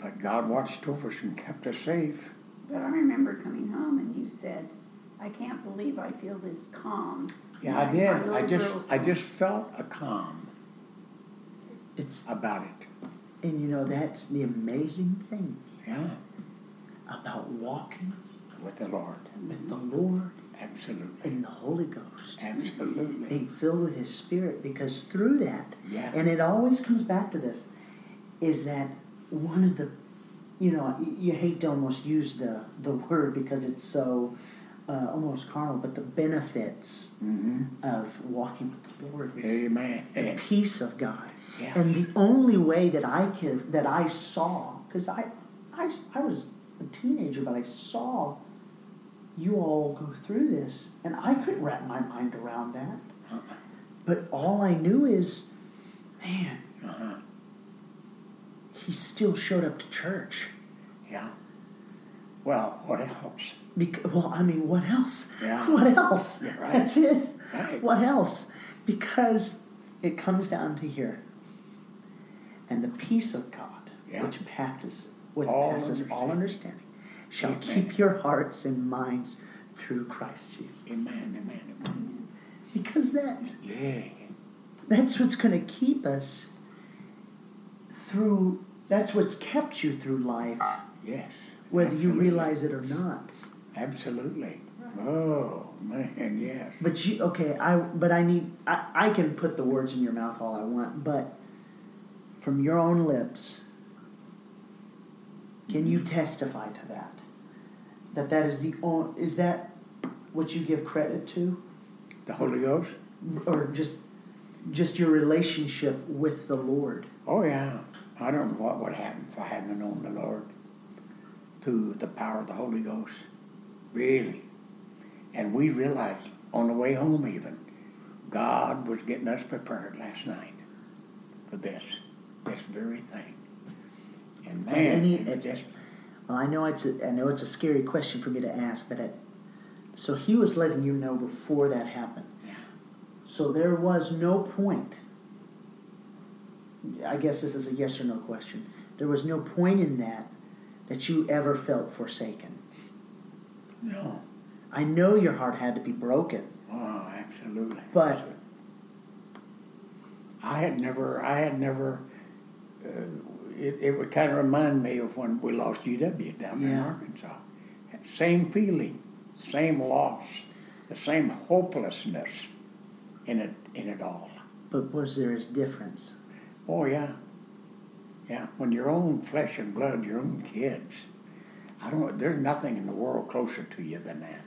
But God watched over us and kept us safe. But I remember coming home and you said, I can't believe I feel this calm. Yeah, I did. my I just, I just felt a calm It's about it. and you know that's the amazing thing Yeah, about walking with the Lord. with the Lord Absolutely. and the Holy Ghost, Absolutely. being filled with His Spirit, because through that, Yeah. and it always comes back to this, is that one of the, you know, you hate to almost use the the word because it's so uh, almost carnal, but the benefits hmm of walking with the Lord is Amen. the peace of God. Yeah. And the only way that I can that I saw, because I, I I was a teenager, but I saw you all go through this, and I couldn't wrap my mind around that. Uh-uh. But all I knew is, man, Uh-huh. he still showed up to church. Yeah. Well, what else? Because, well, I mean, what else? Yeah. What else? Yeah, right. That's it. Right. What else? Because it comes down to here. And the peace of God, Yeah. which passes, which All passes all understanding. understanding, shall Amen. keep your hearts and minds through Christ Jesus. Amen, amen, amen. Because that's Yeah. that's what's going to keep us through. That's what's kept you through life, Yes. whether you realize it or not. Absolutely. Oh, man, yes. But you okay? I but I need I, I can put the words in your mouth all I want, but from your own lips, can you testify to that? That that is the on, is that what you give credit to, The Holy Ghost? or just just your relationship with the Lord? Oh, yeah. I don't know what would happen if I hadn't known the Lord through the power of the Holy Ghost. Really. And we realized on the way home, even, God was getting us prepared last night for this, this very thing. And man, any- it just, Well, I know it's a, I know it's a scary question for me to ask, but it, so he was letting you know before that happened. Yeah. So there was no point. I guess this is a yes or no question. There was no point in that that you ever felt forsaken. No. I know your heart had to be broken. Oh, absolutely. But- I had never, I had never, uh, it, it would kind of remind me of when we lost UW down in Arkansas. Same feeling, same loss, the same hopelessness in it, in it all. But was there a difference? Oh yeah, yeah. When your own flesh and blood, your own kids, I don't. There's nothing in the world closer to you than that.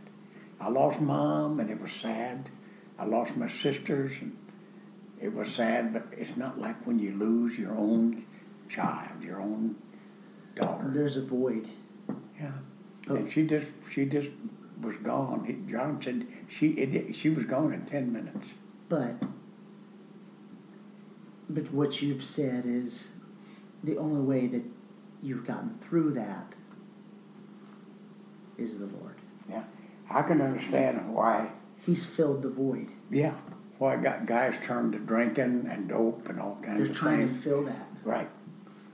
I lost mom, and it was sad. I lost my sisters, and it was sad. But it's not like when you lose your own child, your own daughter. There's a void. Yeah. Oh. And she just, she just was gone. He, John said she, it, she was gone in ten minutes. But but what you've said is the only way that you've gotten through that is the Lord. Yeah. I can understand why He's filled the void. Yeah, why got guys turned to drinking and dope and all kinds They're of trying to fill that. Right.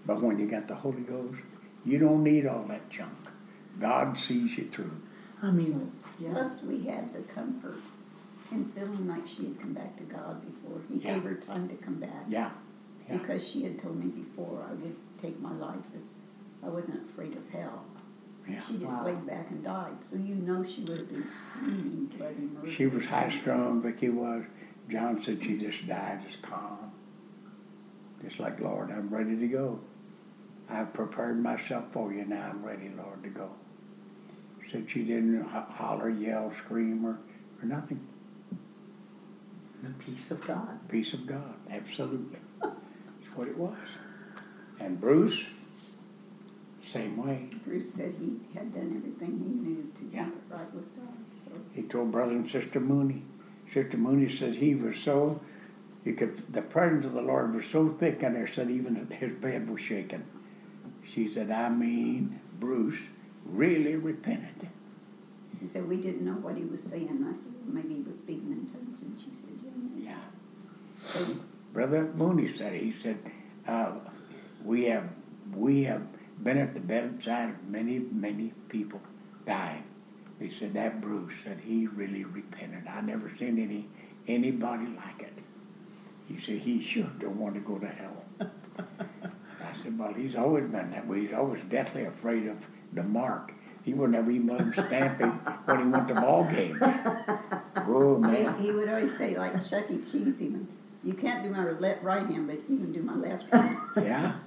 But when you got the Holy Ghost, you don't need all that junk. God sees you through. I mean, Plus, plus we had the comfort and feeling like she had come back to God before. He Yeah. gave her time to come back. Yeah. Yeah. Because she had told me before I would take my life if I wasn't afraid of hell. Yeah. She just Wow. laid back and died. So you know she would have been screaming bloody murder. She was high strung, Vicky was. John said she just died, just calm. Just like, Lord, I'm ready to go. I've prepared myself for you now. I'm ready, Lord, to go. Said she didn't ho- holler, yell, scream, or, or nothing. the peace of God. Peace of God, absolutely. That's what it was. And Bruce, same way. Bruce said he had done everything he knew to Yeah. get it right with God. So He told brother and sister Mooney. Sister Mooney said he was so, he could, the presence of the Lord was so thick in there, said even his bed was shaking. She said, I mean, Bruce really repented. he said we didn't know what he was saying. I said well, maybe he was speaking in tongues, and she said yeah. maybe." Yeah. So Brother Mooney said. He said, uh, we have we have been at the bedside of many, many people dying. He said that Bruce said he really repented. I never seen any anybody like it. He said he sure don't want to go to hell. I said, well, he's always been that way. He's always deathly afraid of the mark. He would never even let him stamp him when he went to ball games. Oh man. he, he would always say like Chuck E. Cheese even. You can't do my left right hand, but you can do my left hand. Yeah.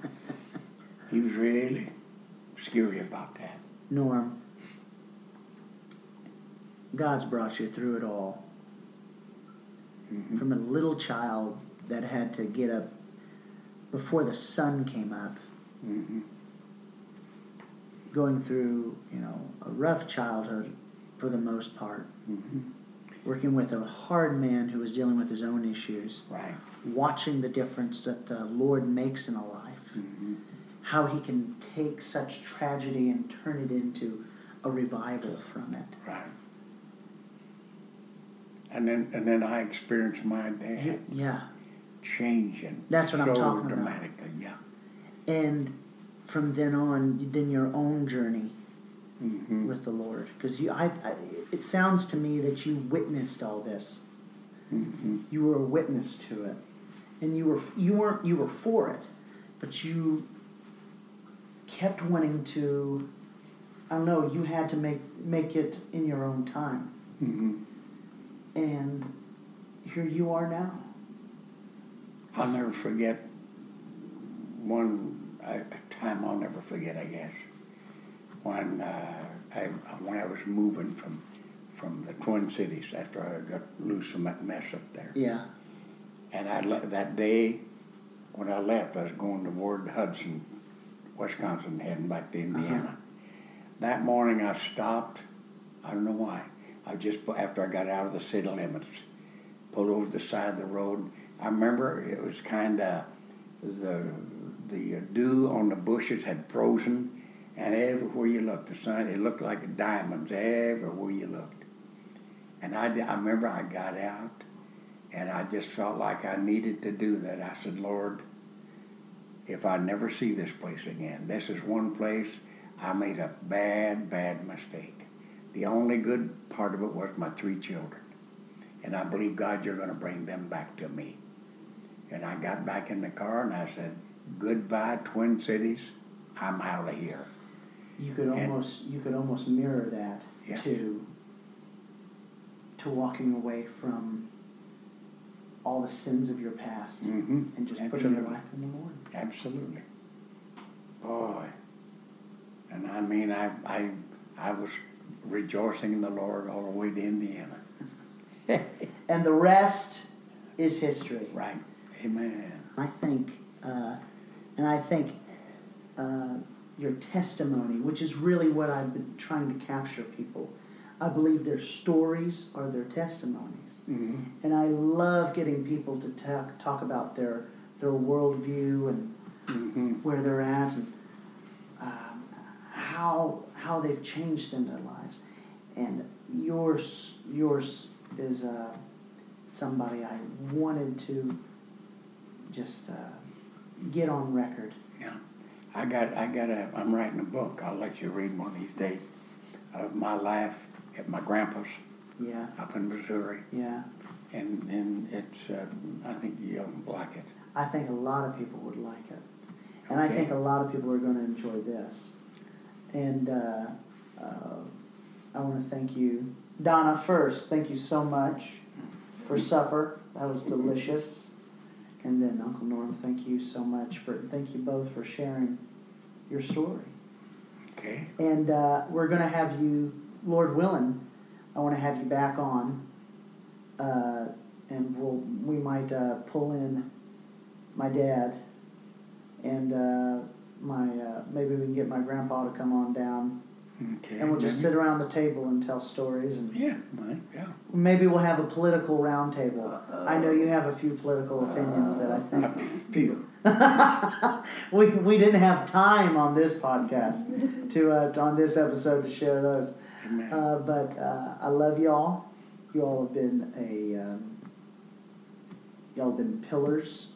He was really scary about that. Norm, God's brought you through it all. Mhm. From a little child that had to get up before the sun came up, Mhm. going through, you know, a rough childhood for the most part, Mhm. working with a hard man who was dealing with his own issues, Right. watching the difference that the Lord makes in a life, Mhm. How he can take such tragedy and turn it into a revival from it. Right. And then and then I experienced my dad Yeah. changing. That's what I'm so talking about. dramatically, yeah. And from then on, then your own journey Mm-hmm. with the Lord, because you, I, I, it sounds to me that you witnessed all this. Mm-hmm. You were a witness to it, and you were you weren't you were for it, but you kept wanting to. I don't know. You had to make make it in your own time, Mm-hmm. and here you are now. I'll never forget one a, a time I'll never forget. I guess when uh, I when I was moving from from the Twin Cities after I got loose from that mess up there. Yeah. And I le- that day when I left, I was going toward Hudson, Wisconsin, heading back to uh-huh. Indiana. That morning, I stopped. I don't know why. I just after I got out of the city limits, pulled over the side of the road. I remember it was kind of the the dew on the bushes had frozen, and everywhere you looked, the sun it looked like diamonds everywhere you looked. And I, I remember I got out and I just felt like I needed to do that. I said, Lord, if I never see this place again, this is one place I made a bad, bad mistake. The only good part of it was my three children. And I believe, God, you're going to bring them back to me. And I got back in the car and I said, Goodbye, Twin Cities. I'm out of here. You could And- almost you could almost mirror that Yeah. to to walking away from all the sins of your past Mm-hmm. and just putting your life in the Lord. Absolutely. Boy. And I mean, I, I, I was rejoicing in the Lord all the way to Indiana. And the rest is history. Right. Amen. I think, uh, and I think uh, your testimony, which is really what I've been trying to capture people. I believe their stories are their testimonies, Mm-hmm. and I love getting people to talk talk about their their worldview and Mm-hmm. where they're at and um, how how they've changed in their lives. And yours yours is uh, somebody I wanted to just uh, get on record. Yeah. I got, I got a, I'm writing a book. I'll let you read one of these days of my life at my grandpa's Yeah, up in Missouri. yeah. And, and it's, uh, I think you'll like it. I think a lot of people would like it, and I think a lot of people are going to enjoy this. And uh, uh, I want to thank you, Donna. First, thank you so much for supper. That was delicious. And then Uncle Norm, thank you so much for thank you both for sharing your story. Okay? And uh, we're going to have you, Lord willing, I want to have you back on, uh, and we'll we might uh, pull in my dad, and uh, my uh, maybe we can get my grandpa to come on down, Okay. and we'll just maybe? sit around the table and tell stories, and Yeah, right, yeah. maybe we'll have a political roundtable. I know you have a few political opinions that I think A few. we, we didn't have time on this podcast to, uh, to on this episode to share those. Amen. Uh, but uh, I love y'all. You all have been a um, y'all have been pillars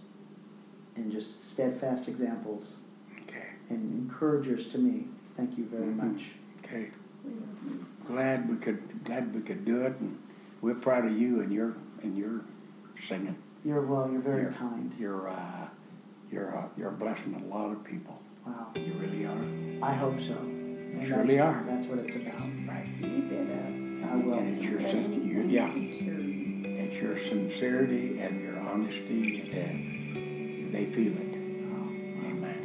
and just steadfast examples Okay. and encouragers to me. Thank you very Mhm. much. Okay. Glad we could glad we could do it, and we're proud of you and your and your singing. You're well. You're very You're- kind. You're uh, you're uh, you're blessing a lot of people. Wow. You really are. I hope so. And surely that's, are. That's what it's about. Right. Keep it. I will. And it's your sin- your, yeah, it's your sincerity and your honesty, and they feel it. Amen.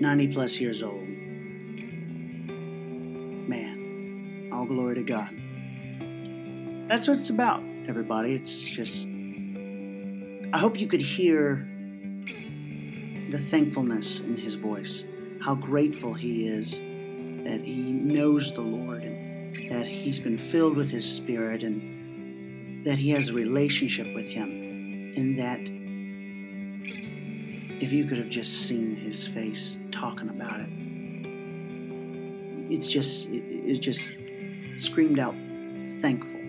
Ninety plus years old. Man, all glory to God. That's what it's about, everybody. It's just. I hope you could hear the thankfulness in his voice, how grateful he is that he knows the Lord and that he's been filled with his spirit and that he has a relationship with him and that if you could have just seen his face talking about it it's just it, it just screamed out thankful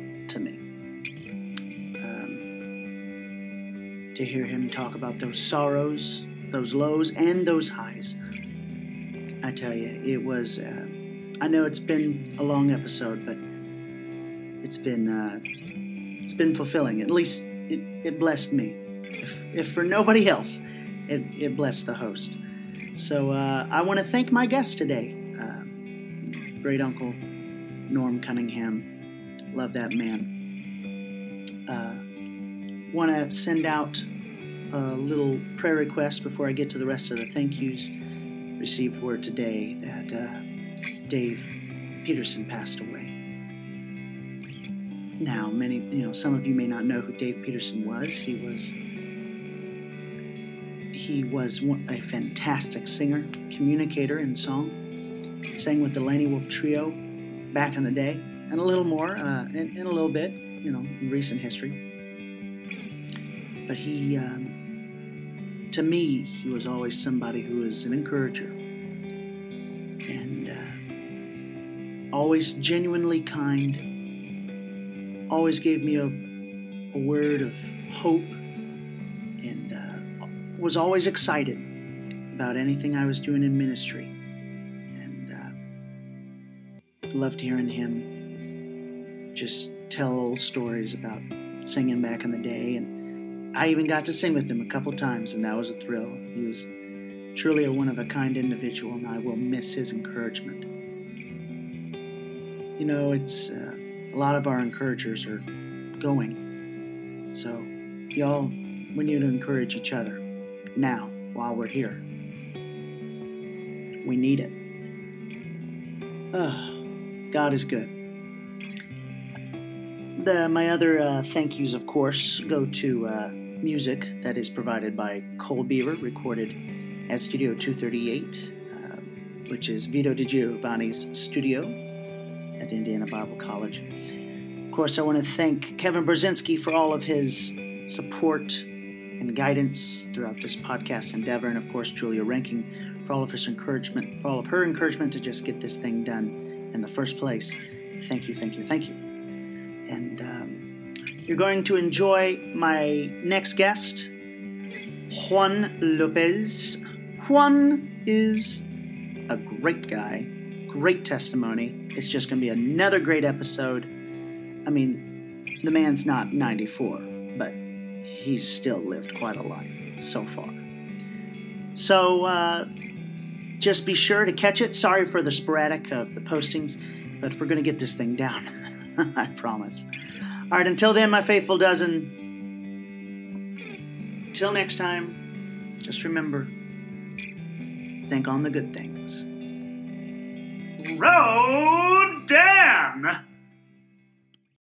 to hear him talk about those sorrows those lows and those highs i tell you it was uh, i know it's been a long episode but it's been uh, it's been fulfilling at least it, it blessed me if, if for nobody else it, it blessed the host. So uh, I want to thank my guest today, uh, great uncle Norm Cunningham. Love that man. Want to send out a little prayer request before I get to the rest of the thank yous. Received word today that uh, Dave Peterson passed away. Now, many, you know, some of you may not know who Dave Peterson was. He was he was a fantastic singer, communicator in song. Sang with the Lanny Wolfe Trio back in the day, and a little more uh, in, in a little bit, you know, in recent history. But he, um, to me, he was always somebody who was an encourager and uh, always genuinely kind. Always gave me a a word of hope and uh, was always excited about anything I was doing in ministry. And uh, loved hearing him just tell old stories about singing back in the day. And I even got to sing with him a couple times, and that was a thrill. He was truly a one of a kind individual, and I will miss his encouragement. You know, it's uh, a lot of our encouragers are going. So, y'all, we need to encourage each other now while we're here. We need it. Oh, God is good. The, my other uh, thank yous, of course, go to uh, music that is provided by Cole Beaver, recorded at Studio 238, uh, which is Vito Di Giovanni's studio at Indiana Bible College. Of course, I want to thank Kevin Brzezinski for all of his support and guidance throughout this podcast endeavor, and of course, Julia Ranking for all of her encouragement, for all of her encouragement to just get this thing done in the first place. Thank you, thank you, thank you. And um, you're going to enjoy my next guest, Juan Lopez. Juan is a great guy, great testimony. It's just going to be another great episode. I mean, the man's not 94, but he's still lived quite a life so far. So uh, just be sure to catch it. Sorry for the sporadic of the postings, but we're going to get this thing down. I promise. All right, until then, my faithful dozen. Till next time, just remember think on the good things. Road Dan!